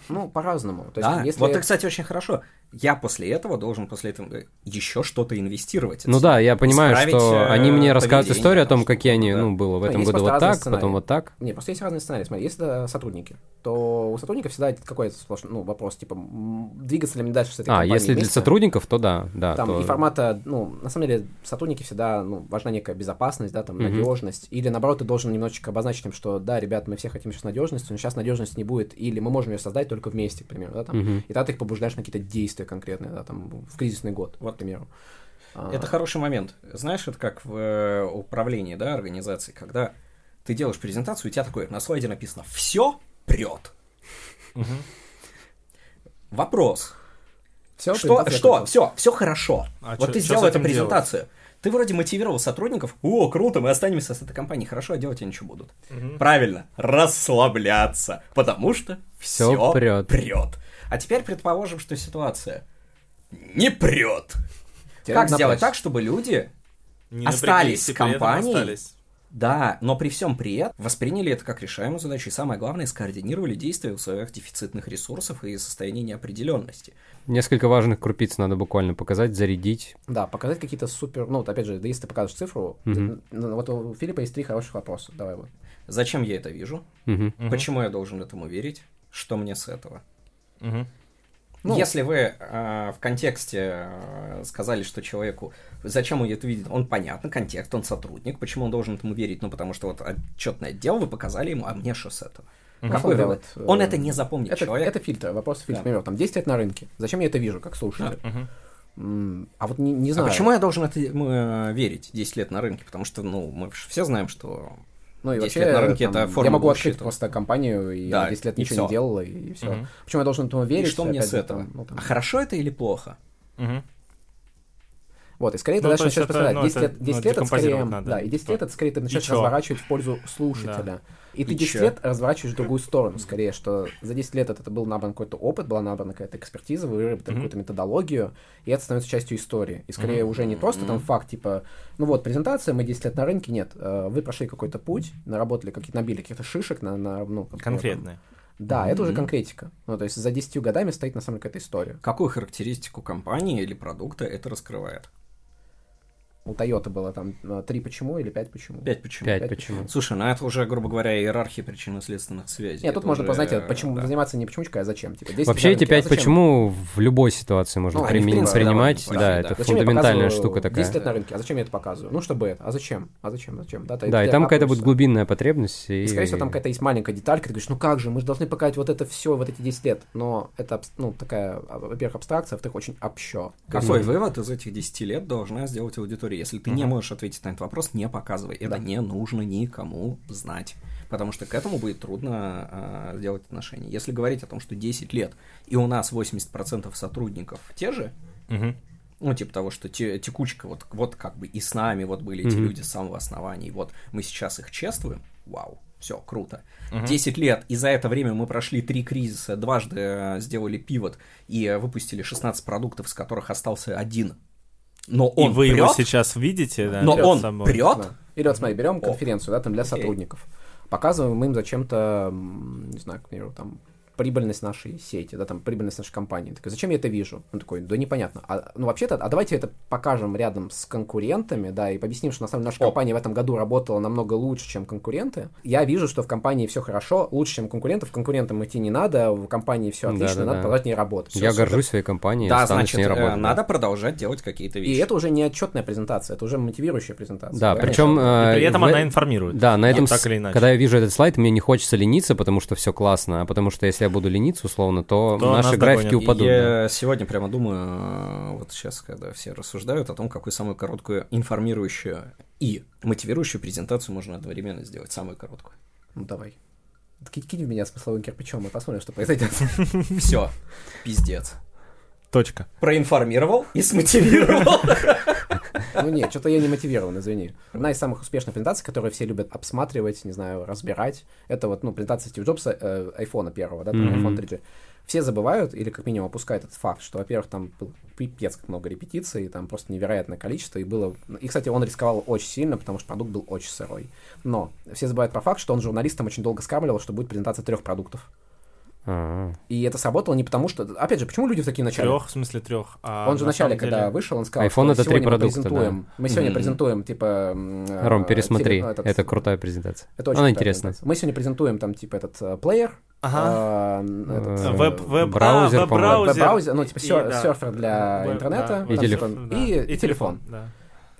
Ну, по-разному. То есть, Да, если... вот, кстати, очень хорошо. Я после этого должен после этого еще что-то инвестировать. Ну да, я понимаю, что э, они мне рассказывают историю о том, какие они, да. ну, было в Ну, этом году вот так, потом вот так. Не, просто есть разные сценарии. Смотри, если это сотрудники, то у сотрудников всегда какой-то сплошной ну, вопрос, типа, двигаться ли мне дальше с этой А, компанией если для вместе? сотрудников, то да, да. Там то- и формата, ну, на самом деле, сотрудники всегда, ну, важна некая безопасность, да, там, Мгм. надежность. Или, наоборот, ты должен немножечко обозначить им, что, да, ребят, мы все хотим сейчас надежности, но сейчас надежности не будет, или мы можем ее создать только вместе, к примеру, да, там. Мгм. И тогда ты их побуждаешь на какие-то действия конкретные, да, там, в кризисный год, вот, к примеру. А, Это хороший момент. Знаешь, это как в э, управлении, да, организации, когда ты делаешь презентацию, у тебя такое на слайде написано «Все прет». Вопрос. всё, что, что, все, все хорошо. А вот чё- ты сделал эту презентацию. Ты вроде мотивировал сотрудников. О, круто, мы останемся с этой компанией. Хорошо, а делать они что будут? Правильно, расслабляться. Потому что Всё все прёт. прет. А теперь предположим, что ситуация не прет. Как сделать так, чтобы люди Не Остались в компании. остались. Да, но при всем при этом восприняли это как решаемую задачу, и самое главное, скоординировали действия в своих дефицитных ресурсов и состоянии неопределенности. Несколько важных крупиц надо буквально показать, зарядить. Да, показать какие-то супер... Ну, вот опять же, да если ты покажешь цифру, Мгм. ты- ну, вот у Филиппа есть три хороших вопроса. Давай вот. Зачем я это вижу? Мгм. Мгм. Почему я должен этому верить? Что мне с этого? Мгм. Ну- Если вы э, в контексте э, сказали, что человеку, зачем он это видит, он понятно, контекст, он сотрудник, почему он должен этому верить? Ну, потому что вот отчетное отдел вы показали ему, а мне что с этого? Как Какой вывод? делает, Он э, это не запомнит, Это, человек. это фильтр, вопрос фильтр. Да. Например, там 10 лет на рынке. Зачем я это вижу, как слушатель? М, А вот не, не А знаю. почему я должен это э, верить 10 лет на рынке? Потому что, ну, мы все знаем, что Ну и 10 вообще, лет на рынке там, это форма я могу открыть bullshit. просто компанию, и Да, она 10 лет и ничего не делала, и, все. Мгм. Почему я должен этому и верить? что мне с этого? там, ну, там, А хорошо это или плохо? Мгм. Вот, и скорее Ну, ты дальше то начнешь это, представлять. ну, 10 это, лет, 10 ну, лет это скорее, надо. да, и 10 лет это скорее ты начинаешь чё? разворачивать в пользу слушателя. И ты И 10 чё? лет разворачиваешь в другую сторону, скорее, что за 10 лет это был набран какой-то опыт, была набрана какая-то экспертиза, вы выработали Мгм. какую-то методологию, и это становится частью истории. И скорее Мгм. уже не просто там Мгм. факт, типа, ну вот, презентация, мы 10 лет на рынке, нет, э, вы прошли какой-то путь, наработали какие-то, набили каких-то шишек на, на ну, там, Конкретные. Да, это уже конкретика. Ну, то есть за 10 годами стоит на самом деле какая-то история. Какую характеристику компании или продукта это раскрывает? У Toyota было там 3 почему или 5 почему. Пять почему? Пять Пять почему. Слушай, ну это уже, грубо говоря, иерархия причинно-следственных связей. Нет, тут Это можно уже, познать, почему да. заниматься не почемучкой, а зачем. Типа, 10 Вообще эти а пять зачем? почему в любой ситуации можно Ну, они, в примен- принципе, принимать. довольно Да, плохие, это да. Зачем фундаментальная штука такая. 10 лет на рынке, а зачем я это показываю? Ну, чтобы это. А зачем? А зачем? Зачем? Да, Да, и там какая-то будет глубинная потребность. И, И, скорее всего, там какая-то есть маленькая деталька, ты говоришь, ну как же, мы же должны показать вот это все, вот эти 10 лет. Но это, ну, такая, а, во-первых, абстракция, а во-вторых, очень общо. Какой вывод из этих 10 лет должна сделать аудитория? Если ты не Мгм. можешь ответить на этот вопрос, не показывай. Это Да. не нужно никому знать. Потому что к этому будет трудно а, сделать отношения. Если говорить о том, что 10 лет, и у нас 80% сотрудников те же, Мгм. ну, типа того, что те- текучка, вот, вот как бы и с нами вот были эти Мгм. люди с самого основания, и вот мы сейчас их чествуем, вау, все, круто. Мгм. 10 лет, и за это время мы прошли три кризиса, дважды э, сделали пивот и э, выпустили 16 продуктов, из которых остался один. Но И он вы его прёт, сейчас видите, да? но перед он собой. прет, Да. Или вот смотри, берем конференцию, да, там для сотрудников. Показываем им зачем-то, не знаю, к примеру, там, прибыльность нашей сети, да, там, прибыльность нашей компании. Такой, зачем я это вижу? Он такой, да непонятно. А, ну, вообще-то, а давайте это покажем рядом с конкурентами, да, и объясним, что на самом деле наша О. компания в этом году работала намного лучше, чем конкуренты. Я вижу, что в компании все хорошо, лучше, чем конкурентов. Конкурентам идти не надо, в компании все отлично, Да-да-да. надо продолжать не работать. Я Всё, горжусь своей компанией, да, останусь с значит, ней э, работать. да. надо продолжать делать какие-то вещи. И это уже не отчетная презентация, это уже мотивирующая презентация. Да, причем... э, при этом в- она информирует. Да, на Ну, этом, так с- или иначе. когда я вижу этот слайд, мне не хочется лениться, потому что все классно, а потому что если я буду лениться, условно, то, То наши графики догонят. упадут. да. Я сегодня прямо думаю, э, вот сейчас, когда все рассуждают о том, какую самую короткую информирующую и мотивирующую презентацию можно одновременно сделать, самую короткую. Ну, давай. Кинь, в меня смысловым кирпичом, и посмотрим, что произойдет. Все, пиздец. Точка. Проинформировал и смотивировал. Ну нет, что-то я не мотивирован, извини. Одна из самых успешных презентаций, которые все любят обсматривать, не знаю, разбирать, это вот, ну, презентация Стив Джобса э, айфона первого, да, там, Мгм. iPhone 3G. Все забывают, или как минимум опускают этот факт, что, во-первых, там был пипец как много репетиций, там просто невероятное количество, и было... И, кстати, он рисковал очень сильно, потому что продукт был очень сырой. Но все забывают про факт, что он журналистам очень долго скармливал, что будет презентация трех продуктов. А, И это сработало не потому, что... Опять же, почему люди в такие начале? Трех, в смысле трех. А Он же на вначале, самом когда деле- вышел, он сказал, iPhone это что три сегодня мы продукта, презентуем, мы сегодня Мгм. презентуем, типа... э, Ром, пересмотри, теле- этот- это крутая презентация. Это очень Она интересная. презентация. Мы сегодня презентуем там, типа, этот э, плеер, Ага. этот, Э, э, а, веб-браузер. веб-браузер, ну, типа, да. серфер для интернета, да. там, И типа, телефон. Да. и телефон.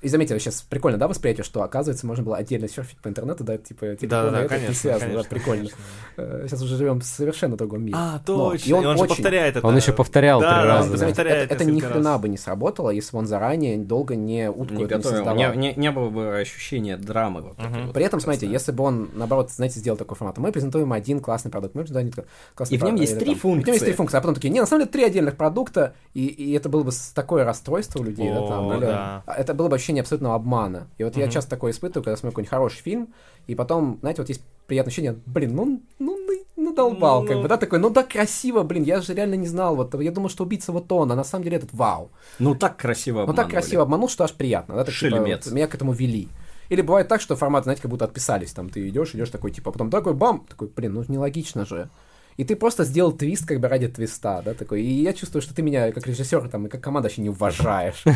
И заметил, сейчас прикольно, да, восприятие, что, оказывается, можно было отдельно серфить по интернету, да, типа, телефон, Да, да, и это конечно, не связано, конечно, да, прикольно. конечно. Э, Сейчас уже живем в совершенно другом мире. А, Но- точно. и он И он же очень- повторяет это. Он еще повторял Да, три да, раза. он да. Повторяет это, это ни хрена раз. бы не сработало, если бы он заранее долго не утку Не готовил. создавал. Не, не- не было бы ощущения драмы. Вот Мгм. вот При этом, смотрите, если бы он, наоборот, знаете, сделал такой формат, мы презентуем один классный продукт, мы презентуем один классный И в нем продукт, есть три там- В нем есть три функции. функции, а потом такие, не, на самом деле три отдельных продукта, и, и это было бы с- такое расстройство у людей, да, там, да. Это было бы ощущение абсолютного обмана. И вот я Мгм. часто такое испытываю, когда смотрю какой-нибудь хороший фильм, и потом, знаете, вот есть приятное ощущение, блин, ну, ну, ну, надолбал, Ну, как ну. бы, да, такой, ну да, красиво, блин, я же реально не знал, вот, я думал, что убийца вот он, а на самом деле этот вау. Ну так красиво Ну так красиво обманул, что аж приятно, да, так, типа, Шельмец. вот меня к этому вели. Или бывает так, что форматы, знаете, как будто отписались, там, ты идешь, идешь такой, типа, а потом такой бам, такой, блин, ну нелогично же. И ты просто сделал твист как бы ради твиста, да, такой. И я чувствую, что ты меня как режиссер там и как команда вообще не уважаешь.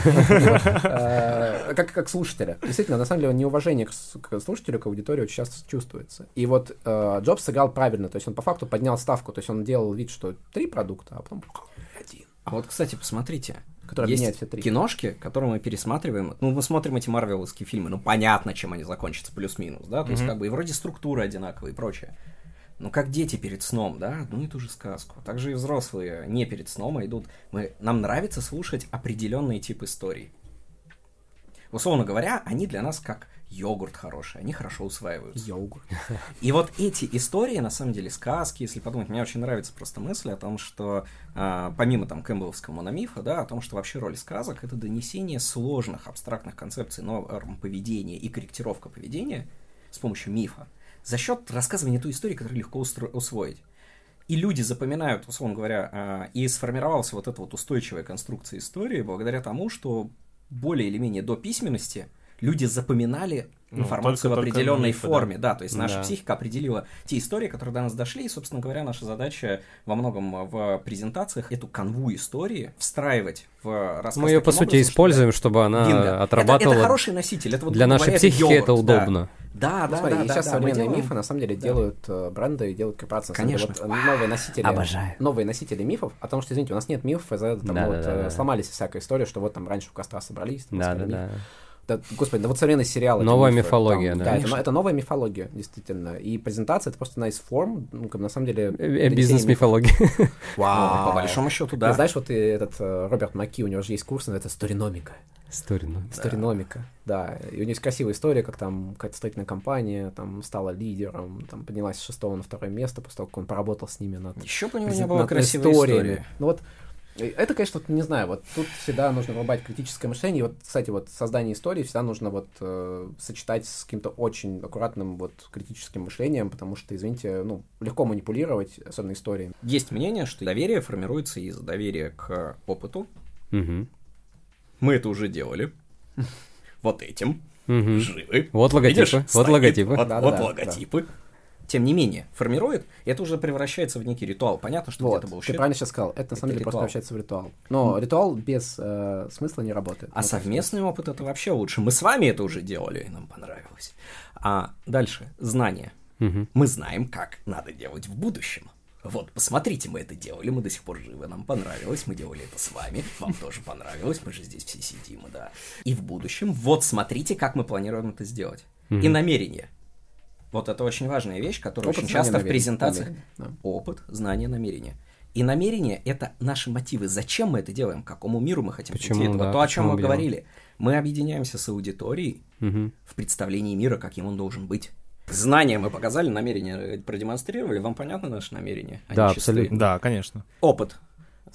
Э, Как слушателя. Действительно, на самом деле, неуважение к слушателю, к аудитории очень часто чувствуется. И вот э, Джобс сыграл правильно, то есть он по факту поднял ставку, то есть он делал вид, что три продукта, а потом один. А вот, кстати, посмотрите. Который есть все три. киношки, которые мы пересматриваем. Ну, мы смотрим эти марвеловские фильмы. Ну, понятно, чем они закончатся, плюс-минус, да? То есть, как бы, и вроде структура одинаковая и прочее. Ну, как дети перед сном, да? Ну, и ту же сказку. Также и взрослые не перед сном, а идут... Мы... Нам нравится слушать определенный тип историй. Условно говоря, они для нас как йогурт хороший, они хорошо усваиваются. Йогурт. И вот эти истории, на самом деле, сказки, если подумать, мне очень нравится просто мысль о том, что а, помимо там кэмпбелловского мономифа, да, о том, что вообще роль сказок это донесение сложных абстрактных концепций норм поведения и корректировка поведения с помощью мифа за счет рассказывания той истории, которую легко усвоить. И люди запоминают, условно говоря, а, и сформировалась вот эта вот устойчивая конструкция истории благодаря тому, что более или менее до письменности люди запоминали Ну, информацию только- в только определенной да. форме, да, то есть наша Да. психика определила те истории, которые до нас дошли, и, собственно говоря, наша задача во многом в презентациях эту канву истории встраивать в рассказ. Мы ее, по сути, образом, используем, чтобы она Бинго. Это- отрабатывала. Это, хороший носитель. Это вот, Для нашей психики это йогурт, да. удобно. Да, Ну, да, смотри, да, и да, сейчас да, современные делаем- мифы на самом деле делают э, бренды и делают корпорации. Деле, Конечно. Вот, э, новые носители. Обожаю. Новые носители мифов. А потому что, извините, у нас нет мифов, из-за этого Да, вот, да, да, э, да. сломались всякая история, что вот там раньше у костра собрались. там, Да, да, да. Да, господи, да вот современные сериалы. Новая мифы, мифология, там, да. это, Конечно. это новая мифология, действительно. И презентация это просто одна из форм, ну, как на самом деле. Э. Бизнес-мифология. Ну, по большому счету, Ты да. знаешь, вот и этот э, Роберт Маки, у него же есть курс, это сториномика. История, ну. Сториномика, да. И у него есть красивая история, как там какая-то строительная компания там стала лидером, там поднялась с шестого на второе место после того, как он поработал с ними над, Еще бы у него не было красивой историями. истории. Ну вот э, это, конечно, вот, не знаю, вот тут всегда нужно врубать критическое мышление. И вот, кстати, вот создание истории всегда нужно вот э, сочетать с каким-то очень аккуратным вот критическим мышлением, потому что, извините, ну, легко манипулировать, особенно историями. Есть мнение, что доверие формируется из доверия к опыту. Мгм. Мы это уже делали. Вот этим. Живы. Вот логотипы, Видишь, вот логотипы. Вот, Да-да-да, вот да. логотипы. Тем не менее, формирует, это уже превращается в некий ритуал. Понятно, что Вот, где-то был ты правильно сейчас сказал, это на самом Это деле просто ритуал. превращается в ритуал. Но ритуал без э, смысла не работает. А совместный опыт это вообще лучше. Мы с вами это уже делали, и нам понравилось. А дальше, знания. Мгм. Мы знаем, как надо делать в будущем. Вот, посмотрите, мы это делали, мы до сих пор живы, нам понравилось, мы делали это с вами, вам тоже понравилось, мы же здесь все сидим, да. И в будущем, вот смотрите, как мы планируем это сделать. И намерение. Вот это очень важная вещь, которая Опыт, очень часто в намерение. презентациях... Намерение, да. Опыт, знание, намерение. И намерение — это наши мотивы. Зачем мы это делаем? К какому миру мы хотим Почему, прийти? Это да, то, о чем мы делаем? говорили. Мы объединяемся с аудиторией Мгм. в представлении мира, каким он должен быть. Знания мы показали, намерения продемонстрировали. Вам понятно наше намерение? Они Да, чистые. абсолютно. Да, конечно. Опыт.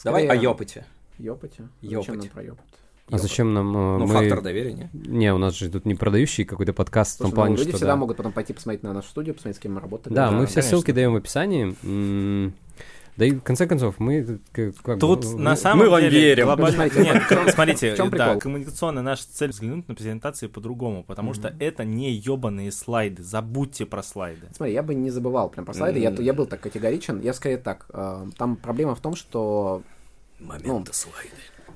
Давай Скорее- о опыте. Ёпайте. Ёпать. Зачем нам про ёпать? А зачем нам... э, Ну, мы... фактор доверия. Не, у нас же тут не продающий какой-то подкаст в том Слушай, ну, плане, люди что... всегда да. могут потом пойти посмотреть на нашу студию, посмотреть, с кем мы работали. Да, Да, мы все конечно. ссылки даем в описании. Да и в конце концов, мы тут как, бы, Тут ну, на мы- самом мы вам деле верим. глобально- Смотрите, Нет, смотрите, да, коммуникационная наша цель взглянуть на презентации по-другому, потому что это не ебаные слайды. Забудьте про слайды. Смотри, я бы не забывал прям про слайды, я, я был так категоричен. Я скорее так, э, там проблема в том, что Моменты слайды.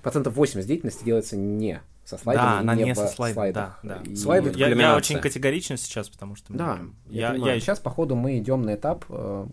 процентов 80 деятельности делается не со слайдами, Да, она не в со слайдом, да, да. И- Слайды это Я, я очень категоричен сейчас, потому что... Да, ну, я, я, понимаю. я- Сейчас, походу, мы идем на этап, э,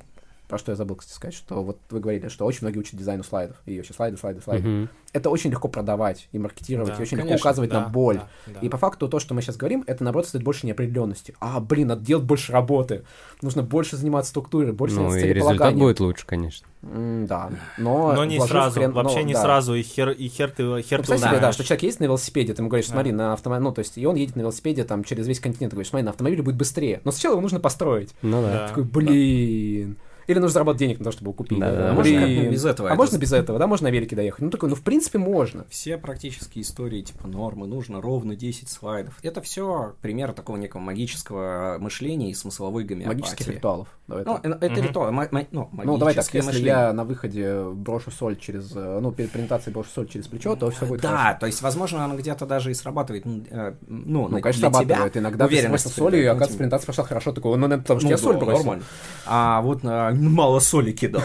про что я забыл, кстати, сказать, что вот вы говорили, что очень многие учат дизайну слайдов, и вообще слайды, слайды, слайды. Мгм. Это очень легко продавать и маркетировать, Да, и очень легко конечно, указывать да, на боль. да, да. И по факту то, что мы сейчас говорим, это, наоборот, создает больше неопределенности. А, блин, надо делать больше работы. Нужно больше заниматься структурой, больше Ну заниматься и результат будет лучше, конечно. М, Да, но... Но не сразу, хрен- вообще ну, не да. сразу, и хер, и хер ты, хер Ну, ты себе, да, что человек едет на велосипеде, ты ему говоришь, смотри, Да. на автомобиле, ну, то есть, и он едет на велосипеде там через весь континент, ты говоришь, смотри, на автомобиле будет быстрее. Но сначала его нужно построить. Ну да. Да. Такой, блин. Или нужно заработать денег на то, чтобы его купить. Да, да, А можно как-нибудь без этого? А Это можно без этого, да, можно на велике доехать. Ну, такой, ну, в принципе, можно. Все практические истории типа нормы, нужно ровно 10 слайдов. Это все пример такого некого магического мышления и смысловой гомеопатии. Магических ритуалов. Давай Ну, так. э, это Мгм. ритуал, ну, Ну, давай так, если мышление. я на выходе брошу соль через, э, ну, перед презентацией брошу соль через плечо, то все будет Да, хорошо. то есть, возможно, она где-то даже и срабатывает, ну, э, ну, Ну, на- конечно, для тебя срабатывает. Иногда ты уверенность бросил соль, и, придает, ну, оказывается, типа, презентация пошла хорошо. Такой, ну, потому что ну, я соль да, бросил. нормально. А вот мало соли кидал.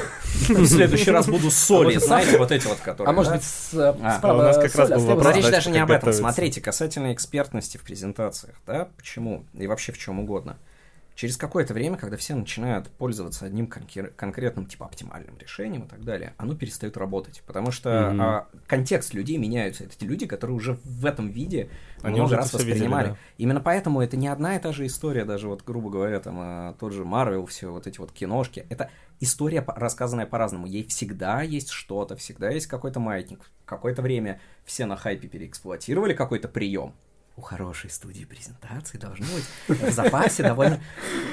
В следующий раз буду соли, может, знаете, вот эти вот, которые. А может быть, с, э, А, справа у нас как раз а был вопрос, речь даже не об этом. Смотрите, касательно экспертности в презентациях, да, почему и вообще в чем угодно. Через какое-то время, когда все начинают пользоваться одним конкретным, типа, оптимальным решением и так далее, оно перестает работать. Потому что Мгм. а, контекст людей меняются. Это те люди, которые уже в этом виде Они много раз всё видели, воспринимали. да. Именно поэтому это не одна и та же история, даже вот, грубо говоря, там, а, тот же Марвел, все вот эти вот киношки. Это история, рассказанная по-разному. Ей всегда есть что-то, всегда есть какой-то маятник. Какое-то время все на хайпе переэксплуатировали какой-то прием. У хорошей студии презентации должно быть в запасе довольно,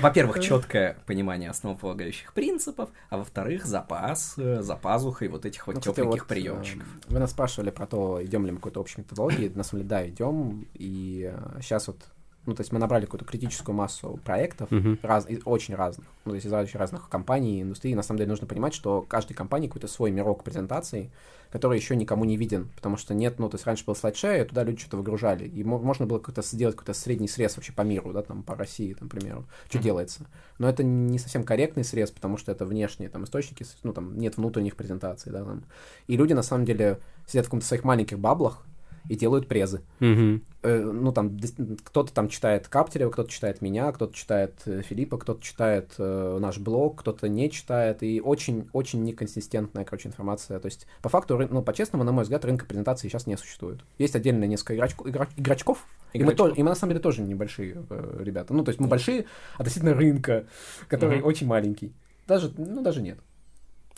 во-первых, четкое понимание основополагающих принципов, а во-вторых, запас э, за пазухой вот этих вот Ну, тепленьких вот, приемчиков. э, Вы нас спрашивали про то, идем ли мы какой-то общей методологии. На самом деле, да, идем. И сейчас вот, ну, то есть мы набрали какую-то критическую массу проектов, Мгм. раз, очень разных, ну, то есть из очень разных компаний, индустрий. На самом деле нужно понимать, что каждой компании какой-то свой мирок презентаций, который еще никому не виден, потому что нет, ну, то есть раньше был слайд-шея, туда люди что-то выгружали, и мо- можно было какой-то сделать какой-то средний срез вообще по миру, да, там, по России, там, к примеру, что делается. Но это не совсем корректный срез, потому что это внешние там источники, ну, там, нет внутренних презентаций, да, там. И люди, на самом деле, сидят в каком-то своих маленьких баблах и делают презы. Мгм. Э, ну, там, кто-то там читает Каптерева, кто-то читает меня, кто-то читает э, Филиппа, кто-то читает э, наш блог, кто-то не читает, и очень-очень неконсистентная, короче, информация. То есть, по факту, ры- ну, по-честному, на мой взгляд, рынка презентации сейчас не существует. Есть отдельно несколько игрочку- игра- игрочков, и мы, Игрочков. то- и мы, на самом деле, тоже небольшие э, ребята. Ну, то есть, мы большие относительно рынка, который Мгм. очень маленький. Даже, ну, даже нет.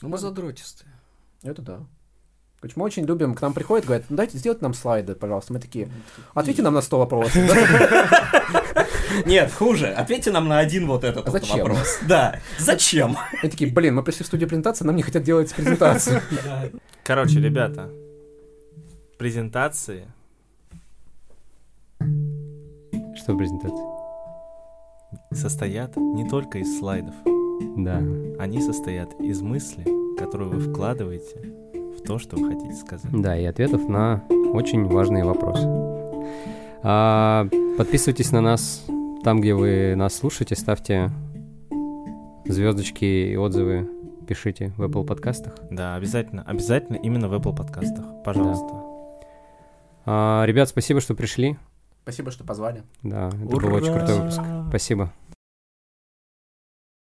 Ну, мы задротистые. Это да. Короче, мы очень любим, к нам приходят, говорят, ну дайте сделать нам слайды, пожалуйста. Мы такие, ответьте нам на 100 вопросов. Нет, хуже. Ответьте нам на один вот этот А вот зачем? вопрос. Да. Зачем? И такие, блин, мы пришли в студию презентации, нам не хотят делать презентацию. Короче, ребята, презентации Что презентация? состоят не только из слайдов. Да. Они состоят из мысли, которую вы вкладываете то, что вы хотите сказать. Да, и ответов на очень важные вопросы. А, подписывайтесь на нас там, где вы нас слушаете, ставьте звездочки и отзывы, пишите в Apple подкастах. Да, обязательно, обязательно именно в Apple подкастах. Пожалуйста. А, ребят, спасибо, что пришли. Спасибо, что позвали. Да, это был очень крутой выпуск. Спасибо.